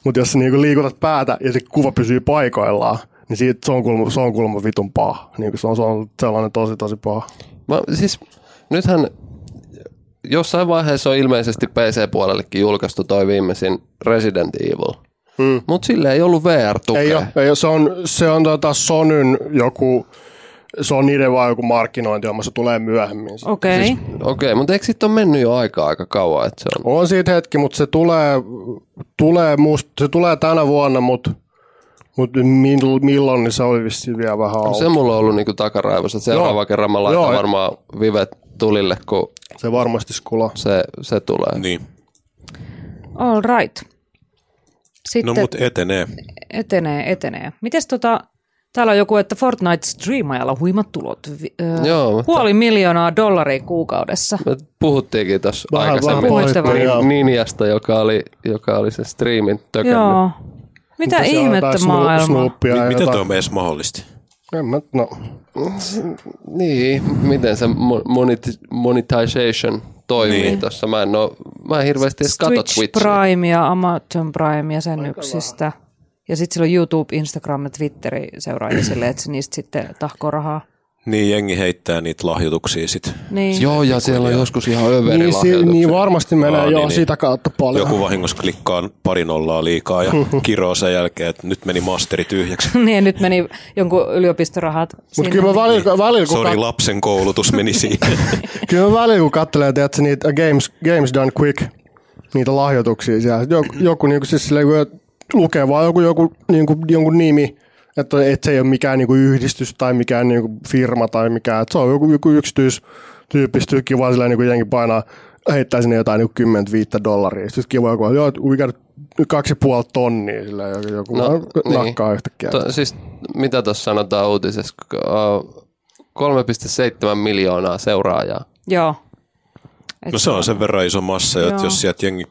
Mutta jos sä niinku liikutat päätä ja se kuva pysyy paikoillaan, niin siitä, se, on kulma, se on kulma vitun paha. Niinku se, on, se on sellainen tosi tosi paha. Mä, siis nythän jossain vaiheessa on ilmeisesti PC-puolellekin julkaistu toi viimeisin Resident Evil. Hmm. Mutta sille ei ollut VR-tukea. Ei ole, ei ole, se on, se on tota Sonyn joku, se on niiden vaan joku markkinointi, se tulee myöhemmin. Okei. Okay. Okei, okay, mutta eikö sitten ole mennyt jo aika aika kauan, että se on? On siitä hetki, mutta se tulee, tulee, must, se tulee tänä vuonna, mutta mut mil- milloin, niin se oli vissiin vielä vähän auki. Se mulla on ollut niinku takaraivossa. Seuraava Joo. kerran mä laitan Joo. varmaan vivet tulille, kun Se varmasti skulaa. se, se tulee. Niin. All right. Sitten No mut etenee. etenee, etenee. Mites tota, täällä on joku, että Fortnite-striimaajalla huimat tulot. Ö, Joo, mutta- Puoli miljoonaa dollaria kuukaudessa. Me puhuttiinkin tuossa aikaisemmin vaan. Ninjasta, joka oli, joka oli se streamin tökännyt. Joo. Mitä on ihmettä jotain Snoop- maailmaa? Snoopia ja Mi- miten jotain. tuo on edes mahdollista? En mä, no, Niin, miten se mo- moneti- monetization toimii Niin. tuossa. Mä en, oo, mä en hirveästi edes katso Twitch Twitchiä. Prime ja Amazon Prime jäsenyksistä. Ja sitten sillä on YouTube, Instagram ja Twitteri seuraajia silleen, että se niistä sitten tahkoo rahaa. Niin, jengi heittää niitä lahjoituksia sit. Niin. Joo, ja siellä on joskus ihan överi niin, si, niin varmasti menee Aa, joo, niin, niin. sitä kautta paljon. Joku vahingossa klikkaa pari nollaa liikaa ja [LAUGHS] kiroo sen jälkeen, että nyt meni masteri tyhjäksi. [LAUGHS] niin, nyt meni jonkun yliopistorahat Mutta kyllä mä välillä, välillä, kun, Sori, kat, lapsen koulutus meni siihen. [LAUGHS] kyllä mä välillä, kun katselee, tiedätkö, niitä games, games Done Quick, niitä lahjoituksia siellä. Joku, joku niinku, siis silleen, lukee vaan joku, joku niinku, jonkun nimi, että et se ei ole mikään niinku yhdistys tai mikään niinku firma tai mikään. Et se on joku, joku yksityistyyppi, sitten kiva silleen niinku jengi painaa, heittää sinne jotain niinku 10 dollaria. Sitten kiva joku, joo, we got kaksi ja puoli tonnia, silleen joku, joku No, niin. nakkaa yhtäkkiä. To, siis mitä tuossa sanotaan uutisessa? Uh, 3,7 miljoonaa seuraajaa. Joo. Et No se on sen verran iso massa, että jos sieltä jengi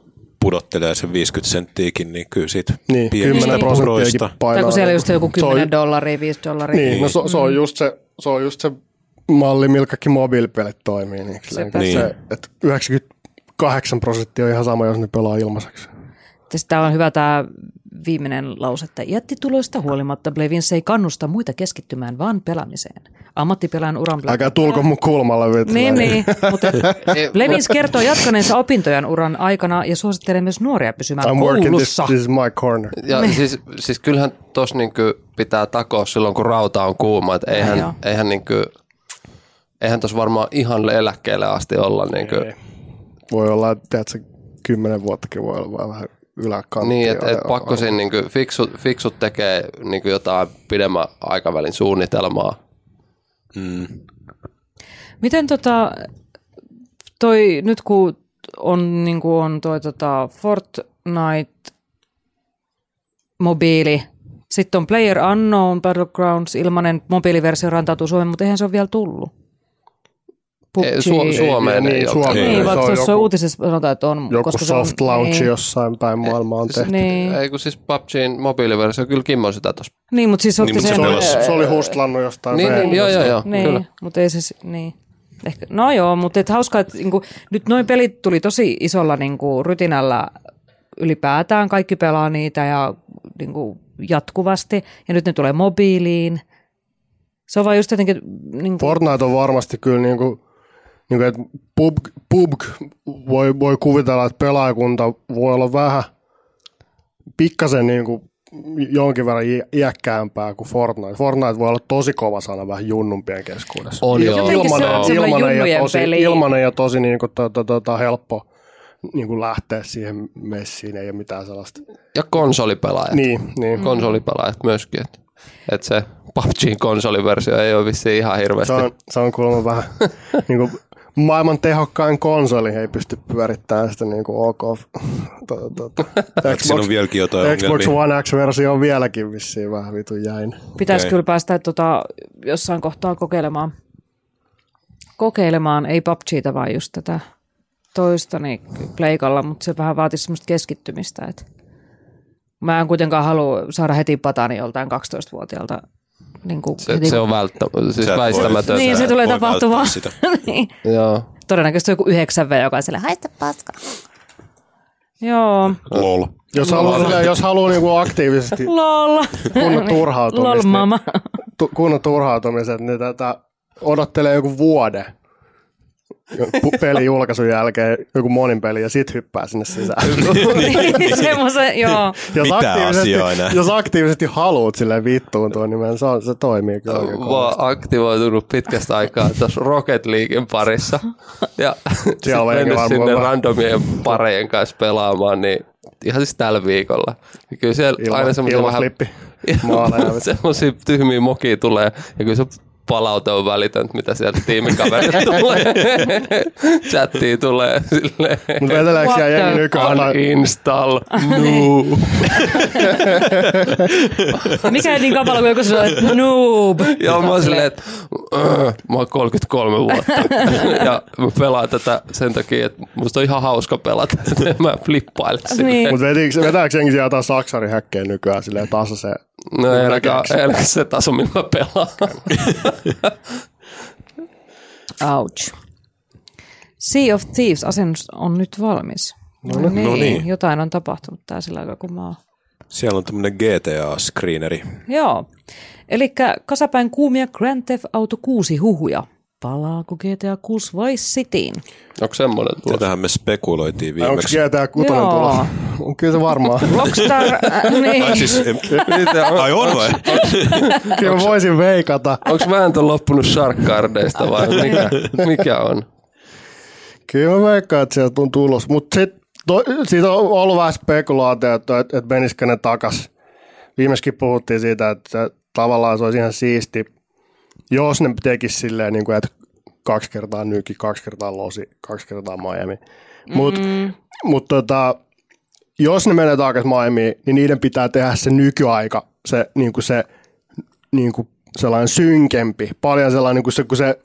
pudottelee sen 50 senttiäkin, niin kyllä siitä Niin, pienistä 10 puroista. painaa. Tai kun siellä just joku Se on- 10 dollaria, 5 dollaria. Niin, no se, se, on just se, se on just se malli, millä kaikki mobiilipelit toimii. Niin, Sepä niin. se. Se, että 98 prosenttia on ihan sama, jos ne pelaa ilmaiseksi. Täällä on hyvä tämä viimeinen lause, että jättituloista huolimatta Blevins ei kannusta muita keskittymään vaan pelaamiseen. Ammattipelaajan uran... Älkää tulko mun kulmalle vittu. Niin, niin. Mutta [LAUGHS] Blevins kertoo jatkaneensa opintojen uran aikana ja suosittelee myös nuoria pysymään I'm working this, koulussa. this is my corner. Ja siis, siis kyllähän tuossa niinku pitää takoa silloin, kun rauta on kuuma. Et eihän, eihän, niinku, eihän tuossa varmaan ihan eläkkeelle asti olla. Niinku. Voi olla, että se kymmenen vuottakin voi olla vaan vähän yläkanttiin. Niin, että et pakko siinä niinku fiksut, fiksut tekee niinku jotain pidemmän aikavälin suunnitelmaa. Mm. Miten tota, toi, nyt kun on, niin kuin on toi tota Fortnite mobiili, sitten on Player Unknown Battlegrounds, ilmanen mobiiliversio rantautuu Suomeen, mutta eihän se ole vielä tullut. PUBG. Ei, Su- Suomeen Niin, ei, niin, ole. Suomeen. Niin, Se vaikka on tuossa joku- uutisessa sanotaan, että on. Joku koska se on- soft launch niin, jossain päin maailmaa on tehty. Niin, Ei kun siis PUBGin mobiiliversio, kyllä Kimmo sitä tuossa. niin mutta siis otti Niin, sen... se Se oli, se oli hustlannut jostain. Niin, niin, joo, joo, joo, Niin, kyllä. mutta ei se, niin. Ehkä, no joo, mutta et hauskaa, että niinku, nyt noin pelit tuli tosi isolla niinku, rytinällä ylipäätään, kaikki pelaa niitä ja niinku, jatkuvasti, ja nyt ne tulee mobiiliin. Se on vaan just jotenkin, niinku, Fortnite on varmasti kyllä niinku, niinku että PUBG, PUBG voi, voi kuvitella, että pelaajakunta voi olla vähän pikkasen niinku jonkin verran iä- iäkkäämpää kuin Fortnite. Fortnite voi olla tosi kova sana vähän junnumpien keskuudessa. On joo. Jotenkin se on ilmanen, ilmanen, ja tosi, peli. ilmanen ja tosi niinku, tota, tota, helppo niinku lähteä siihen messiin, ei ole mitään sellaista. Ja konsolipelaajat. Niin, niin. Konsolipelaajat myöskin. Että et se PUBGin konsoliversio ei ole vissiin ihan hirveästi. Se on, se on kuulemma vähän [LAUGHS] niin kuin maailman tehokkain konsoli ei pysty pyörittämään sitä niin kuin OK. To, to, to. Xbox, on vieläkin jotain Xbox ongelmia. One X-versio on vieläkin vissiin vähän vitun jäin. pitäisi okei. kyllä päästä tota, jossain kohtaa kokeilemaan, kokeilemaan, ei PUBGtä vaan just tätä toista niin pleikalla, mutta se vähän vaatisi semmoista keskittymistä, että mä en kuitenkaan halua saada heti patani joltain 12-vuotiaalta. Niin kuin Se, heti, se on välttä, siis väistämätöntä. Niin, se tulee tapahtumaan. [LAUGHS] niin. Joo. Todennäköisesti joku 9V, joka on sille, haista paska. Joo, Lol. Jos haluaa, jos haluaa niin aktiivisesti [LAUGHS] lol. kunnon turhautumista, Lol, niin, mama. tu, kunnon turhautumiset, niin tätä odottelee joku vuode [LAUGHS] pelin julkaisun jälkeen joku monin peli ja sit hyppää sinne sisään. [LAUGHS] Semmoisen, joo. Jos Mitä aktiivisesti, enää? jos aktiivisesti haluat silleen vittuuntua, niin se, on, se toimii kyllä oikein Mä oon aktivoitunut pitkästä aikaa tuossa Rocket Leaguein parissa. Ja [LAUGHS] sit on jengi mennyt varmaan sinne randomien parejen kanssa pelaamaan, niin ihan siis tällä viikolla. Kyllä siellä Ilma, aina semmoisia vähän ilmaflippi. Maaleja. semmoisia tyhmiä mokia tulee. Ja kyllä se palaute on välitöntä, mitä sieltä tiimikaverit [LAUGHS] tulee. Chattiin tulee silleen. Mutta What siellä jengi nykyään? tai- Uninstall. No. [LAUGHS] Mikä ei niin kapala kuin joku sanoo, että noob. Ja mä oon silleen, että "Öö, mä oon 33 vuotta. [LAUGHS] ja mä pelaan tätä sen takia, että musta on ihan hauska pelata. mä flippailen silleen. Niin. Mutta vetikö- vetääkö jengi siellä jotain saksarihäkkejä nykyään silleen tasa se? No ei ainakaan, se taso, millä mä pelaan. Ouch. Sea of Thieves-asennus on nyt valmis. No, niin. no niin. Jotain on tapahtunut tää sillä aikaa, kun mä oon. Siellä on tämmöinen GTA-screeneri. Joo. Eli kasapäin kuumia Grand Theft Auto 6 huhuja. Palaako GTA 6 Vice Cityin? Onko semmoinen tulossa? Tätähän me spekuloitiin Onko viimeksi. GTA 6 Joo. tulossa? On Kyllä se varmaan. [LAUGHS] Rockstar, äh, niin. Ai, siis, em, [LAUGHS] ai on vai? Kyllä mä voisin veikata. Onko Vääntö loppunut Sharkcardeista vai mikä, mikä on? Kyllä mä veikkaan, että sieltä on tulos. Mutta siitä on ollut vähän spekulaatio, että, että, menisikö ne takas. Viimeiskin puhuttiin siitä, että tavallaan se olisi ihan siisti, jos ne tekisi silleen, niin kuin, että kaksi kertaa nyki, kaksi kertaa losi, kaksi kertaa Miami. Mutta Mm. mut tota, jos ne menee takaisin Miamiin, niin niiden pitää tehdä se nykyaika, se, niin kuin se niin kuin sellainen synkempi, paljon sellainen, niin kuin se, kun se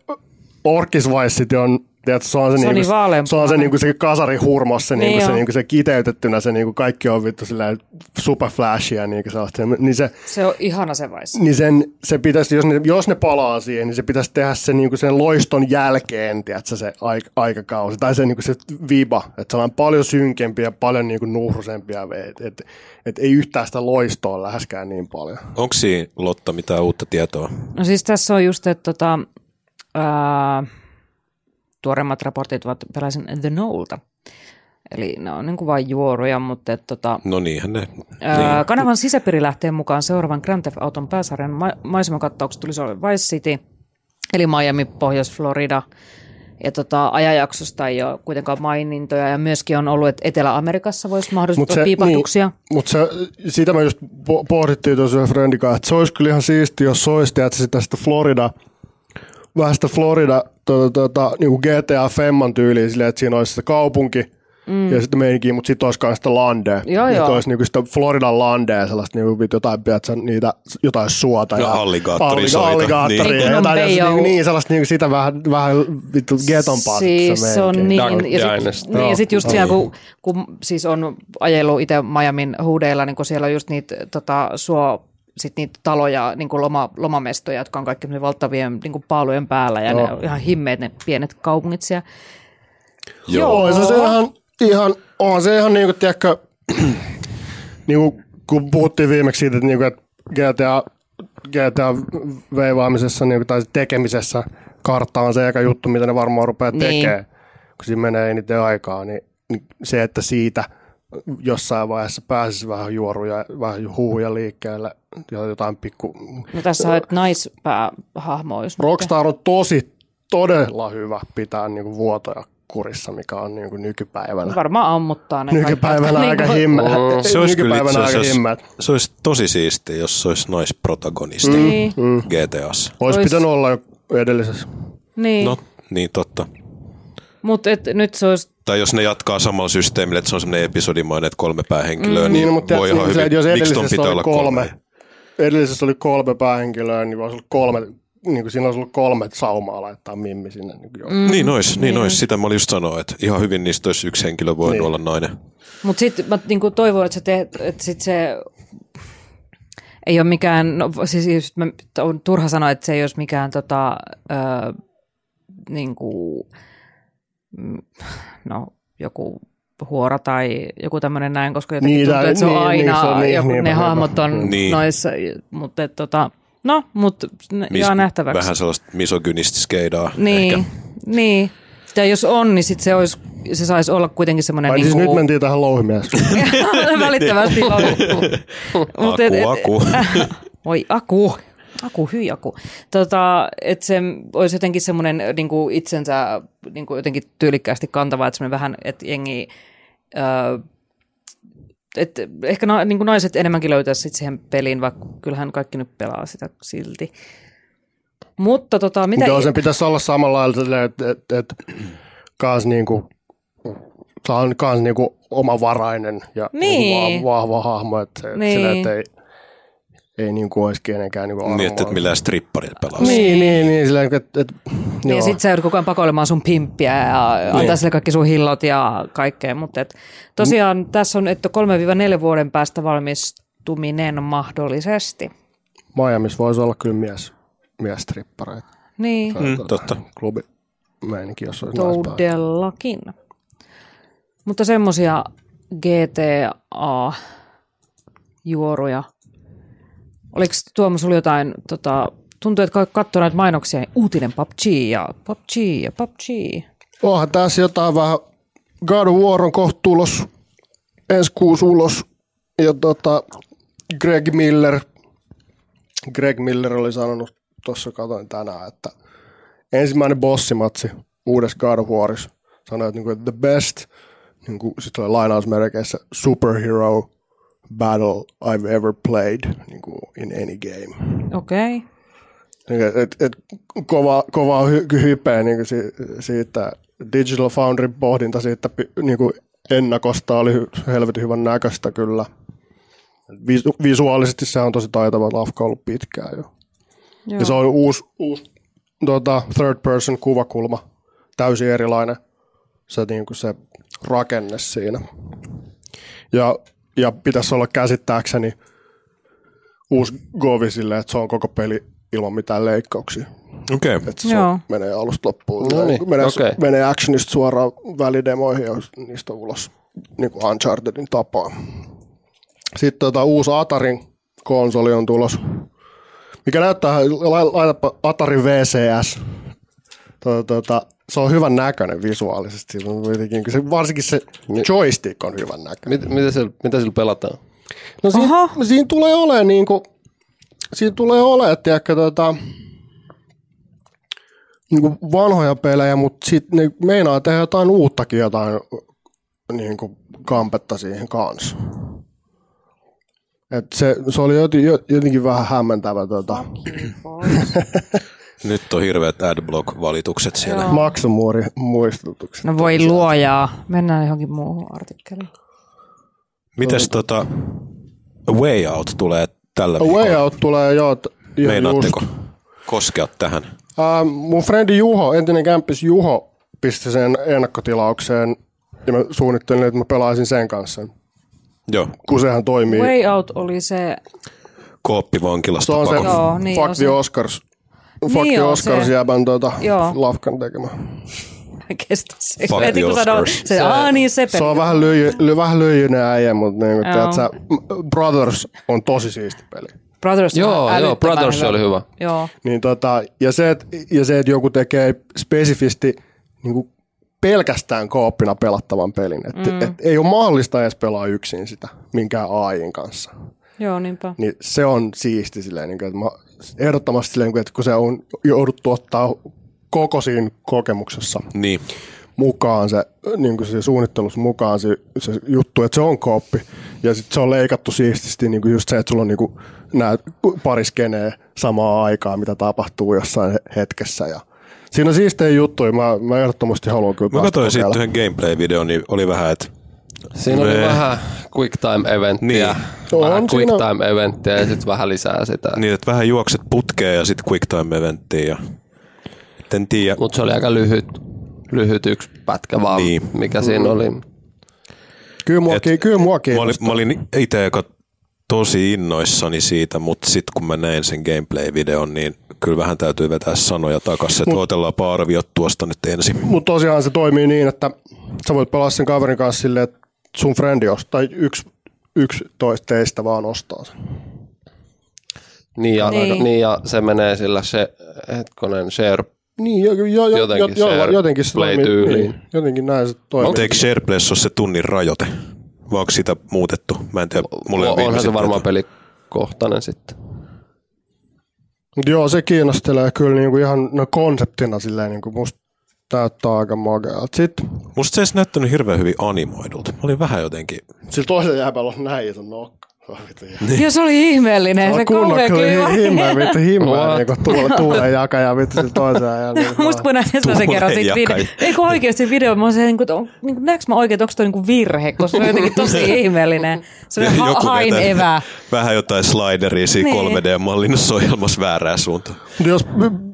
Orkis Vice City on, tiedätkö, se on se, Se on niin niin se, on se, niin kuin se kasarihurmos, se, niin Niin kuin, se, on. niin kuin se kiteytettynä, se niin kuin kaikki on vittu silleen super flashia, niin kuin sellaista, niin se, Se on ihana se Vice. niin sen, se pitäisi, jos ne, jos ne palaa siihen, niin se pitäisi tehdä se, niin kuin sen loiston jälkeen, tiedätkö, se aik, aikakausi, tai se, niin kuin se viba, että se on paljon synkempi ja paljon niin kuin nuhrusempi, että et, et ei yhtään sitä loistoa läheskään niin paljon. Onko siinä Lotta mitään uutta tietoa? No siis tässä on just, että tota, ää, tuoreimmat raportit ovat peräisin The Knowlta. Eli ne on niin kuin vain juoruja, mutta et, tota, No niinhän ne. ää, Niin. kanavan sisäpiirilähteen mukaan seuraavan Grand Theft Auton pääsarjan ma- maisemakattaukset tulisi olla Vice City, eli Miami, Pohjois-Florida. Ja tota, ajanjaksosta ei ole kuitenkaan mainintoja ja myöskin on ollut, että Etelä-Amerikassa voisi mahdollisesti olla piipahduksia. Niin, mutta se, sitä me just po- pohdittiin tuossa yhden että se olisi kyllä ihan siisti, jos se olisi, että sitä, sitä Florida, vähän sitä Florida tuota, tuota, niin kuin GTA Femman tyyliä silleen, että siinä olisi sitä kaupunki, mm. ja sitten meininkin, mutta sitten olisi myös sitä landea. Joo, Että joo. olisi niinku sitä Floridan landea, sellaista niinku, jotain, tiedätkö, niitä, jotain suota. Ja alligaattorisoita. alligaattoria. Niin. ja Niin jotain, on niin, niin, sellaista niinku, sitä vähän, vähän vittu getompaa. Siis se on niin, ja sit, Dynasty. niin, ja sit just siellä, kun, kun siis on ajellut itse Miamin huudeilla, niin kun siellä on just niitä tota, suo, sit niitä taloja, niin kuin loma, lomamestoja, jotka on kaikki valtavien niin kuin paalujen päällä, ja Joo. ne on ihan himmeet ne pienet kaupungit siellä. Joo, se, se ihan, ihan, on se ihan niinku, tiedätkö, [CLEARS THROAT] niinku, kun puhuttiin viimeksi siitä, että, niinku, että GTA, GTA veivaamisessa niinku, tai tekemisessä kartta on se eka juttu, mitä ne varmaan rupeaa Niin. tekemään, kun siinä menee eniten aikaa, niin, niin se, että siitä jossain vaiheessa pääsisi vähän juoruja, vähän huhuja liikkeelle ja jotain pikku... No tässä on, että naispäähahmo nyt. Rockstar on tosi, todella hyvä pitää niinku vuotoja kurissa, mikä on niinku nykypäivänä. Varmaan ammuttaa ne Nykypäivänä kaikki, aika jotka- himmä. Se olisi kyllä itse Nykypäivänä aika asiassa, se olisi tosi siistiä, jos se olisi naisprotagonisti Niin, GTAssa. Olisi Ois- pitänyt olla jo edellisessä. niin. No, niin totta. Mutta nyt se olisi Tai jos ne jatkaa samalla systeemillä, että se on semmoinen episodimainen, että kolme päähenkilöä, mm. niin, no, mutta voi ihan se, hyvin. että jos Miksi ton edellisessä pitää oli olla kolme, kolme? edellisessä oli kolme päähenkilöä, niin olisi ollut kolme, niin kuin siinä olisi ollut kolme saumaa laittaa Mimmi sinne. Niin, kuin Mm. Niin ois, niin ois. Sitä mä olin just sanoa, että ihan hyvin niistä olisi yksi henkilö voinut Niin. olla nainen. Mutta sitten mä niinku toivon, että, sä teet, että sit se ei ole mikään, no siis just mä, on turha sanoa, että se ei olisi mikään tota, ö, niinku, mm, no joku huora tai joku tämmöinen näin, koska jotenkin Niin, tuntuu, että se on niin, niin, aina, se on niin, joku, niin, ne hyvä. hahmot on Niin. niin. noissa, mutta et, tota, no, mutta Mis- jää nähtäväksi. Vähän sellaista misogynistiskedaa niin, ehkä. niin. Ja jos on, niin sit se, olisi, se saisi olla kuitenkin semmoinen... Ai niin siis kuin, nyt mentiin tähän louhimies. [LAUGHS] Välittävästi. Et- Aku, et- aku. [LAUGHS] Oi, aku. Aku, hyi aku. Tota, että se olisi jotenkin semmoinen niin kuin itsensä niin kuin jotenkin tyylikkäästi kantava, että semmoinen vähän, että jengi, öö, että ehkä na, niin kuin naiset enemmänkin löytäisi sit siihen peliin, vaikka kyllähän kaikki nyt pelaa sitä silti. Mutta tota, mitä... Joo, sen pitäisi olla samalla lailla, että et, et, kans niinku, se on kans niinku omavarainen ja Niin. niinku va- vahva hahmo, että, et Niin. silleen, että ei, ei niinku olisi kenenkään niinku Niin, että et armoilla. millään stripparit pelaa. Niin, niin, niin, silleen, että, et, Niin, ja sit sä joudut koko ajan pakoilemaan sun pimppiä ja antaa Niin. sille kaikki sun hillot ja kaikkea. Mutta et, tosiaan tässä on, että 3-4 vuoden päästä valmistuminen mahdollisesti. Miamiissa voisi olla kyllä mies, miestrippareita. Niin, Mm, totta. Klubi meininki, jos olisi todellakin. Mutta semmosia GTA-juoruja. Oliko Tuomas sulla jotain, tota, tuntuu, että katsoo näitä mainoksia, niin uutinen PUBG ja PUBG ja PUBG. Onhan tässä jotain vähän, God of War on kohta tulos, ensi kuusi ulos, ja tota, Greg Miller, Greg Miller oli sanonut, tuossa katoin tänään, että ensimmäinen bossimatsi uudessa God of Warissa. Sanoi, että, niinku, että the best, niinku, sitten oli lainausmerkeissä, superhero battle I've ever played niinku, in any game. Okei. Okay. Niin, Et, et, et, kova, kova hy, hypeä niin si, siitä. Digital Foundryn pohdinta siitä niin kuin ennakosta oli helvetin hyvän näköistä kyllä. Visu, visuaalisesti se on tosi taitava lafka ollut pitkään jo. Joo. Ja se on uusi, uusi tota, third person kuvakulma, täysin erilainen se, niin kuin se rakenne siinä. Ja, ja pitäisi olla käsittääkseni uusi govi silleen, että se on koko peli ilman mitään leikkauksia. Okei. Okay. Että se Joo. menee alusta loppuun. No niin, menee, okei. menee actionista suoraan välidemoihin ja niistä ulos niin kuin Unchartedin tapaa. Sitten tota, uusi Atarin konsoli on tulos, mikä näyttää, lai- laitapa Atari VCS. Tota, tota, se on hyvän näköinen visuaalisesti. Se, varsinkin se joystick on hyvän näköinen. Mit, mitä, sillä, mitä sillä pelataan? No siinä, Aha. siinä tulee olemaan niin kuin, siinä tulee olemaan, tiedätkö, tota, niinku vanhoja pelejä, mutta sitten ne meinaa tehdä jotain uuttakin jotain niinku kampetta siihen kanssa. Et se, se oli jotenkin vähän hämmentävä tota, [LAUGHS] Nyt on hirveät adblock-valitukset siellä. Joo. maksumuuri muistutukset. No voi luojaa. Mennään johonkin muuhun artikkeliin. Mites tota Way Out tulee tällä A Way Out tulee jo. t- jo Meinaatteko just. koskea tähän? Uh, mun frendi Juho, entinen kämppis Juho, pisti sen ennakkotilaukseen ja mä suunnittelin, että mä pelaisin sen kanssa, Joo, kun sehän toimii. Way Out oli se, kooppi se on se. Joo, niin Fuck on the se. Oscars. Fuck Niin Oscars se. jäbän tuota, lafkan tekemä. mä kestä se. Fuck Heti kun sanoo, Oscars. se, aa niin se Se on vähän, lyijy, ly, vähän lyijyinen äijä, mutta niin, Joo. tiedät, sä, Brothers on tosi siisti peli. Brothers on Joo, joo, Brothers oli hyvä. Joo. Niin tota, ja, se, et, ja se, että joku tekee spesifisti niin kuin pelkästään kooppina pelattavan pelin. Et, mm. et, ei ole mahdollista edes pelaa yksin sitä minkään AIin kanssa. Joo, niinpä. Niin se on siisti silleen, niin kuin, että mä, ehdottomasti silleen, niin että kun se on jouduttu ottaa koko siinä kokemuksessa Niin. mukaan se, niin kuin se suunnittelussa mukaan se, se juttu, että se on kooppi. Ja sitten se on leikattu siististi niin kuin just se, että sulla on niin kuin nämä pari skeneä samaa aikaa, mitä tapahtuu jossain he- hetkessä. Ja siinä on siistejä juttuja. Mä, mä ehdottomasti haluan kyllä Mä katsoin kokeilemaan. yhden gameplay-videon, niin oli vähän, että Siinä oli Me- vähän quick time eventtiä, Niin. vähän On quick siinä- time eventtiä ja sitten vähän lisää sitä. niin, että vähän juokset putkeen ja sitten quick time eventtiin ja en tiedä. Mutta se oli aika lyhyt, lyhyt yksi pätkä vaan, Niin. mikä siinä oli. Kyllä mua, Et- kyllä mua Mä olin, mä olin itse tosi innoissani siitä, mutta sitten kun mä näin sen gameplay-videon, niin kyllä vähän täytyy vetää sanoja takaisin, että otellaanpa arviot tuosta nyt ensin. Mutta tosiaan se toimii niin, että sä voit pelaa sen kaverin kanssa silleen, että sun frendi ostaa, tai yksi, yksi toista teistä vaan ostaa sen. Niin ja, Niin. niin. ja se menee sillä se, hetkonen, share. Niin, jo, jo, jo, Jotenkin jo, jo, jotenkin se toimii, niin, jotenkin näin se toimii. Mutta eikö SharePlayssa ole se tunnin rajoite? Vai onko sitä muutettu? Mä en tiedä. Mulle on Onhan se varmaan pelikohtainen sitten. Mut joo, se kiinnostelee kyllä niinku ihan no konseptina silleen niinku musta näyttää aika makealta. Sitten Musta se ei näyttänyt hirveän hyvin animoidulta. Mä olin vähän jotenkin... sillä toisella jääpällä on näin iso nokka. Se on. Joo, se oli ihmeellinen. Se Se kauhean kyllä himmeä, vittu himmeä, What? niinku tuule, tuulen jakaja vittu sillä toisella ja niin Musta kun näin ensimmäisen kerran siitä video. Eikö oikeasti video? Mä olisin, niin kuin, niin kuin, näekö mä oikein, että onko toi niin virhe, koska se on jotenkin tosi [LAUGHS] ihmeellinen. Se on ha- hain evää. Vähän jotain slideria siinä Niin. 3D-mallinnassa ohjelmassa väärään suuntaan. Jos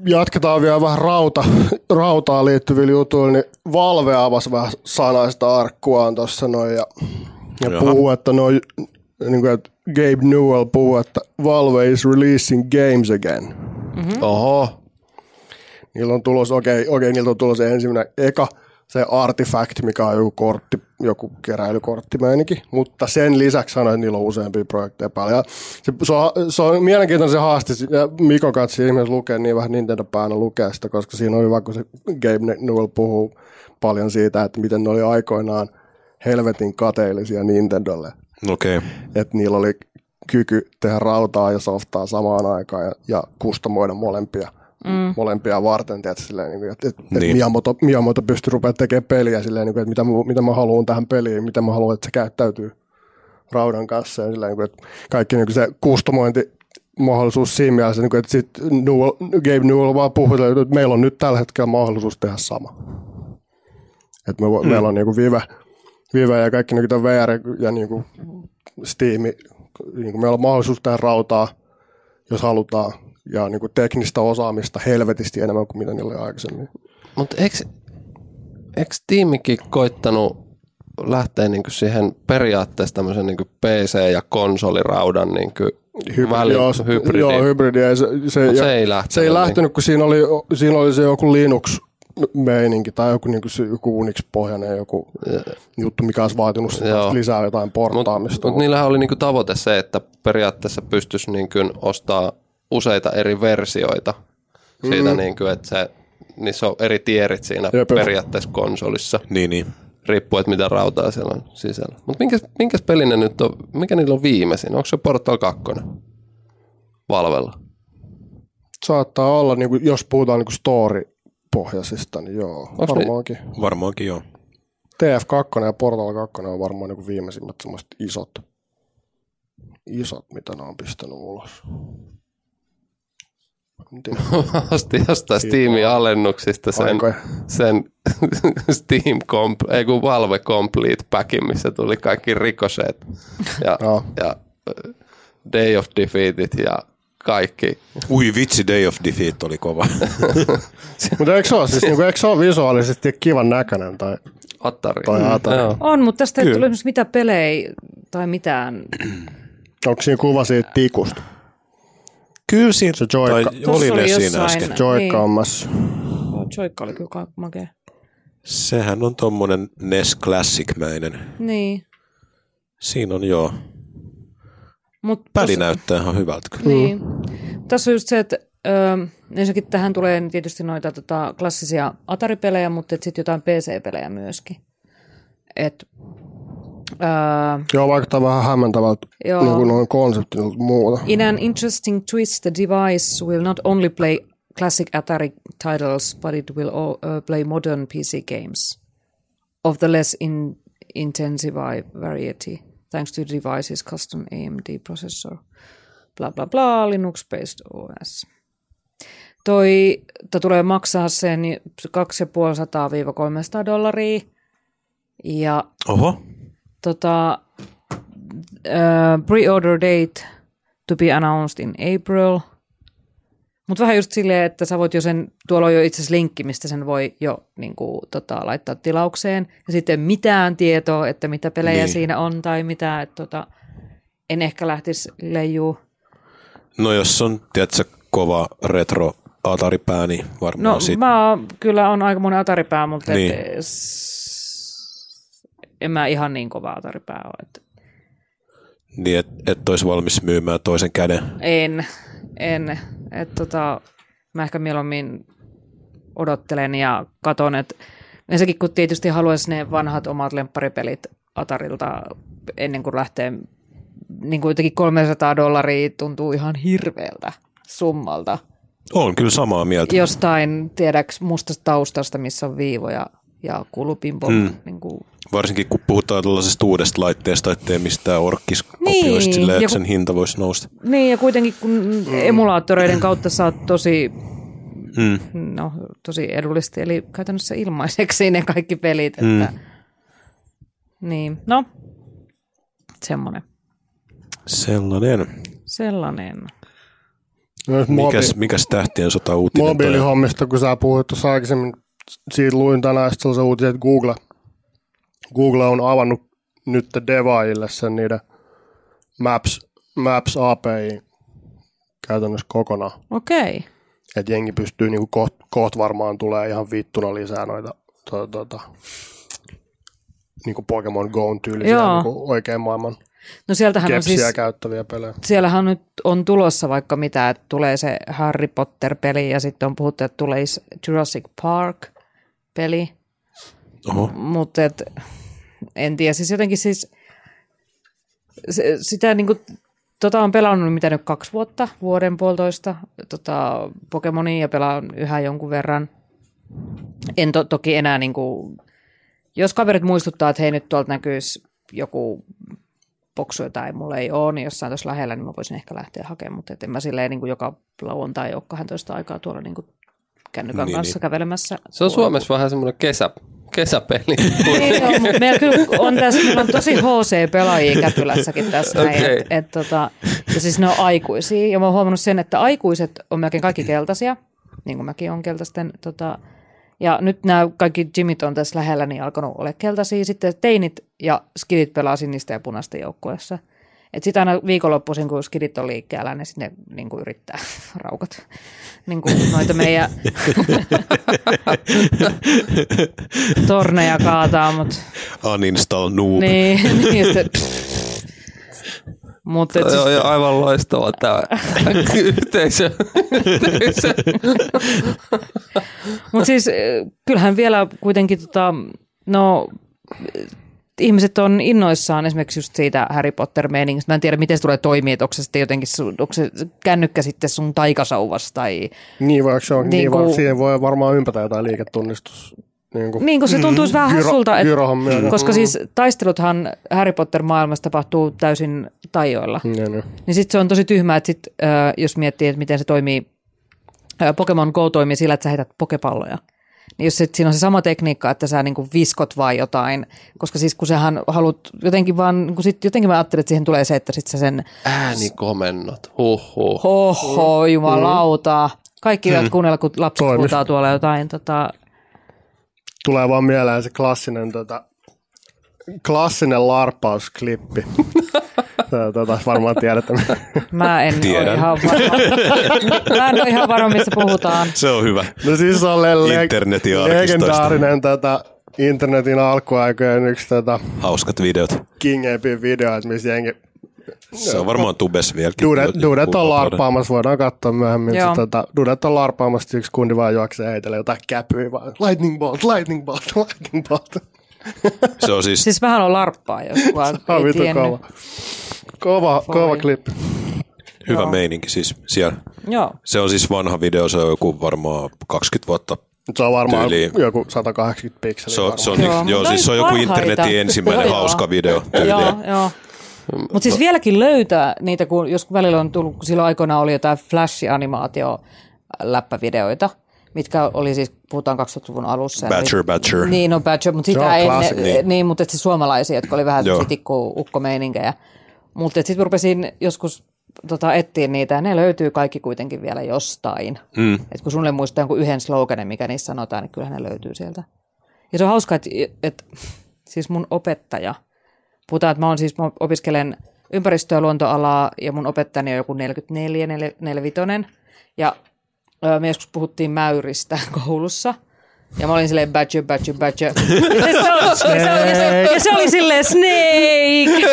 jatketaan vielä vähän rauta, rautaan liittyvillä jutuilla, niin Valve avasi vähän sanaista arkkuaan tuossa noin ja, ja Jaha. puhuu, että noin, niin kuin, että Gabe Newell puhuu, että Valve is releasing games again. Mm. Oho, Niillä on tulos, okei, okay, okei, niiltä on tulos ensimmäinen, eka se Artifact, mikä on joku kortti, joku keräilykorttimeininki, mutta sen lisäksi sanoin, että niillä on useampia projekteja paljon. Ja se, se, on, se on mielenkiintoinen se haaste, ja Miko katsi ihmeessä lukee niin vähän Nintendo päänä lukea sitä, koska siinä on hyvä, kun se Gabe Newell puhuu paljon siitä, että miten ne oli aikoinaan helvetin kateellisia Nintendolle. Okay. että niillä oli kyky tehdä rautaa ja softaa samaan aikaan ja, ja kustomoida molempia, mm. molempia varten. Tiedät, silleen, niin kuin, että, että Niin. niin. Miyamoto, Miyamoto pystyi rupeamaan tekemään peliä silleen, niin kuin, että mitä, mä- mitä mä haluan tähän peliin, mitä mä haluan, että se käyttäytyy raudan kanssa. Ja silleen, niin kuin, että kaikki niin kuin se kustomointi mahdollisuus siinä mielessä, niin kuin, että sit Newell, Gabe Newell vaan puhui, että meillä on nyt tällä hetkellä mahdollisuus tehdä sama. Että me, mm. meillä on niinku Vive, Vive ja kaikki niinku VR ja niinku Steam, niinku meillä on mahdollisuus tehdä rautaa, jos halutaan, ja niinku teknistä osaamista helvetisti enemmän kuin mitä niillä oli aikaisemmin. mutta eikö, eikö tiimikin koittanut lähteä niinku siihen periaatteessa tämmöisen niinku PC- ja konsoliraudan niinku väli, joo, hybridi. Joo, hybridi. Ja se, se, ja, se ei lähtenyt. se ei lähtenyt, kun siinä oli, siinä oli se joku Linux meininki tai joku, niinku, se, joku Unix-pohjainen joku juttu, mikä olisi vaatinut sitä lisää jotain Mutta portaamista. mut niillähän oli niinku tavoite se, että periaatteessa pystyisi niinku ostaa useita eri versioita siitä, mm. niinku, että se, niissä on eri tierit siinä Jep. periaatteessa konsolissa, Niin, niin. riippuu, että mitä rautaa siellä on sisällä. Mutta minkäs, minkäs pelin ne nyt on, mikä niillä on viimeisin? Onko se Portal 2? Valvella. Saattaa olla, niin kuin, jos puhutaan niin story pohjaisista, niin joo, Onks ne- varmaankin. Varmaankin joo. TF2 ja Portal 2 on varmaan niin viimeisimmät semmoiset isot, isot, mitä ne on pistänyt ulos. Ostin [LAUGHS] jostain Steamin alennuksista sen, Aikoja. sen [LAUGHS] Steam Comp, ei kun Valve Complete Packin, missä tuli kaikki rikoseet ja, Joo. ja Day of Defeatit ja kaikki. Ui vitsi, Day of Defeat oli kova. [LAUGHS] Mutta eikö se ole, siis, niin eikö se ole visuaalisesti kivan näköinen? Tai, Atari. Tai Atari. Joo. On, mutta tästä ei tule esimerkiksi mitään pelejä tai mitään. [CLEARS THROAT] onko siinä kuva siitä tikusta? Kyllä siinä, Se joikka. tai oli oli ne siinä äsken. Joikka Niin. on massu. Joikka oli kyllä makea. Sehän on tommonen NES Classic-mäinen. Niin. Siinä on joo. Mut Pädi tossa- näyttää ihan hyvältä. kyllä. Niin. Tässä on just se, että ö, ensinnäkin tähän tulee tietysti noita tota, klassisia Atari-pelejä, mutta sitten jotain PC-pelejä myöskin. Et, ö, Joo, vaikuttaa vähän hämmentävältä Joo. niin kuin noin konseptilta muuta. in an interesting twist, the device will not only play classic Atari titles, but it will all, uh, play modern PC games of the less in, intensive variety, thanks to the device's custom AMD processor. Bla bla bla, Linux-based OS. Toi to tulee maksaa sen 250-300 dollaria. Ja Oho. tota, uh, pre-order date to be announced in April. Mutta vähän just silleen, että sä voit jo sen, tuolla on jo itse asiassa linkki, mistä sen voi jo niin kuin, tota, laittaa tilaukseen. Ja sitten mitään tietoa, että mitä pelejä Niin. siinä on tai mitä, että tota, en ehkä lähtisi leijuu. No jos on, tiedätkö, kova retro Atari-pää, niin varmaan No sit... mä oon- kyllä on aika monen ataripää, mutta Niin. et, s- en mä ihan niin kova ataripää ole. Että Niin, että et olisi valmis myymään toisen käden. En, en. Et tota, mä ehkä mieluummin odottelen ja katon, että ensinnäkin kun tietysti haluaisi ne vanhat omat lempparipelit Atarilta ennen kuin lähtee, niin kuin jotenkin 300 dollaria tuntuu ihan hirveältä summalta. On kyllä samaa mieltä. Jostain, tiedäks, mustasta taustasta, missä on viivoja ja kulupimpo. Mm. Mm. Niin kuin, Varsinkin kun puhutaan tällaisesta uudesta laitteesta, ettei mistään orkkiskopioista Niin, silleen, ja että kun- sen hinta voisi nousta. niin, ja kuitenkin kun emulaattoreiden kautta saat tosi Mm. no, tosi edullisesti, eli käytännössä ilmaiseksi ne kaikki pelit. Että, Mm. Niin, no, semmoinen. Sellainen. Sellainen. Myös Mikäs, mikäs tähtien sota uutinen toi? mobiilihommista, kun sä puhuit tuossa aikaisemmin, siitä luin tänään sellaisen uutisen, että Google, Google on avannut nyt devaajille sen niiden Maps, Maps API käytännössä kokonaan. Okei. Että jengi pystyy niinku koht, koht varmaan tulee ihan vittuna lisää noita to, tota, niinku Pokemon Go tyylisiä niinku oikean maailman No sieltähän on siis, käyttäviä pelejä. siellähän nyt on tulossa vaikka mitä, että tulee se Harry Potter-peli ja sitten on puhuttu, että tulee Jurassic Park-peli. Oho. Mutta et, en tiedä, siis jotenkin siis se, sitä niinku, tota on pelannut mitä nyt kaksi vuotta, vuoden puolitoista, tota, Pokemonia ja pelaan yhä jonkun verran. En to, toki enää niinku, jos kaverit muistuttaa, että hei nyt tuolta näkyisi joku boksu, jota ei mulla ei ole, niin jossain tuossa lähellä, niin mä voisin ehkä lähteä hakemaan, mutta et en mä silleen niin kuin joka lauantai ole 12 aikaa tuolla niin kuin kännykän Niin, kanssa niin. kävelemässä. Se on Suomessa vähän semmoinen kesä, kesäpeli. Ei ole, mutta meillä kyllä on tässä, meillä on tosi HC-pelaajia käpylässäkin tässä näin, Okei. et, et, tota, ja siis ne on aikuisia, ja mä oon huomannut sen, että aikuiset on melkein kaikki keltaisia, niin kuin mäkin on keltaisten, tota, ja nyt nämä kaikki Jimmit on tässä lähellä, niin alkanut olla keltaisia, sitten teinit ja skidit pelaa sinistä ja punaisten joukkueessa. Et sitä aina viikonloppuisin, kun skidit on liikkeellä, niin sitten ne niin kuin yrittää [LAUGHS] raukat niin kuin noita meidän [LAUGHS] torneja kaataa, mutta Uninstall noob. niin, [LAUGHS] niin sitten, mutta Tämä siis, on jo aivan loistava tämä yhteisö. yhteisö. mut siis kyllähän vielä kuitenkin, tota, no ihmiset on innoissaan esimerkiksi just siitä Harry Potter-meiningistä. Mä en tiedä, miten se tulee toimia, että onko se sitten jotenkin, sun, onko se kännykkä sitten sun taikasauvas tai... Niin vaikka se on, niin, Niin kuin- siihen voi varmaan ympätä jotain liiketunnistus. Niin, kuin, Niin, kun se tuntuisi vähän gyro- hassulta, että, koska siis taisteluthan Harry Potter-maailmassa tapahtuu täysin tajoilla. Niin, niin. Niin sitten se on tosi tyhmää, että sit, äh, jos miettii, että miten se toimii, äh, Pokemon Go toimii sillä, että sä heität pokepalloja. Niin jos sit, siinä on se sama tekniikka, että sä niinku viskot vaan jotain, koska siis kun sähän haluat jotenkin vaan, kun sit jotenkin mä ajattelin, että siihen tulee se, että sit sä sen Äänikomennot, huhhuh. hoho, jumalauta, kaikki mm. kuunnella, kun lapset Toimis. huutaa tuolla jotain, tota, Tulee vaan mieleen se klassinen, tota, klassinen larpausklippi. [LAUGHS] Tätä varmaan tiedätte. mä en ole Tiedän. ihan varma, mä en ole ihan varma, mistä puhutaan. Se on hyvä. No siis on le- Internetin legendaarinen tätä internetin alkuaikojen yksi tätä Hauskat videot. King Epin video, että missä jengi Se on varmaan tubes vieläkin. Dudet, dudet on larpaamassa, voidaan katsoa myöhemmin. Joo. Se, tota, dudet on larpaamassa, yksi kundi vaan juoksee heitelle jotain käpyä vaan. Lightning bolt, lightning bolt, [LAUGHS] lightning bolt. Se on siis, Siis vähän on larppaa, jos Ah, ei tiennyt. kova. Kova, kova klippi. hyvä Joo. meininki siis siellä. Joo. Se on siis vanha video, se on joku varmaan 20 vuotta. Se on varmaan Tyyliin. joku 180 pikseliä. Se on, se on, Joo, joo, siis se on joku internetin ensimmäinen hauska video tyyliin. Joo, joo. Mutta siis vieläkin löytää niitä, kun jos välillä on tullut, kun silloin aikoinaan oli jotain flash-animaatio läppävideoita, mitkä oli siis, puhutaan 2000-luvun alussa. Badger, Badger. Niin, no Badger, mutta Se sitä ennen, niin. niin. niin, mutta siis suomalaisia, jotka oli vähän tikku ukkomeininkäjä. Mutta sitten rupesin joskus tota, etsiä niitä, ja ne löytyy kaikki kuitenkin vielä jostain. Mm. Et kun sulle muistaa jonkun yhden sloganin, mikä niissä sanotaan, niin kyllähän ne löytyy sieltä. Ja se on hauska, että, että siis mun opettaja, puhutaan, että mä, on siis, mä opiskelen ympäristö- ja luontoalaa, ja mun opettajani on joku 44, 45, ja me joskus puhuttiin mäyristä [LAUGHS] koulussa, ja mä olin silleen badger, badger, badger. Ja se, se, oli, ja se, oli, ja se, ja se oli silleen snake.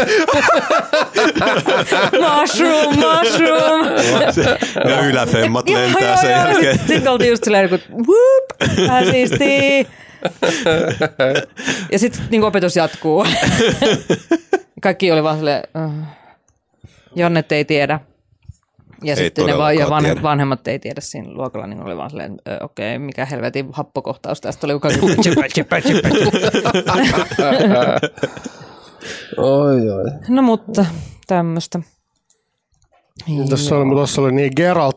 mushroom, mushroom. Ne yläfemmat lentää joo, sen joo. jälkeen. Sitten oltiin just silleen, kun whoop, vähän siistiä. Ja sitten niin opetus jatkuu. Kaikki oli vaan silleen, uh, Jonnet ei tiedä. Ja Ei sitten ne vaan, ja tiedä. vanhemmat ei tiedä siinä luokalla, niin oli vaan silleen, "Ö, okei, okay, mikä helvetin happokohtaus tästä oli. [LAUGHS] Oi, oi. no mutta tämmöistä. Tuossa oli, tuossa oli niin Geralt.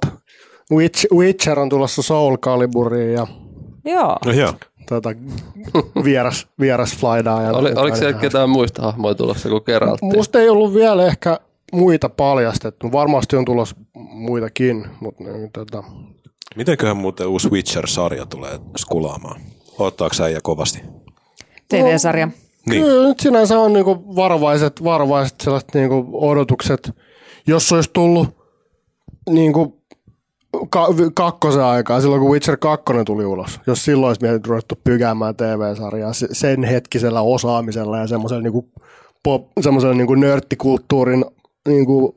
Witch, Witcher on tulossa Soul Caliburiin ja Joo. No joo. tota, vieras, vieras flaidaa. Ja Oli, oliko siellä ketään muista hahmoja tulossa kuin Geralt? Musta ei ollut vielä ehkä muita paljastettu. Varmasti on tulossa muitakin, mutta niin, tota, Mitenköhän muuten uusi Witcher-sarja tulee skulaamaan? Ottaako äijä kovasti? TV-sarja. Niin. Kyllä nyt sinänsä on niinku varovaiset, varovaiset sellaiset niinku odotukset. Jos olisi tullut niinku ka- kakkosen aikaa, silloin kun Witcher 2 tuli ulos, jos silloin olisi mietitty ruvettu pykäämään TV-sarjaa se- sen hetkisellä osaamisella ja semmoisella niinku pop, semmoisella niinku nörttikulttuurin niinku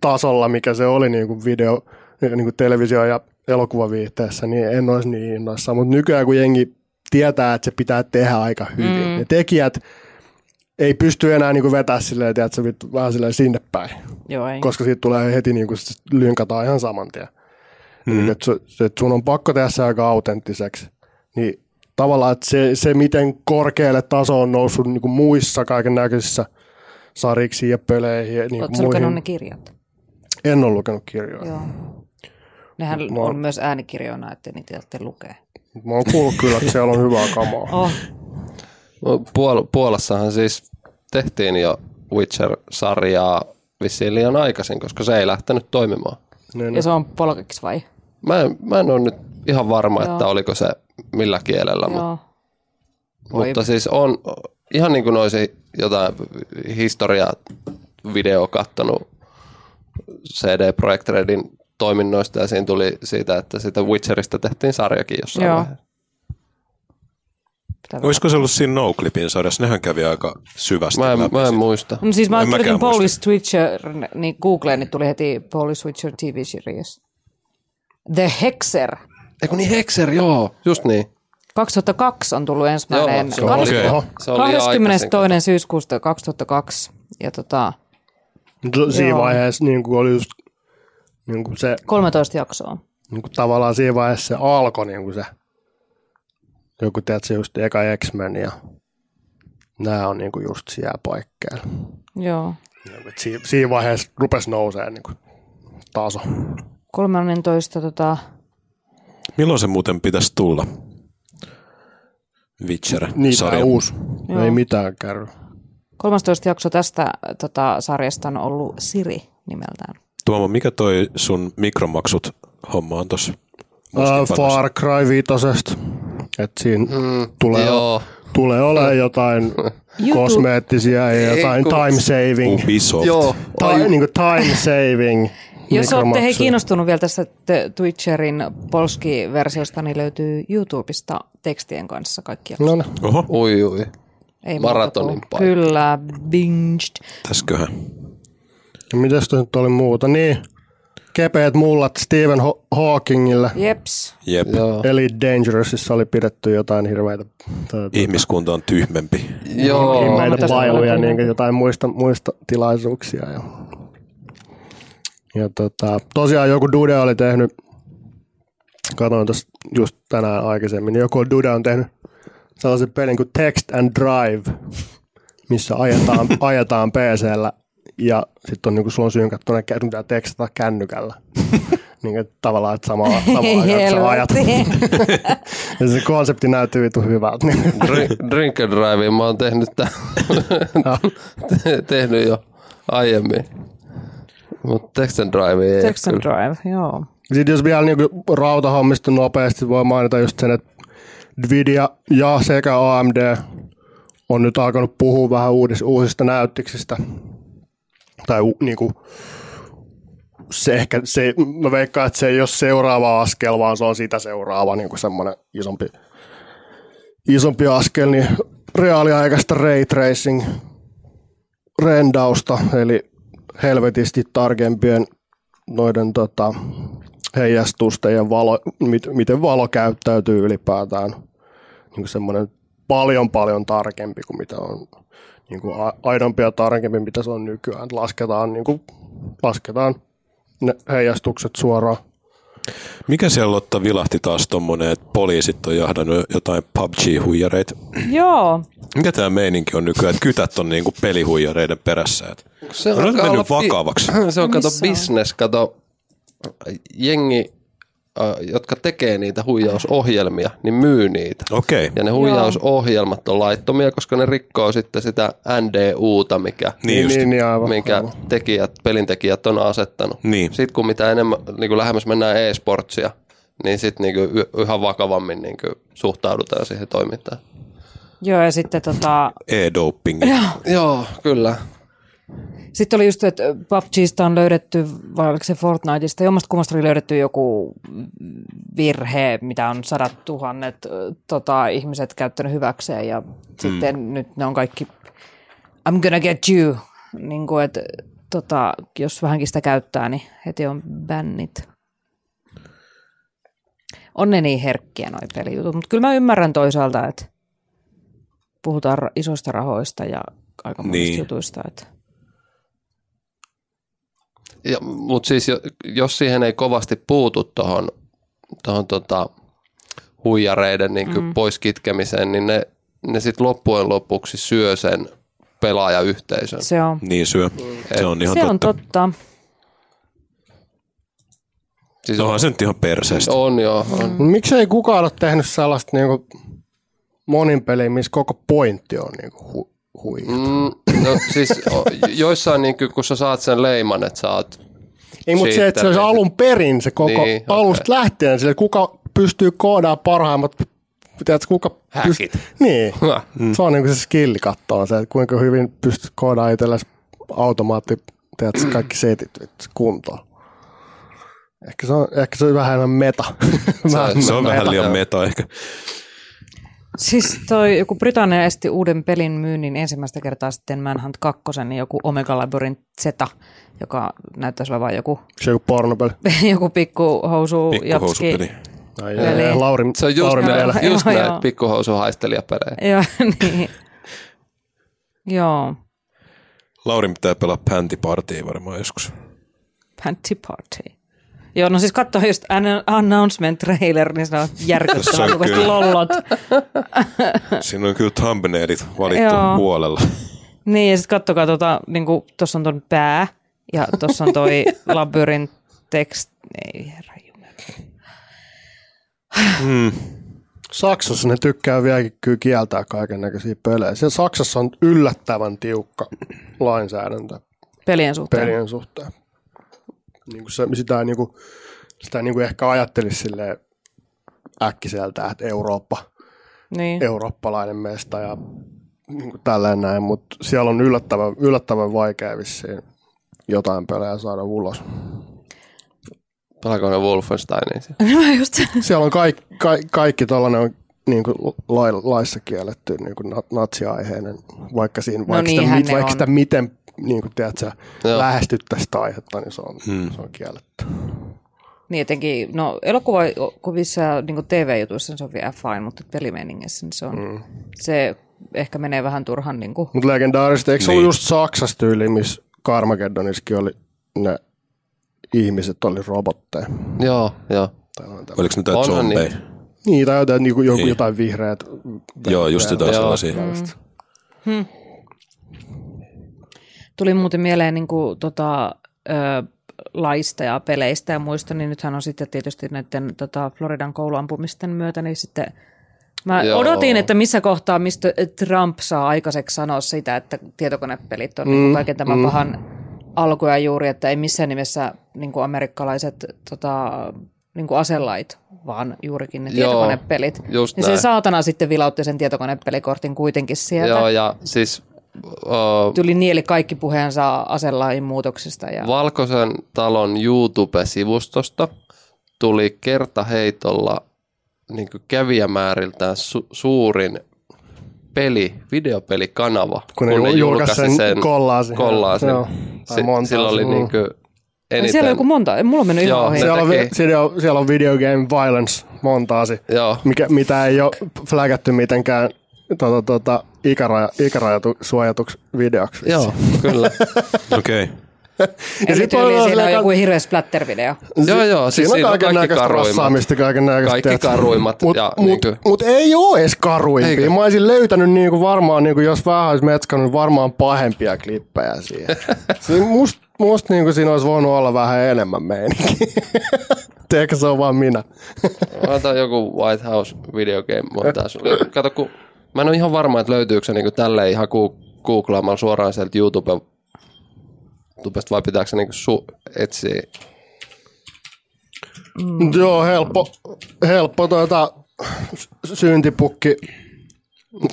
tasolla, mikä se oli niinku video, niinku televisio- ja elokuvaviihteessä, niin en olisi niin innoissaan. Mutta nykyään kun jengi tietää, että se pitää tehdä aika hyvin, mm. ja tekijät ei pysty enää niinku vetää silleen, tiedätkö, vittu, vähän silleen sinne päin, Joo, ei. koska siitä tulee heti niinku lynkataan ihan saman tien. Mm. Että et sun on pakko tehdä se aika autenttiseksi. Niin tavallaan, että se, se miten korkealle taso on noussut niinku muissa kaiken näköisissä sariksi ja peleihin. Ja niinku Oletko lukenut ne kirjat? En ole lukenut kirjoja. Joo. Nehän Mä oon- on myös äänikirjoina, että niitä tarvitse lukea. Mä oon kuullut kyllä, että siellä on hyvää kamaa. [LAUGHS] Oh. No, Puol- Puolassahan siis tehtiin jo Witcher-sarjaa vissiin liian aikaisin, koska se ei lähtenyt toimimaan. Niin, Ja se on polkiksi vai? Mä en, mä en ole nyt ihan varma, Joo. että oliko se millä kielellä, mutta, Joo. Voi. mutta siis on ihan niin kuin olisi jotain historiaa video kattonut CD Projekt Redin toiminnoista ja siinä tuli siitä, että sitä Witcherista tehtiin sarjakin jossain Joo. vaiheessa. Pitää Olisiko se ollut siinä No-Clipin sarjassa? Nehän kävi aika syvästi Mä en, läpi mä en muista. No siis mä En mäkään kirjoitin. Polish Twitcher, niin Googleen niin tuli heti Polish Twitcher TV series. The Hexer. Eikö niin Hexer, joo, just niin. 2002 on tullut ensimmäinen. Joo, se oli, Okei. Oho. se oli jo 22. aikaisin. syyskuusta 2002. Ja tota, Siinä Joo. vaiheessa niin kuin oli just niin kuin se, 13 jaksoa. niin kuin tavallaan siinä vaiheessa se alkoi niin kuin se, joku tiedätkö, just eka X-Men ja nämä on niin kuin just siellä paikkeilla. Joo. Niin kuin, että siinä, siinä vaiheessa rupesi nousee niin kuin taso. 13. Tota, Milloin se muuten pitäisi tulla? Witcher-sarja. uusi. Joo. Ei mitään kärry. 13 jakso tästä tota, sarjasta on ollut Siri nimeltään. Tuomo, mikä toi sun mikromaksut homma on tuossa? Uh, Far Cry 5. Että siinä Mm, tulee, Joo, tulee olemaan jotain [LAUGHS] kosmeettisia ja Ei, jotain kun- time saving. Ubisoft. joo. Tai, niin kuin time saving. [LAUGHS] Jos olette hei kiinnostunut vielä tästä te- Twitcherin polski-versiosta, niin löytyy YouTubesta tekstien kanssa kaikki jaksot. No, no. Oho, Ui, ui. Ei maratonin paikka. Kyllä, binged. täsköhän. Ja mitäs tuossa nyt oli muuta? Niin, kepeät mullat Stephen Haw- Hawkingille. Jeps. Jep. Joo. Eli Dangerousissa oli pidetty jotain hirveitä, tuota, Ihmiskunta on tyhmempi. Joo. Bailuja, olen niin jotain muista, muista tilaisuuksia. Ja, ja tota, tosiaan joku Dude oli tehnyt, katsoin tuossa just tänään aikaisemmin, niin joku Dude on tehnyt sellaisen pelin kuin Text and Drive, missä ajetaan, [LAUGHS] ajetaan PCllä ja sitten on niinku sulla on synkattu ne sun tekstata kännykällä. [LAUGHS] niin että tavallaan, että aikaa, kun sä ajat. [LAUGHS] ja se konsepti näytti vitu hyvältä. Drink, drink and drive, mä oon tehnyt, tä- te- tehnyt jo aiemmin. Mutta text and drive ei Text and kyllä. Drive, joo. Sitten jos vielä niinku rautahommista nopeasti voi mainita just sen, että Nvidia ja sekä AMD on nyt alkanut puhua vähän uudis, uusista näyttiksistä. Tai u, niinku, se ehkä, se, mä veikkaan, että se ei ole seuraava askel, vaan se on sitä seuraava niinku semmoinen isompi, isompi askel, niin reaaliaikaista ray tracing rendausta, eli helvetisti tarkempien noiden tota, heijastusten ja valo, mit, miten valo käyttäytyy ylipäätään. Niin semmoinen paljon paljon tarkempi kuin mitä on niin kuin aidompi ja tarkempi, mitä se on nykyään. Lasketaan, niin kuin, lasketaan ne heijastukset suoraan. Mikä siellä Lotta vilahti taas tommonen, että poliisit on jahdannut jotain PUBG-huijareita? Joo, Mikä tämä meininki on nykyään, että kytät on niinku pelihuijareiden perässä? Et Se on nyt alkaa mennyt bi- vakavaksi. Se on kato Missä on? business, kato jengi, jotka tekee niitä huijausohjelmia, niin myy niitä. Okei. Ja ne huijausohjelmat on laittomia, koska ne rikkoo sitten sitä NDUta, mikä, Niin just. niin, niin aivan, minkä aivan. tekijät, pelintekijät on asettanut. Niin. Sitten kun mitä enemmän, niin kuin lähemmäs mennään e-sportsia, niin sitten niin yhä vakavammin niin kuin suhtaudutaan siihen toimintaan. joo ja sitten tota, E-doping. Joo, kyllä. Sitten oli just, että PUBGista on löydetty, vai oliko se Fortniteista, jommasta kummasta oli löydetty joku virhe, mitä on sadat tuhannet ö, tota, ihmiset käyttänyt hyväkseen ja sitten nyt ne on kaikki I'm gonna get you, niin kuin, että tota, jos vähänkin sitä käyttää, niin heti on bännit. On ne niin herkkiä noi pelijutut, mutta kyllä mä ymmärrän toisaalta, että puhutaan isoista rahoista ja aika monista Niin. jutuista, että mutta siis jo- jos siihen ei kovasti puutu tuohon tohon tota, huijareiden niin mm. pois kitkemiseen, niin ne, ne sitten loppujen lopuksi syö sen pelaajayhteisön. se on, Niin syö. Se on ihan se totta. on totta. Siis Onhan se nyt ihan perseestä. on joo. On. Mut Miksei kukaan ole tehnyt sellaista niinku monin peliä, missä koko pointti on niinku hu, huijata? Mm, no, siis joissain, niin kun sä saat sen leiman, että sä oot Ei, mutta se, että se olisi alun perin se koko Niin, niin, alusta lähtien, sille, kuka pystyy koodaamaan parhaimmat, tiedätkö, kuka Häkit. pyst- niin, Mm. se on niinku se skilli katsoa se, että kuinka hyvin pystyt koodaamaan itsellesi automaatti, tiedätkö, [CLEARS THROAT] kaikki setit kuntoon. Ehkä se on, ehkä se on vähän enemmän meta. [LAUGHS] Vähän Se on vähän liian meta ehkä. Siis toi joku Britannia esti uuden pelin myynnin ensimmäistä kertaa sitten Manhunt 2, niin joku Omega Labyrinth Z, joka näyttäisi olevan joku, Se on joku pornopeli. [LAUGHS] joku pikku housu japski. Ai, Lauri, Se on just, Lauri Joo, vielä. näitä, just joo, näitä joo. Joo, [LAUGHS] niin. Joo, Laurin pitää pelaa päntipartia varmaan joskus. Panty Party. Joo, no siis katso just an- announcement trailer, niin se on [LAUGHS] kyllä. lollot. [LAUGHS] Siinä on kyllä thumbnailit valittu Joo. huolella. Niin, ja sitten kattokaa, tuota, niin tuossa on ton pää, ja tuossa on toi [LAUGHS] labyrint tekst. Ei herra jumala. [SIGHS] Saksassa ne tykkää vieläkin kyllä kieltää kaiken näköisiä pelejä. Siellä Saksassa on yllättävän tiukka lainsäädäntö Pelien suhteen. pelien suhteen. Niin kuin se, sitä, ei niin kuin, sitä niin kuin ehkä ajattelisi silleen äkkiseltä, että Eurooppa, Niin. eurooppalainen mesta ja niin kuin tälleen näin, mutta siellä on yllättävän, yllättävän vaikea vissiin jotain pelejä saada ulos. Pelaako ne Wolfensteinia siellä? [LAUGHS] Mä just, Siellä on kaikki, kaikki, kaikki tällainen on niin kuin lai, laissa kielletty niin kuin nat- natsiaiheinen, vaikka, siinä, vaikka, sitä, mit, vaikka sitä miten niin kuin, tiedätkö, lähestyttäisiin sitä aihetta, niin se on, hmm. se on kielletty. niin etenkin, no elokuvissa ja niin TV-jutuissa se on vielä fine, mutta pelimeiningeissä niin se on, mm. se ehkä menee vähän turhan niin kuin, Mutta legendaarisesti, eikö se Niin. ollut just Saksassa tyyli, missä Carmageddonissakin oli ne ihmiset oli robotteja. Joo, joo. Oliko ne jotain zombeja? niitä. Niin, tai jotain, niin kuin, joku, Niin. jotain vihreät. Joo, just jotain sellaisia. Mm. Tuli muuten mieleen niin kuin, tota, ö, laista ja peleistä ja muista, niin nythän on sitten tietysti näiden tota, Floridan kouluampumisten myötä, niin sitten Mä Joo. odotin, että missä kohtaa mistä Trump saa aikaiseksi sanoa sitä, että tietokonepelit on mm, kaiken tämän mm. pahan alkuja juuri, että ei missään nimessä niin kuin amerikkalaiset tota, niin kuin aselait, vaan juurikin ne Joo, tietokonepelit. just niin se näin. saatana sitten vilautti sen tietokonepelikortin kuitenkin sieltä. Joo, ja siis uh, Tuli nieli kaikki puheensa aselain muutoksista. Ja... Valkoisen talon YouTube-sivustosta tuli kertaheitolla niin kävijämääriltään su- suurin peli, videopelikanava, Kun ne julkaisi sen kollaasin. kollaasin. Joo. Tai sillä oli mm. niin kuin eniten, Siellä on joku monta, mulla on mennyt ihan Joo, ohi. Siellä on, siellä, on, siellä on video game violence montaasi, joo, mikä, mitä ei ole flagattu mitenkään tota, tota, ikäraja, ikärajatu suojatuksi videoksi. joo, kyllä. [LAUGHS] Okei. Okay. Eli sit tyyliin on siinä on joku hirveä splatter-video. joo, joo, siis siinä on siinä on kaiken kaikki näköistä karuimmat. rassaamista, kaiken näköistä. Kaikki karuimmat Mutta ja mut, niinku- mut ei ole edes karuimpia. Eikö? Mä olisin löytänyt niinku varmaan, niinku, jos vähän olisi metskannut, varmaan pahempia klippejä siihen. [LAUGHS] Siinä must, must niinku siinä olisi voinut olla vähän enemmän meininkiä. [LAUGHS] Ehkä se on vaan minä. Ota joku White House video game montaas. Kato, kun mä en ole ihan varma, että löytyykö se niinku tälleen ihan googlaamalla suoraan sieltä YouTube YouTubesta vai pitääkö se niinku su- etsiä? Mm. Joo, helppo, helppo tuota, syntipukki.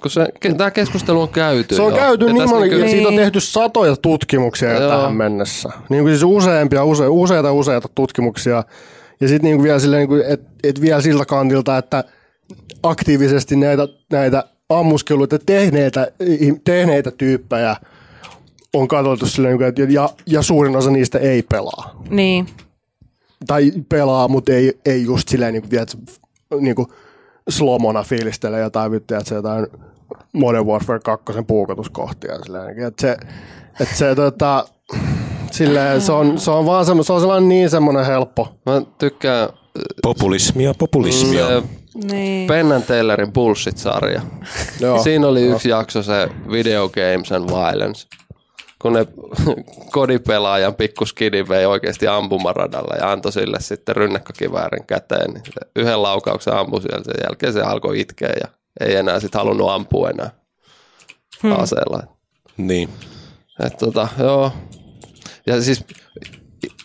Kun se, tämä keskustelu on käyty Se on jo. käyty Ja niin tässä paljon, niinku- siitä on Niin. tehty satoja tutkimuksia jo Joo. tähän mennessä. Niin kuin siis useampia, use, useita useita tutkimuksia. Ja sitten niin vielä, silleen, niin että et vielä siltä kantilta, että aktiivisesti näitä, näitä ammuskeluita tehneitä, tehneitä tyyppejä on katsottu silleen, että ja, ja suurin osa niistä ei pelaa. Niin. Tai pelaa, mutta ei, ei just silleen, niin kuin, tiedätkö, niin kuin slomona fiilistelee jotain, vittu, että se jotain Modern Warfare 2 puukotuskohtia. Silleen, että se, että se, tota, silleen, se, on, se on vaan semmo, se on sellainen niin semmoinen helppo. Mä tykkään Populismia, populismia. se Niin. Penn and Taylorin Bullshit-sarja. [LAUGHS] Joo. Siinä oli yksi jakso se Video Games and Violence. Kun ne [LAUGHS] kodipelaajan pikkuskidi vei oikeasti ampumaradalla ja antoi sille sitten rynnäkkökiväärin käteen. Niin se yhden laukauksen ampui siellä, sen jälkeen se alkoi itkeä ja ei enää sitten halunnut ampua enää hmm. aseella. Niin. Et tota, joo. Ja siis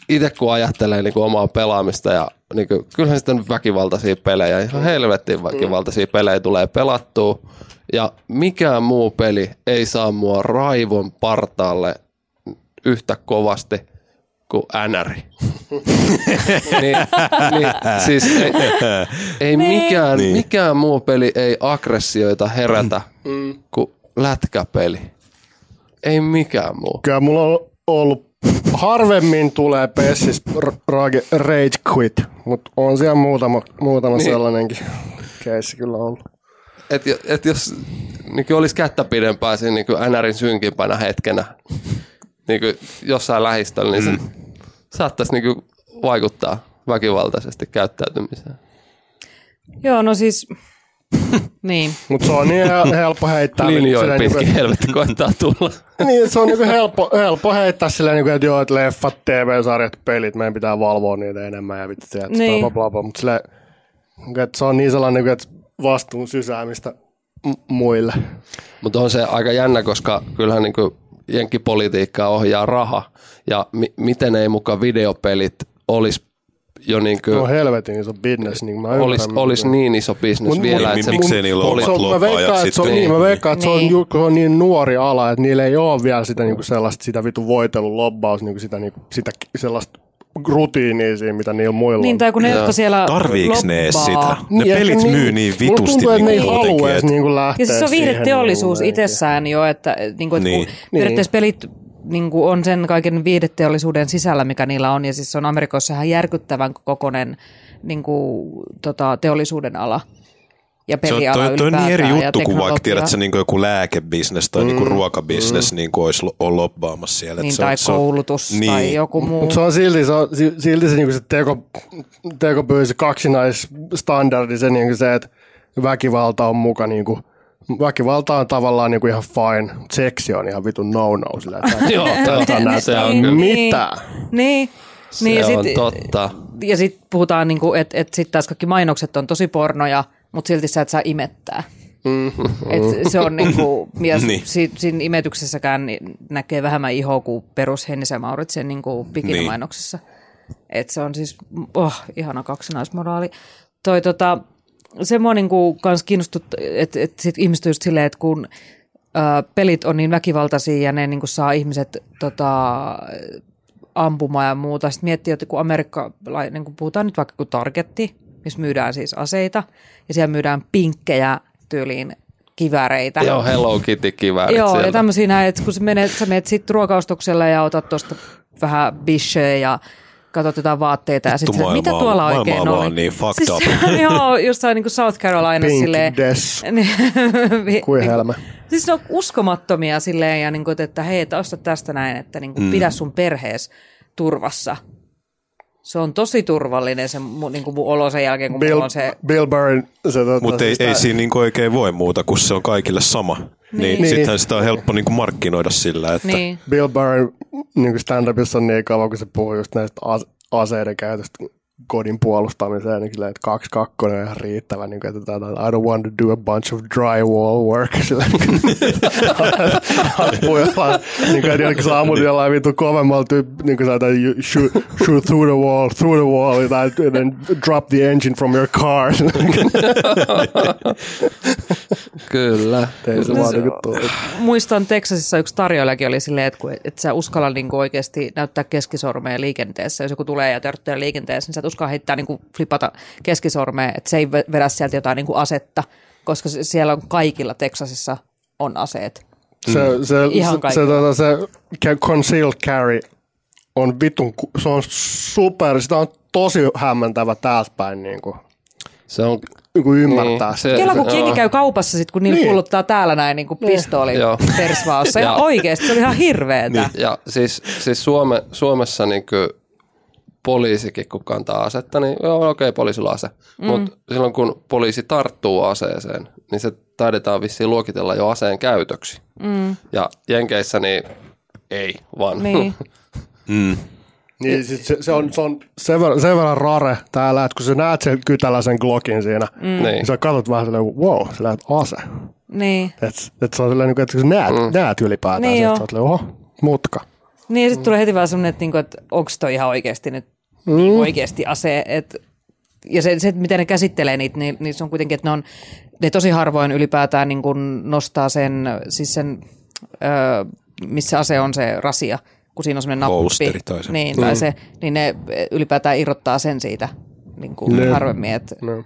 itse kun ajattelee niin omaa pelaamista ja niin kuin, kyllähän sitten väkivaltaisia pelejä, ihan helvettin väkivaltaisia pelejä tulee pelattua. Ja mikään muu peli ei saa mua raivon partaalle yhtä kovasti kuin NRI. [LAUGHS] niin, niin, siis ei, ei mikään, Niin. mikään muu peli ei aggressioita herätä kuin lätkäpeli. Ei mikään muu. Kyllä mulla on ollut harvemmin tulee Pessis r- rage, rage quit, mutta on siellä muutama, muutama niin. sellainenkin keissi kyllä ollut. Et, et jos niin olisi kättä pidempää siinä niin NRin synkimpänä hetkenä niin jossain lähistöllä, niin se Mm. saattaisi niin vaikuttaa väkivaltaisesti käyttäytymiseen. Joo, no siis, niin. Mutta se on niin hel- [LAUGHS] helppo heittää. Linjoin silleen pitkin niinku- helvetti koittaa tulla. [LAUGHS] Niin, se on niinku helppo, helppo heittää silleen, niinku, että joo, että leffat, TV-sarjat, pelit, meidän pitää valvoa niitä enemmän ja vittu sieltä, Niin. niin. bla bla bla. Mutta silleen, niinku, että se on niin sellainen, niinku, että vastuun sysäämistä m- muille. Mutta on se aika jännä, koska kyllähän niin jenkkipolitiikkaa ohjaa raha. Ja mi- miten ei mukaan videopelit olisi jo niin kuin, No helvetin iso business, niin mä olisi, olisi niin iso bisnes Mut- vielä. Niin, että se miksei niillä ole omat mä veikkaan, että se on, sitten. niin, mä veikkaan, että se on, Niin. kun se on niin nuori ala, että niillä ei ole vielä sitä niinku sellaista, sitä vitu voitelun lobbaus, niinku sitä, niinku, sitä sellaista rutiinia siinä, mitä niillä muilla Niin, on. tai kun ne, jotka siellä Tarviiks ne edes sitä? Ne ehkä pelit myy niin Mulla vitusti tuntuu, että ne ei niinku halua edes niinku lähteä Ja siis se on viihdeteollisuus niinku itsessään jo, että, niin kuin, Niin. niin. periaatteessa pelit niin kuin on sen kaiken viihdeteollisuuden sisällä, mikä niillä on, ja siis se on Amerikoissa ihan järkyttävän kokonen niin kuin, tota, teollisuuden ala ja Se on, toi, toi on niin eri juttu kuin vaikka tiedät, se niin joku lääkebisnes tai mm, niin ruokabisnes niin olisi lo- on lobbaamassa siellä. Niin, se on- tai se on- koulutus niin. tai joku muu. Mutta se on silti se, on, si- silti se, niinku se teko, tekopyy, se kaksinaisstandardi, se, niinku se, että väkivalta on muka niinku, väkivalta on tavallaan niinku ihan fine, seksi on ihan vitun no-no. Sillä, että [LAUGHS] Joo, se on Niin, kyllä. Mitä? Niin, Se niin, ja on sit- totta. Ja sitten puhutaan, niinku, että et sitten taas kaikki mainokset on tosi pornoja, mutta silti sä et saa imettää. Et se on niinku, ja [LAUGHS] Niin. niin. si, siinä imetyksessäkään niin näkee vähemmän ihoa kuin perus Hennis ja Mauritsen niinku bikinimainoksessa. Et se on siis, oh, ihana kaksinaismoraali. Toi tota, se mua niinku kans kiinnostut, että et sit ihmiset on just silleen, että kun ö, pelit on niin väkivaltaisia ja ne niinku saa ihmiset tota, ampumaan ja muuta. Sitten miettii, että kun amerikkalainen, kun puhutaan nyt vaikka kuin Targetti, missä myydään siis aseita, ja siellä myydään pinkkejä tyyliin kiväreitä. Joo, Hello Kitty kiväärit Joo, sieltä. ja tämmöisiä näin, että kun sä menet, sä menet sitten ruokaostokselle ja otat tuosta vähän bisheä ja katsot jotain vaatteita ja sitten mitä maailma on- tuolla maailma oikein on oli. niin fucked up. joo, jossain niin kuin South Carolina Pink silleen. Des. [LAUGHS] Vi- Kuin niinku- helmä. Siis ne on uskomattomia silleen, ja niin kuin, että hei, että osta tästä näin, että niin kuin mm. pidä sun perhees turvassa. Se on tosi turvallinen se niin kuin mun olo sen jälkeen, kun Bill, mulla on se... Bill Burr, se tota, Mutta ei, sitä- ei siinä niin oikein voi muuta, kun se on kaikille sama. Niin, niin. Niin. sittenhän sitä on helppo niin markkinoida sillä, että Niin. Bill Burr niin stand-upissa on niin kauan, kun se puhuu just näistä as- aseiden käytöstä kodin puolustamiseen, niin silleen, että kaksi kakkonen on ihan riittävä, niin kuin, että I don't want to do a bunch of drywall work. [LAUGHS] Silleen, jollain, [LAUGHS] niin kuin, että jollakin saa ammut jollain vittu kovemmalla tyyppi, niin kuin sä shoot, shoot through the wall, through the wall, and then drop the engine from your car. [LAUGHS] Kyllä. Ei se vaan niin. Muistan Texasissa yksi tarjoilijakin oli silleen, että, kun, että sä uskalla niin kuin oikeasti näyttää keskisormea liikenteessä. Jos joku tulee ja törttöä liikenteessä, niin sä et uskalla heittää niin kuin flipata keskisormea, että se ei ve- vedä sieltä jotain niin kuin asetta, koska se- siellä on kaikilla Texasissa on aseet. Se, se, Ihan se, se, tota, se ca- concealed carry on vitun, se on super, sitä on tosi hämmentävä täältä päin niin kuin, Se on... niin kuin ymmärtää. Niin, sitä. se- Kela kun se- jengi käy kaupassa, sit, kun niillä Niin. niin. pulluttaa täällä näin niin kuin pistooli Joo. persvaassa. [LAUGHS] Ja oikeasti se oli ihan hirveetä. Niin. Ja siis, siis Suome, Suomessa niin poliisikin, kun kantaa asetta, niin joo, okei, poliisilla on ase. Mm. Mutta silloin, kun poliisi tarttuu aseeseen, niin se taidetaan vissiin luokitella jo aseen käytöksi. Mm. Ja Jenkeissä niin ei, vaan Niin. [LAUGHS] mm, Niin, sit se, se, on, se on sen verran, sen verran rare täällä, että kun sä näet sen kytäläisen Glockin siinä, mm. niin. niin sä katsot vähän silleen, wow, sä näet ase. Niin. Et, et se on silleen, että kun sä näet, mm. näet ylipäätään, Niin joo. sä oot silleen, oho, mutka. Niin ja sitten tulee heti vaan semmoinen, että, niinku, että onko toi ihan oikeasti nyt mm. oikeasti ase. Et, ja se, se, miten ne käsittelee niitä, niin, niin se on kuitenkin, että ne, on, ne tosi harvoin ylipäätään niin kuin nostaa sen, siis sen, ö, missä ase on se rasia, kun siinä on semmoinen nappi. Tai se. Niin, tai se, niin ne ylipäätään irrottaa sen siitä niin kuin Ne. harvemmin. Että, No.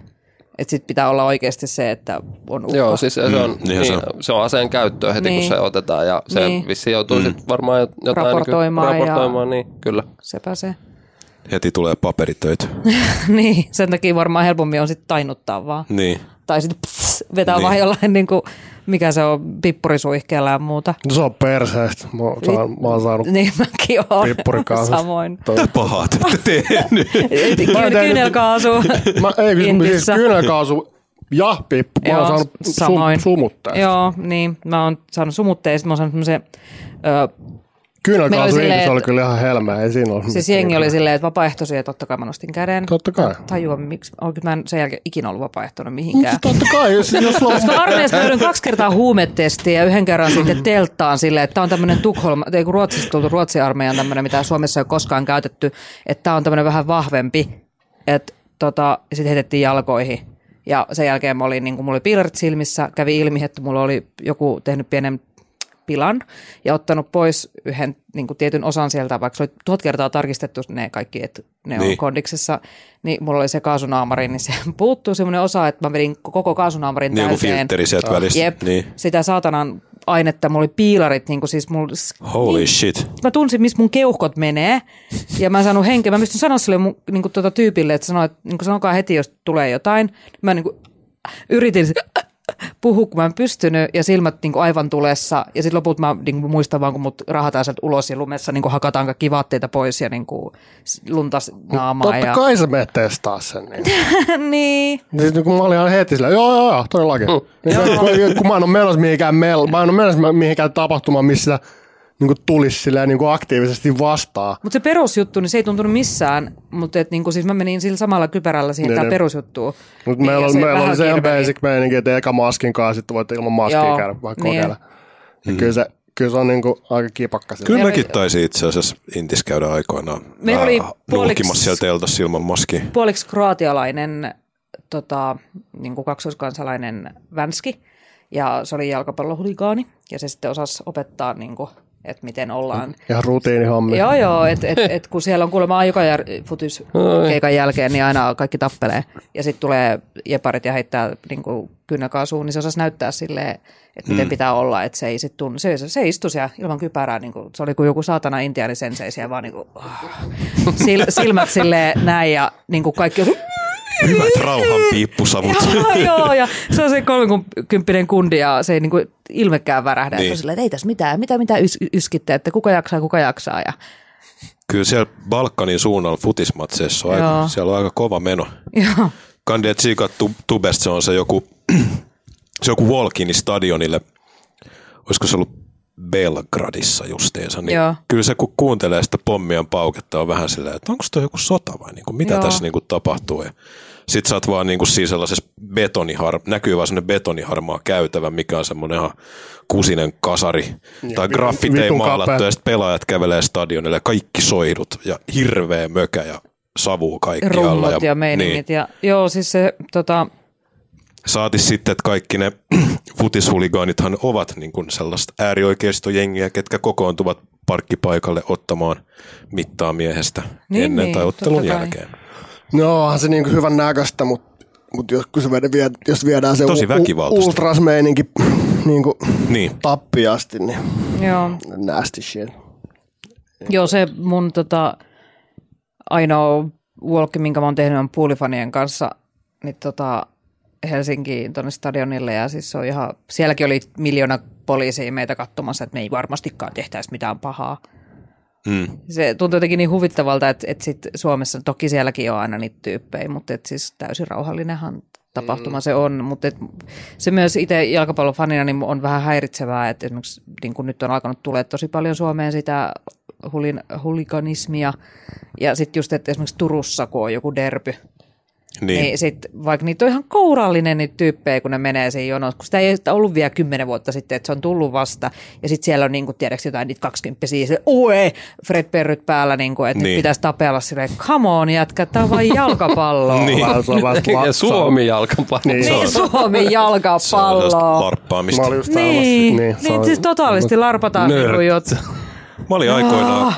Että sit pitää olla oikeasti se, että on ukko. Joo, siis se on, niinhän niin, se se, on. aseen käyttöä heti, Niin. kun se otetaan. Ja se Niin. vissiin joutuu mm. sit varmaan jotain Raportoimaan niin, ja- raportoimaan niin kyllä. Sepä se. Heti tulee paperitöitä. [LAUGHS] niin, sen takia varmaan helpommin on sitten tainuttaa vaan. Niin. Tai sitten vetää Niin. vaan jollain, niin kuin, mikä se on, pippurisuihkeella ja muuta. No se on perseestä. Mä, oon saan, mä oon saanut Niin mäkin olen pippurikaasusta. samoin. Mitä pahaa te olette tehnyt? [LAUGHS] Mä en tehnyt- Kyynelkaasu. Mä, ei, siis, siis kyynelkaasu ja pippu. Mä oon Joo, saanut samoin. sum, sumutteesta. Joo, niin. Mä oon saanut sit mä oon saanut semmoisen... Ö, Meillä oli silleen, oli kyllä ihan helmeä. Ei siinä ole siis jengi oli silleen, että vapaaehtoisia, ja totta kai mä nostin käden. Totta kai. Tajua, miksi. Oikein mä en sen jälkeen ikinä ollut vapaaehtoinen mihinkään. Mutta totta kai, jos, [LAUGHS] jos on Koska armeijassa mä kaksi kertaa huumetestiä ja yhden kerran sitten telttaan silleen, että tämä on tämmöinen Tukholma, ei kun Ruotsista tultu Ruotsin armeijan tämmöinen, mitä Suomessa ei ole koskaan käytetty, että tämä on tämmöinen vähän vahvempi, että tota, sitten heitettiin jalkoihin. Ja sen jälkeen mä olin, niin kuin mulla oli piilarit silmissä, kävi ilmi, että mulla oli joku tehnyt pienen pilan ja ottanut pois yhden niin kuin tietyn osan sieltä, vaikka se oli tuhat kertaa tarkistettu ne kaikki, että ne niin. Niin. on kondiksessa, niin mulla oli se kaasunaamari, niin se [LAUGHS] puuttuu semmoinen osa, että mä vedin koko kaasunaamarin Niin täyteen. filtteri sieltä välistä. Jep, Niin. sitä saatanan ainetta, mulla oli piilarit, niin kuin siis mulla, Holy shit. mä tunsin, missä mun keuhkot menee, ja mä en saanut henkeä. Mä pystyn sanoa sille mun, niin kuin tuota tyypille, että, sano, että niin kuin sanokaa heti, jos tulee jotain. Mä niin kuin, yritin puhua, kun mä en pystynyt, ja silmät niin kuin aivan tulessa, ja sitten loput mä niin kuin muistan vaan, kun mut rahataan sieltä ulos, ja lumessa niin kuin hakataan kaikki vaatteita pois, ja niin kuin luntas naamaa. Totta ja... kai sä menet testaa sen. Niin. [LAUGHS] niin. Siis niin kun mä olin ihan heti sillä, joo joo joo, todellakin. Niin, kun, kun mä en ole menossa mihinkään, mel, mä en ole menossa mihinkään tapahtumaan, missä niin kuin tulisi silleen, niin kuin aktiivisesti vastaan. Mutta se perusjuttu, niin se ei tuntunut missään, mutta et, niin kuin, siis mä menin sillä samalla kypärällä siihen Niin, niin. perusjuttuun. Mutta Niin, meillä, ja on, se meillä oli se ihan kirveli. basic meininki, että eka maskin kanssa, sitten voit ilman maskia Joo, käydä vaikka niin. kokeilla. Ja kyllä, se, kyllä se on niin kuin aika kipakka. sillä. Kyllä mäkin taisin itse asiassa Intis käydä aikoinaan. Meillä oli puoliksi- siellä teltassa ilman maskia. puoliksi kroatialainen tota, niin kuin kaksoiskansalainen Vänski, ja se oli jalkapallohuligaani, ja se sitten osasi opettaa, niin kuin, että miten ollaan. Ihan rutiinihommi. Joo, joo, että et, et, kun siellä on kuulemma joka jär, futiskeikan jälkeen, niin aina kaikki tappelee. Ja sitten tulee jeparit ja heittää niin kuin kynnäkaasuun, niin se osasi näyttää silleen, että miten pitää olla, että se ei sit tunnu. Se, se, se istui siellä ilman kypärää, niin kuin, se oli kuin joku saatana intiaani sensei siellä vaan niin kuin, sil, silmät silleen näin ja niin kuin kaikki Hyvät rauhan piippusavut. Joo, joo, [LAUGHS] ja se on se 30 kundi ja se ei niinku ilmekään värähdä. Niin. Se on silleen, että ei tässä mitään, mitä mitä ys, yskitte, että kuka jaksaa, kuka jaksaa. Ja, Kyllä siellä Balkanin suunnalla futismatseissa on Joo. aika, siellä on aika kova meno. joo, Tsikat Tubesta se on se joku, se joku Volkini stadionille, olisiko se ollut Belgradissa justiinsa, niin Joo. kyllä se kun kuuntelee sitä pommien pauketta on vähän silleen, että onko toi joku sota vai niin kuin, mitä Joo. tässä niin kuin tapahtuu. Ja sit sä oot vaan niin kuin siinä sellaisessa betonihar, näkyy vaan semmoinen betoniharmaa käytävä, mikä on semmoinen ihan kusinen kasari tai vi- graffitei vitun maalattu kapea. ja sitten pelaajat kävelee stadionille ja kaikki soidut ja hirveä mökä ja savuu kaikkialla. rummut ja meiningit. Niin. Ja, joo, siis se, tota, Saati sitten, että kaikki ne [CLEARS THROAT] futishuligaanithan ovat niin kuin sellaista äärioikeistojengiä, ketkä kokoontuvat parkkipaikalle ottamaan mittaa miehestä Niin, ennen niin, tai ottelun jälkeen. No onhan se niin kuin hyvän näköistä, mutta mut jos, kun se viedään, vie- jos viedään se Tosi väkivaltaista. ultrasmeininki [CLEARS THROAT] niin kuin Niin, tappiasti, niin joo, nasty shit. joo, se mun tota, ainoa walk, minkä mä oon tehnyt on puulifanien kanssa, niin tota, Helsinkiin tuonne stadionille ja siis se on ihan, sielläkin oli miljoona poliisia meitä katsomassa, että me ei varmastikaan tehtäisi mitään pahaa. mm. Se tuntuu jotenkin niin huvittavalta, että, että sit Suomessa, toki sielläkin on aina niitä tyyppejä, mutta et siis täysin rauhallinenhan tapahtuma se on, mutta et se myös itse jalkapallofanina niin on vähän häiritsevää, että esimerkiksi niin kun nyt on alkanut tulee tosi paljon Suomeen sitä hulin, huliganismia, ja sitten just, että esimerkiksi Turussa, kun on joku derby, niin. niin sit, vaikka niitä on ihan kourallinen niitä tyyppejä, kun ne menee siihen jonoon, kun sitä ei ollut vielä kymmenen vuotta sitten, että se on tullut vasta, ja sitten siellä on niin kuin, tiedätkö jotain niitä kaksikymppisiä, se ue, Fred Perryt päällä, niin kuin, että niin. Nyt pitäisi tapella silleen, come on jätkä, tämä on vain jalkapalloa. [LAUGHS] Niin. Ja Suomi jalkapallo. Niin. Niin, Suomi Se on larppaamista. Mä olin just Niin, niin, niin siis totaalisti larpataan Nörtti. niin kuin jot. Mä olin aikoinaan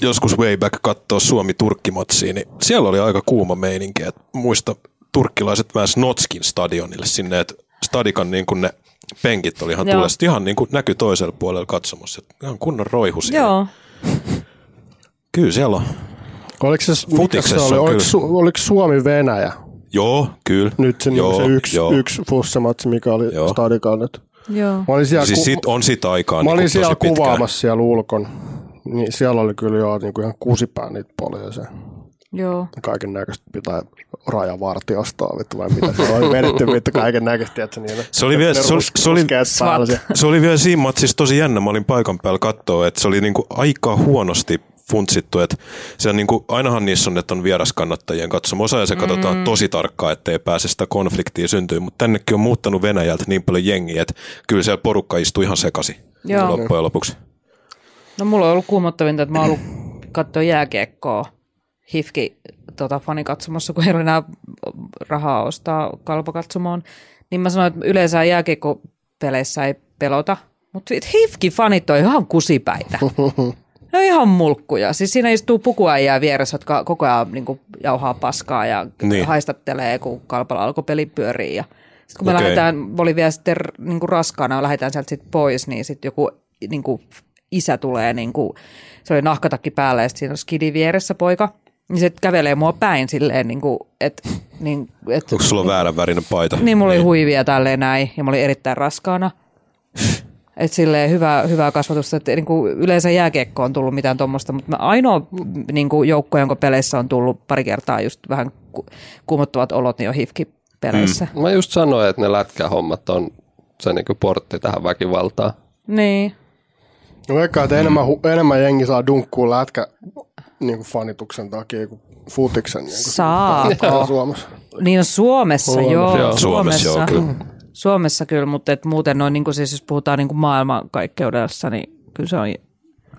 joskus way back kattoo Suomi-Turkkimatsia, niin siellä oli aika kuuma meininki. Et muista turkkilaiset pääs Notskin stadionille sinne, että stadikan niin kuin ne penkit oli ihan tulesta, ihan niin kuin näkyi toisella puolella katsomassa. että Ihan kunnon roihu siellä. Joo. Kyllä siellä on. Oliko se, Futiksessa oli? on Oliko, kyllä. Su, oliko Suomi-Venäjä? Joo, kyllä. Nyt se, joo, joo, se yksi, joo. yksi fussamatsi, mikä oli Joo. Stadikalla nyt. Joo. Mä olin siellä, Siis ku, sit, on siitä aikaa mä olin niin siellä kuvaamassa siellä ulkon. Niin siellä oli kyllä jo niin kuin ihan kusipää niitä poliiseja. Joo. Kaiken näköistä pitää rajavartiostoa, vittu vai mitä se oli vedetty, vittu kaiken näköistä, että niin Se oli vielä- se oli- se oli-. Se oli vielä siinä matsissa tosi jännä. Mä olin paikan päällä katsoa, että se oli niinku aika huonosti funtsittu. Että siellä niinku, ainahan niissä on, että on vieraskannattajien katsomo osa ja se katsotaan mm. tosi tarkkaan, ettei pääse sitä konfliktia syntyä. Mutta tännekin on muuttanut Venäjältä niin paljon jengiä, että kyllä siellä porukka istuu ihan sekasi Joo. loppujen lopuksi. No mulla on ollut kuumottavinta, että mä oon ollut katsoa jääkiekkoa hifki tota, fanikatsomossa, kun ei ole enää rahaa ostaa kalpakatsomoon. Niin mä sanoin, että yleensä jääkiekkopeleissä ei pelota, mutta hifki fanit on ihan kusipäitä. Ne on ihan mulkkuja. Siis siinä istuu pukuäijää vieressä, jotka koko ajan niin kuin, jauhaa paskaa ja Niin. haistattelee, kun kalpalla alkoi peli pyöriä. Ja sitten kun me Okei. lähdetään, oli vielä sitten niin kuin raskaana ja lähdetään sieltä sit pois, niin sitten joku niin kuin, isä tulee, niin kuin, se oli nahkatakki päällä ja sitten siinä on skidi vieressä poika. Niin se kävelee mua päin silleen, niin kuin, että... Niin, et, Onko sulla väärän värinen paita? niin, mulla oli huivia tälleen näin ja mä olin erittäin raskaana. Et silleen hyvää, hyvää kasvatusta. Et niinku yleensä jääkiekko on tullut mitään tuommoista, mutta ainoa niinku joukko, jonka peleissä on tullut pari kertaa just vähän ku, kuumottavat olot, niin on hifki-peleissä. Mm. Mä just sanoin, että ne lätkähommat on se niinku portti tähän väkivaltaan. Niin. No veikkaan, että enemmän, hu- enemmän jengi saa dunkkuu lätkä niin kuin fanituksen takia kuin futiksen. Niin kuin Saako? Suomessa. Niin on Suomessa, Suomessa, joo. joo. Suomessa, joo, kyllä. Suomessa kyllä, mutta et muuten noin, niin siis jos puhutaan niin maailmankaikkeudessa, niin kyllä se on...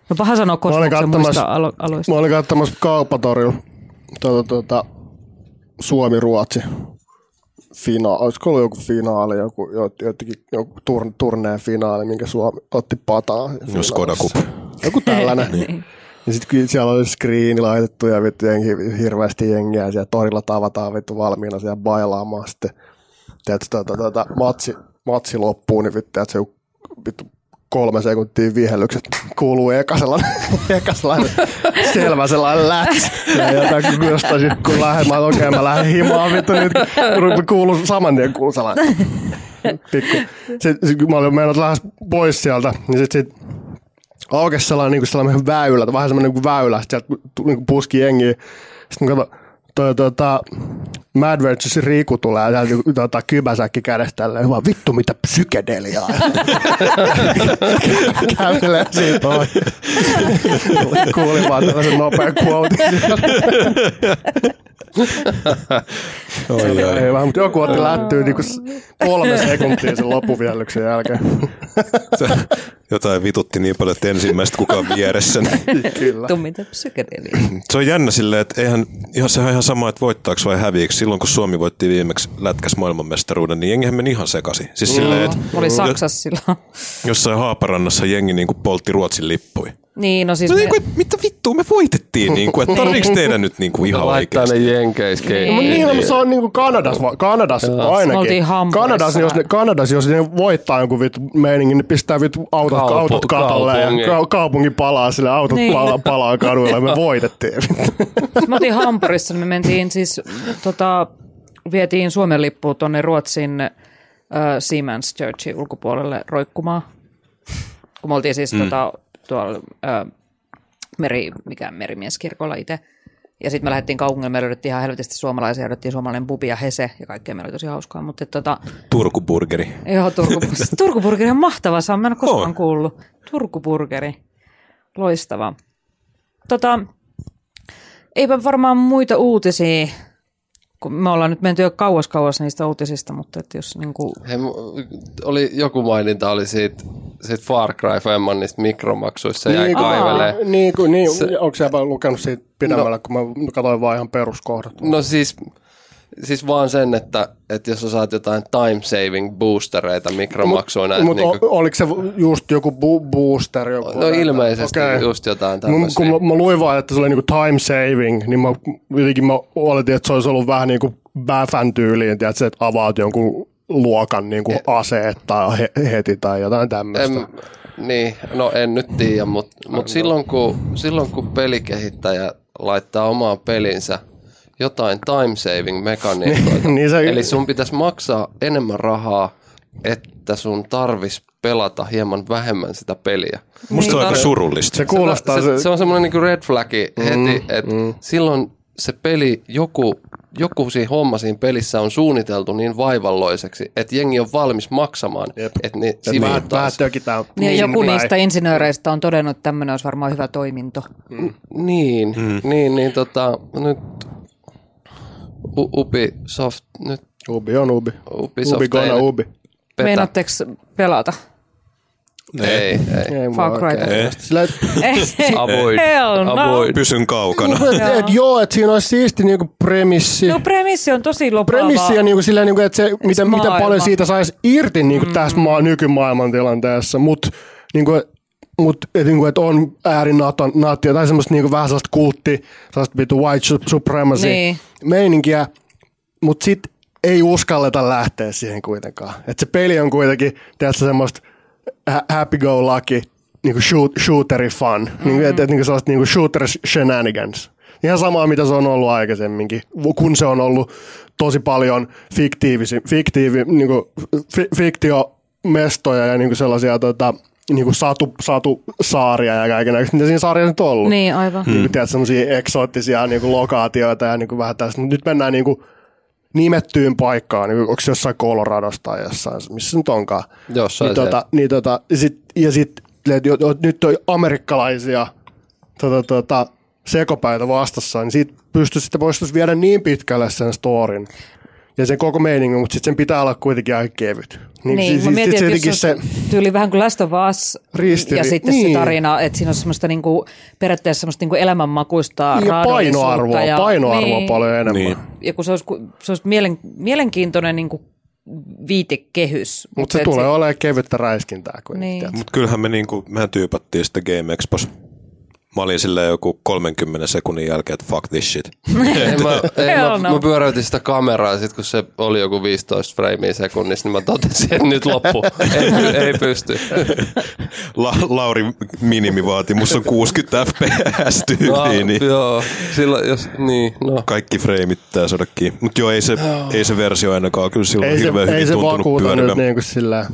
No paha sanoa kosmoksen muista alo- aloista. Mä olin katsomassa kaupatorilla tuota, tuota, Suomi-Ruotsi finaali. Olisiko ollut joku finaali, joku, jo- jotenkin, joku tur, turneen finaali, minkä Suomi otti pataa. No Skoda Cup. Joku tällainen. [LAUGHS] niin. Ja sitten siellä oli screeni laitettu ja vittu jengi, hirveästi jengiä ja siellä torilla tavataan vittu valmiina siellä bailaamaan sitten. Tiedätkö, tuota, tuota, matsi, matsi loppuu, niin vittu, että se vittu kolme sekuntia vihellykset kuuluu eka sellainen, [LAUGHS] eka sellainen selvä sellainen läts. Ja jostain sit, kun lähden, mä okei, okay, mä lähden himaan, vittu nyt kuuluu saman tien kuuluu sellainen pikku. Sitten sit, kun mä olin meinannut lähes pois sieltä, niin sitten sit aukesi sellainen, niin sellainen väylä, vähän semmoinen niin väylä, sitten sieltä niin puski jengiä. Sitten mä katson, toi, tota, Mad Versus Riku tulee ja tota, kybäsäkki kädestä tälleen, vaan vittu mitä psykedeliaa. [LAUGHS] Kävelee siitä ohi. Kuulin vaan tällaisen nopean quote. Oi, oi. Ei vähän, mutta joku otti lättyä niin kolme sekuntia sen loppuviellyksen jälkeen. Se, jotain vitutti niin paljon, että ensimmäistä kukaan vieressä. niin- Kyllä. Tummita psykedelia. Se on jännä silleen, että eihän, ihan, sehän on ihan sama, että voittaako vai häviikö. Silloin kun Suomi voitti viimeksi lätkäs maailmanmestaruuden, niin jengihän meni ihan sekaisin. Siis silleen, että Mä olin Saksassa silloin. jossain Haaparannassa jengi niin kuin poltti Ruotsin lippui. Niin, no siis No me, niin kuin, että mitä vittua me voitettiin, niin kuin, että tarviiko teidän nyt niin kuin ihan Laittaa oikeasti? ne jenkeis Niin. No niin, no, se on niinku Kanadas, va- Kanadas Me ainakin. Kanadas, jos ne, Kanadas, jos ne voittaa jonkun vittu meiningin, niin pistää vittu autot, Kaupu- autot katolle kaupungi. ja ka- kaupunki palaa sille, autot Niin. niin. palaa, palaa kaduilla ja me voitettiin. [LAUGHS] me oltiin Hampurissa, niin me mentiin siis, tota, vietiin Suomen lippuun tuonne Ruotsin äh, Siemens Churchin ulkopuolelle roikkumaan. Kun me oltiin siis mm. tota, tuolla äh, meri, mikä merimieskirkolla itse. Ja sitten me lähdettiin kaupungille, me löydettiin ihan helvetisti suomalaisia, löydettiin suomalainen bubi ja hese ja kaikkea, meillä oli tosi hauskaa. Mutta tota, Turkuburgeri. Joo, Turku, [LAUGHS] Turkuburgeri on mahtava, se on, mä en ole koskaan On. kuullut. Turkuburgeri, loistava. Tota, eipä varmaan muita uutisia, kun me ollaan nyt menty jo kauas kauas niistä uutisista, mutta että jos niin kuin, Hei, mu- oli, joku maininta oli siitä, siitä Far Cry Femman niistä mikromaksuista, se jäi niin, kaivelee. kuin, niin, kuin, niin, se, onko sä lukenut siitä pidemmällä, no, kun mä katsoin vaan ihan peruskohdat. No siis, siis vaan sen, että, että jos sä saat jotain time saving boostereita mikromaksuina. Mutta niinku, oliko se just joku bu- booster? Joku, no ilmeisesti Okei. just jotain tämmöisiä. kun mä, mä luin vaan, että se oli niinku time saving, niin mä, jotenkin mä oletin, että se olisi ollut vähän niinku Baffan tyyliin, tiedätkö, että avaat jonkun luokan niin kuin aseet tai he, heti tai jotain tämmöistä. En, niin, no en nyt tiedä, mutta mut silloin, kun, silloin kun pelikehittäjä laittaa omaan pelinsä jotain time saving [LAUGHS] mekaniikoita, Niin se- eli sun pitäisi maksaa enemmän rahaa, että sun tarvis pelata hieman vähemmän sitä peliä. Musta se on aika surullista. Se kuulostaa... se, se, on semmoinen niin red flagi heti, että mm. silloin se peli, joku, joku siinä homma siinä pelissä on suunniteltu niin vaivalloiseksi, että jengi on valmis maksamaan, Jep. että ne että vähän. Niin, joku näin. niistä insinööreistä on todennut, että tämmöinen olisi varmaan hyvä toiminto. Niin, mm. niin, niin tota, nyt U- Ubisoft, nyt Ubi on Ubi. Ubisoft Ubi gonna ei Ubi. Meinaatteko pelata? Ei, ei. Ei Far oikein. Cryta. Sillä, [LAUGHS] Ei, Avoid. Hell no. Avoid. Pysyn kaukana. et, et, joo, että siinä olisi siisti niinku premissi. No premissi on tosi lopaava. premissi ja niinku silleen, niinku, että se, miten, miten paljon siitä saisi irti niinku mm. tässä maa, nykymaailman tilanteessa, mutta niinku, mut, et, niinku, et on äärinattia tai semmoista niinku, vähän sellaista kultti, sellaista vitu white su- supremacy Niin. meininkiä, mutta sit ei uskalleta lähteä siihen kuitenkaan. Et se peli on kuitenkin, tiedätkö, semmoista ha- happy go lucky, niinku shoot, shooteri fun, mm-hmm. niinku, et, et, niinku sellaista niinku shooter shenanigans. Ihan samaa, mitä se on ollut aikaisemminkin, kun se on ollut tosi paljon fiktiivisi, fiktiivi, niinku, fi, fiktiomestoja ja niinku sellaisia tota, niinku satu, satusaaria ja kaikenlaista. Mitä siinä sarjassa nyt on ollut? Niin, aivan. Mm. Niin, tiedät, semmoisia eksoottisia niinku, lokaatioita ja niinku, vähän tällaista. Nyt mennään niinku, nimettyyn paikkaan, niin onko se jossain Coloradossa tai jossain, missä nyt onkaan. Jossain niin, tota, niin, tota, ja sit, ja sit, et jo- jo- nyt on amerikkalaisia tota, tota, sekopäitä vastassa, niin siitä pystyisi, sitten voisi viedä niin pitkälle sen storin ja sen koko meiningin, mutta sitten sen pitää olla kuitenkin aika kevyt. Niin, niin si- mä mietin, että jos se... tyyli vähän kuin Last of Us Ristiri- ja sitten niin. se tarina, että siinä on semmoista niinku, periaatteessa semmoista niinku elämänmakuista ja raadollisuutta painoarvoa, ja, painoarvoa niin, paljon enemmän. Niin. Ja kun se olisi, se olisi mielen, mielenkiintoinen niinku viitekehys. Mutta se et tulee olemaan kevyttä räiskintää kuitenkin. Niin. Mutta kyllähän me, niinku, mehän tyypattiin sitä Game Expos. Mä olin silleen joku 30 sekunnin jälkeen, että fuck this shit. [LAUGHS] Ei, mä, ei, mä, no. mä, pyöräytin sitä kameraa sit kun se oli joku 15 freimiä sekunnissa, niin mä totesin, että nyt loppu. [LAUGHS] ei, ei pysty. La- Lauri minimivaatimus on 60 fps tyyliin, niin Joo, silloin jos, niin, no. kaikki freimit pitää saada kiinni. Mutta joo, ei se, ei se versio ainakaan kyllä silloin Ei se, hirveän ei hyvin se tuntunut vakuuta nyt pyörivän. niin kuin sillä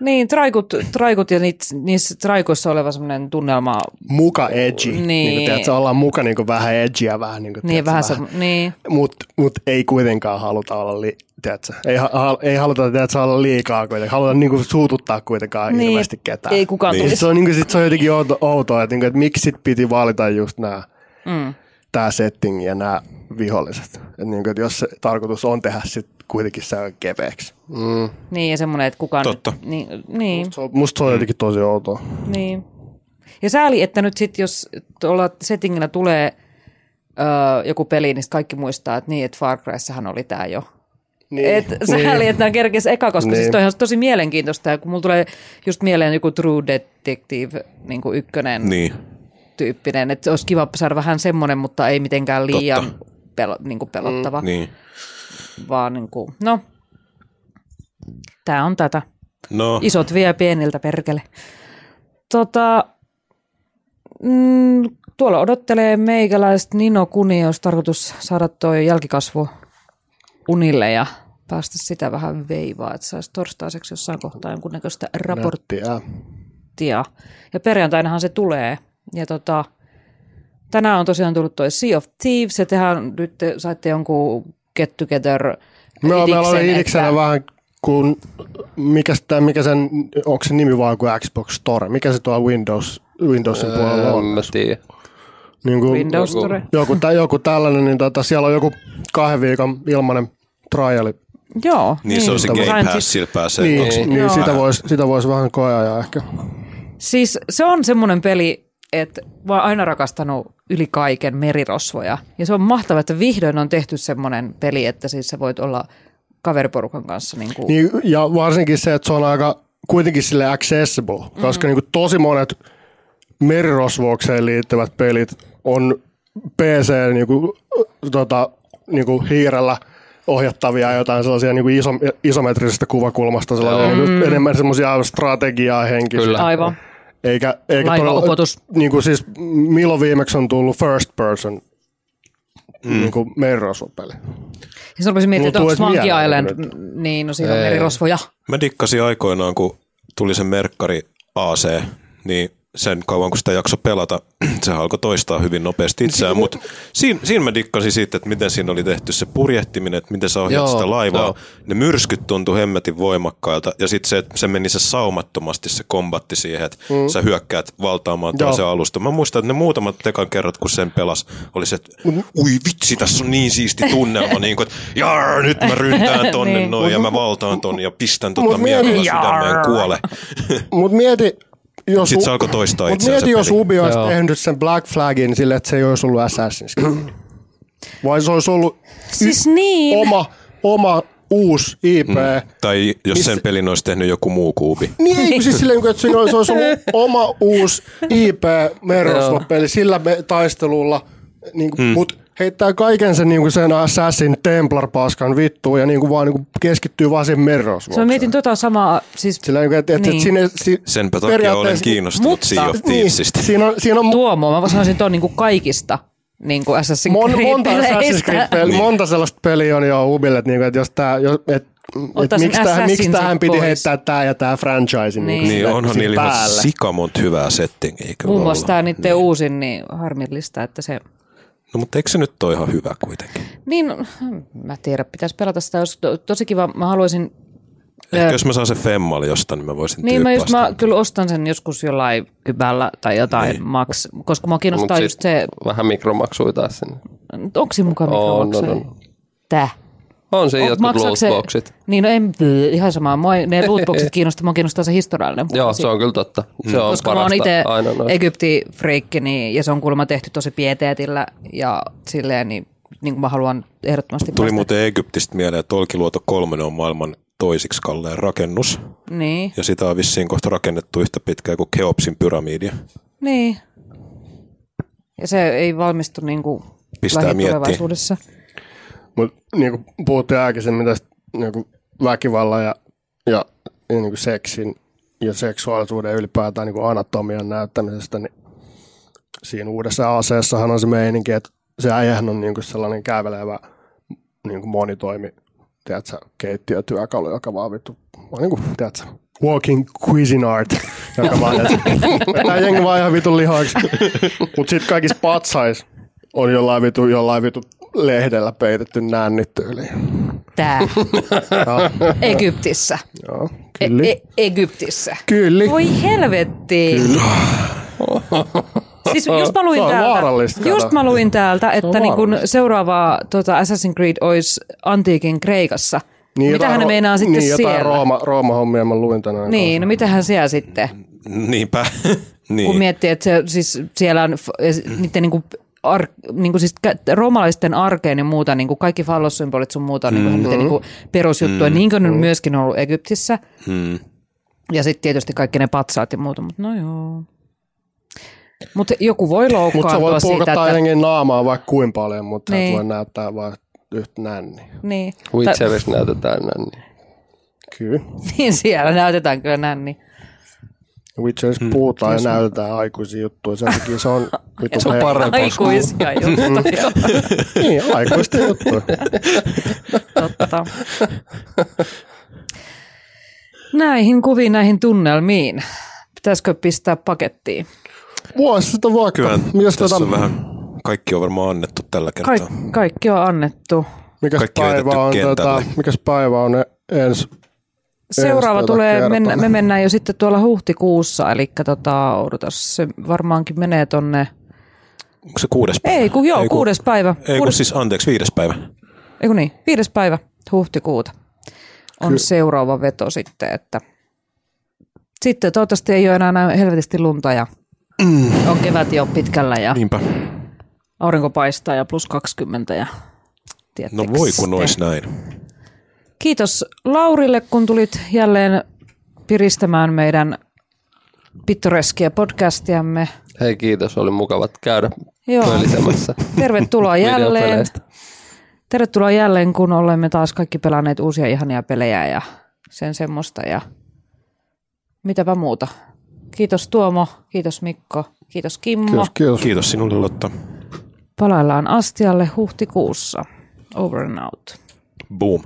Niin, traikut, traikut ja niit, niissä traikoissa oleva semmoinen tunnelma, muka edgy. Niin. Niin kuin, tiedätkö, ollaan muka niin kuin vähän edgyä vähän. Niin, kuin, niin vähän se, niin. Mutta mut ei kuitenkaan haluta olla, li, tiedätkö, ei, ha, ei haluta tiedätkö, olla liikaa kuitenkaan. Haluta niin kuin, suututtaa kuitenkaan Niin. hirveästi ketään. Ei kukaan Niin. Se on, niin kuin, sit se on jotenkin outo, outoa, että, niin kuin, että miksi sit piti valita just nämä, Mm. tämä setting ja nämä viholliset. Että, niin kuin, että jos se tarkoitus on tehdä sit kuitenkin se keveäksi. Mm. Niin, ja semmoinen, että kukaan... Totta. Niin, niin, Se on, musta se on jotenkin tosi outoa. niin. Ja sääli, että nyt sitten, jos tuolla settingillä tulee öö, joku peli, niin kaikki muistaa, että niin, että Far Cryssahan oli tämä jo. Niin, Et sääli, että nämä kerkes eka, koska Niin. siis toi on tosi mielenkiintoista. Ja kun mulla tulee just mieleen joku True Detective niin kuin ykkönen Niin. tyyppinen, että olisi kiva saada vähän semmoinen, mutta ei mitenkään liian pelo, niin kuin pelottava, mm, Niin. vaan niin kuin, no, tämä on tätä. No, Isot vie pieniltä perkele. Tota, mm, tuolla odottelee meikäläistä Nino Kuni, jos tarkoitus saada toi jälkikasvu unille ja päästä sitä vähän veivaa, että saisi torstaiseksi jossain kohtaa jonkunnäköistä raporttia. Nättiä. Ja perjantainahan se tulee. Ja tota, tänään on tosiaan tullut toi Sea of Thieves, ja tehän nyt te saitte jonkun get together Me on, meillä oli idiksen, idiksenä että- vähän kuin, mikä, sitä, mikä sen, onko se nimi vaan kuin Xbox Store? Mikä se tuolla Windows, Windowsin puolella En on? mä tiedä. Niin kuin, Windows joku- Store. joku, tä, joku tällainen, niin tota, siellä on joku kahden viikon ilmainen triali. Joo. niin, se on se Mä Game Pass, sillä pääsee. Niin, niin, Joo. sitä voisi sitä vois vähän koeajaa ehkä. Siis se on semmoinen peli, että mä oon aina rakastanut yli kaiken merirosvoja. Ja se on mahtavaa, että vihdoin on tehty semmoinen peli, että siis sä voit olla kaveriporukan kanssa. Niin kuin, Niin, ja varsinkin se, että se on aika kuitenkin sille accessible, Mm. koska niin kuin tosi monet merirosvoukseen liittyvät pelit on PC niin kuin, tota, niin kuin hiirellä ohjattavia jotain sellaisia niin kuin iso, isometrisestä kuvakulmasta, sellaisia niin kuin enemmän semmoisia strategiaa henkisiä. Kyllä. Aivan. Eikä, eikä Laivaopotus. niin kuin siis, milloin viimeksi on tullut first person mm. niin kuin merirosvopeli. Siis rupesin miettimään, että onko Monkey Island, niin no siinä on merirosvoja. Mä dikkasin aikoinaan, kun tuli se Merkkari AC, niin sen kauan kun sitä jakso pelata, [CLEARS THROAT] se alkoi toistaa hyvin nopeasti itseään, mutta siinä, siinä mä dikkasin siitä, että miten siinä oli tehty se purjehtiminen, että miten sä ohjaat Joo, sitä laivaa. joo. Ne myrskyt tuntui hemmetin voimakkailta ja sitten se, että se meni se saumattomasti se kombatti siihen, että mm. sä hyökkäät valtaamaan toisen alusta. Mä muistan, että ne muutamat tekan kerrat, kun sen pelas, oli se, että ui vitsi, tässä on niin siisti tunnelma, [LAUGHS] niin kuin, että jar, nyt mä ryntään tonne Niin. noin ja mä valtaan ton ja pistän tota Mut miekalla sydämeen kuole. Mutta mieti, jos, Sitten se alkoi toistaa mut itseään se mieti, jos. Ubi olisi Joo. tehnyt sen Black Flagin sille, että se ei olisi ollut Assassin's Creed. [CLEARS THROAT] Vai se olisi ollut Siis niin. oma, oma uusi IP. Mm. Tai jos Missä- sen pelin olisi tehnyt joku muu kuubi. Niin siis silleen, että siinä olisi, ollut oma uusi IP Merosva-peli sillä me, taistelulla, niin kuin, mm. mutta heittää kaiken sen, niin kuin sen Assassin Templar-paskan vittuun ja niin kuin vaan niin kuin keskittyy vaan siihen Merosvaan. Se mä mietin tota samaa, siis Sillä niin, että, että Niin. sinne, si, Senpä takia olen kiinnostunut Mutta- Sea of Niin, Thievesistä. siinä on, siinä on Tuomo, mä sanoisin ton niin kuin kaikista niin kuin Assassin's mon, Creed monta, Assassin's Creed peli, monta sellaista peliä on jo Ubille, että, niinku, että jos tää, jos, et, et, miksi, tähän, miksi tähän piti pois. heittää tämä ja tämä franchise Niin. niin. Niin sille- onhan niillä ihan sikamont hyvää settingiä. Muun muassa tämä niiden uusin, niin harmillista, että se... No mutta eikö se nyt ole ihan hyvä kuitenkin? Niin, no, mä tiedän, pitäisi pelata sitä. Olisi to, tosi kiva, mä haluaisin... Ehkä Ö, jos mä saan sen femmaali jostain, niin mä voisin Niin, mä, just, mä kyllä ostan sen joskus jollain kybällä tai jotain niin. max, koska mua kiinnostaa Mut just se, Vähän mikromaksui taas sinne. onko siinä mukaan On, mikromaksuja? on, on. Täh. On siinä On- jotkut maksaako se- lootboxit. Niin, no en, ihan sama. Mua, ei- ne lootboxit [LAUGHS] kiinnostaa, mua kiinnostaa se historiallinen puoli Joo, se on kyllä totta. Se on Koska mä oon parasta itse aina noista. Egypti freikki, niin, ja se on kuulemma tehty tosi pieteetillä ja silleen, niin, niin kuin mä haluan ehdottomasti Tuli päästä- muuten Egyptistä mieleen, että Olkiluoto 3 on maailman toisiksi kalleen rakennus. Niin, Ja sitä on vissiin kohta rakennettu yhtä pitkään kuin Keopsin pyramidia. niin. Ja se ei valmistu niin kuin Pistää lähitulevaisuudessa. Mutta niin kuin puhuttiin aikaisemmin tästä niin kuin väkivallan ja, ja, ja niin kuin seksin ja seksuaalisuuden ylipäätään niin kuin anatomian näyttämisestä, niin siinä uudessa aseessahan on se meininki, että se äijähän on niin kuin sellainen kävelevä niin kuin monitoimi, tiedätkö, keittiötyökalu, joka vaan vittu, vaan niin kuin, tiedätkö, walking Cuisinart, joka vaan, tämä jengi vaan ihan vitun lihoiksi. Mutta sitten kaikissa patsais on jollain vitu, jollain vitu lehdellä peitetty nännityyli. Tää. [LAUGHS] Egyptissä. Joo, E- kyllä. e- Egyptissä. Kyllä. Voi helvetti. Siis just mä luin täältä, just mä luin täältä, että niin kun vaarallista. seuraava tota Assassin's Creed olisi antiikin Kreikassa. Niin, mitähän ne meinaa sitten niin, siellä? Rooma, Rooma-hommia mä luin tänään. Niin, no mitähän siellä sitten? Niinpä. [LAUGHS] niin. Kun miettii, että se, siis siellä on niiden niin kuin, ar, niin kuin siis roomalaisten arkeen ja muuta, niin kuin kaikki fallossymbolit sun muuta on niin kuin, niin kuin perusjuttuja, mm-hmm. niin kuin ne on myöskin ollut Egyptissä. Hmm. Ja sitten tietysti kaikki ne patsaat ja muuta, mutta no joo. Mutta joku voi Mutta sä loukkaantua voit siitä, puukottaa että... jengin naamaa vaikka kuin paljon, mutta niin. Voi näyttää vaan yhtä nänni. Niin. Witcherissa näytetään näin. Niin. Kyllä. [LAUGHS] niin siellä näytetään kyllä näin. Witcherissa Hmm. puhutaan ja näytetään aikuisia juttuja. Sen takia se on [LAUGHS] Se on he- parempaa. Aikuisia juttuja. [LAUGHS] Niin, aikuisten juttuja. Totta. [LAUGHS] Näihin kuviin, näihin tunnelmiin. Pitäisikö pistää pakettiin? Vuosi sitten vaikka. Kyllä Jos tässä tota, on vähän, kaikki on varmaan annettu tällä kertaa. Kaik, kaikki on annettu. mikäs kaikki päivä on, kentälle. tota, mikäs päivä on ensi Seuraava tulee, mennä, me mennään jo sitten tuolla huhtikuussa, eli tota, odotas, se varmaankin menee tonne, Onko se kuudes päivä? ei kun joo, Ei, kun- kuudes päivä, Ei kuudes, siis, anteeksi, viides päivä. ei kun niin, viides päivä huhtikuuta on seuraava veto sitten, että sitten toivottavasti ei ole enää näin helvetisti lunta ja Mm. on kevät jo pitkällä ja Niinpä. aurinko paistaa ja plus 20 ja No voi kun ois näin. Kiitos Laurille, kun tulit jälleen piristämään meidän pittoreskia podcastiamme. Hei kiitos, oli mukavat käydä Joo. pölisemässä [LAUGHS] Tervetuloa [LAUGHS] jälleen. Tervetuloa jälleen, kun olemme taas kaikki pelanneet uusia ihania pelejä ja sen semmoista ja mitäpä muuta. Kiitos Tuomo, kiitos Mikko, kiitos Kimmo. Kiitos, kiitos. Kiitos sinulle Lotta. Palaillaan astialle huhtikuussa. Over and out. Boom.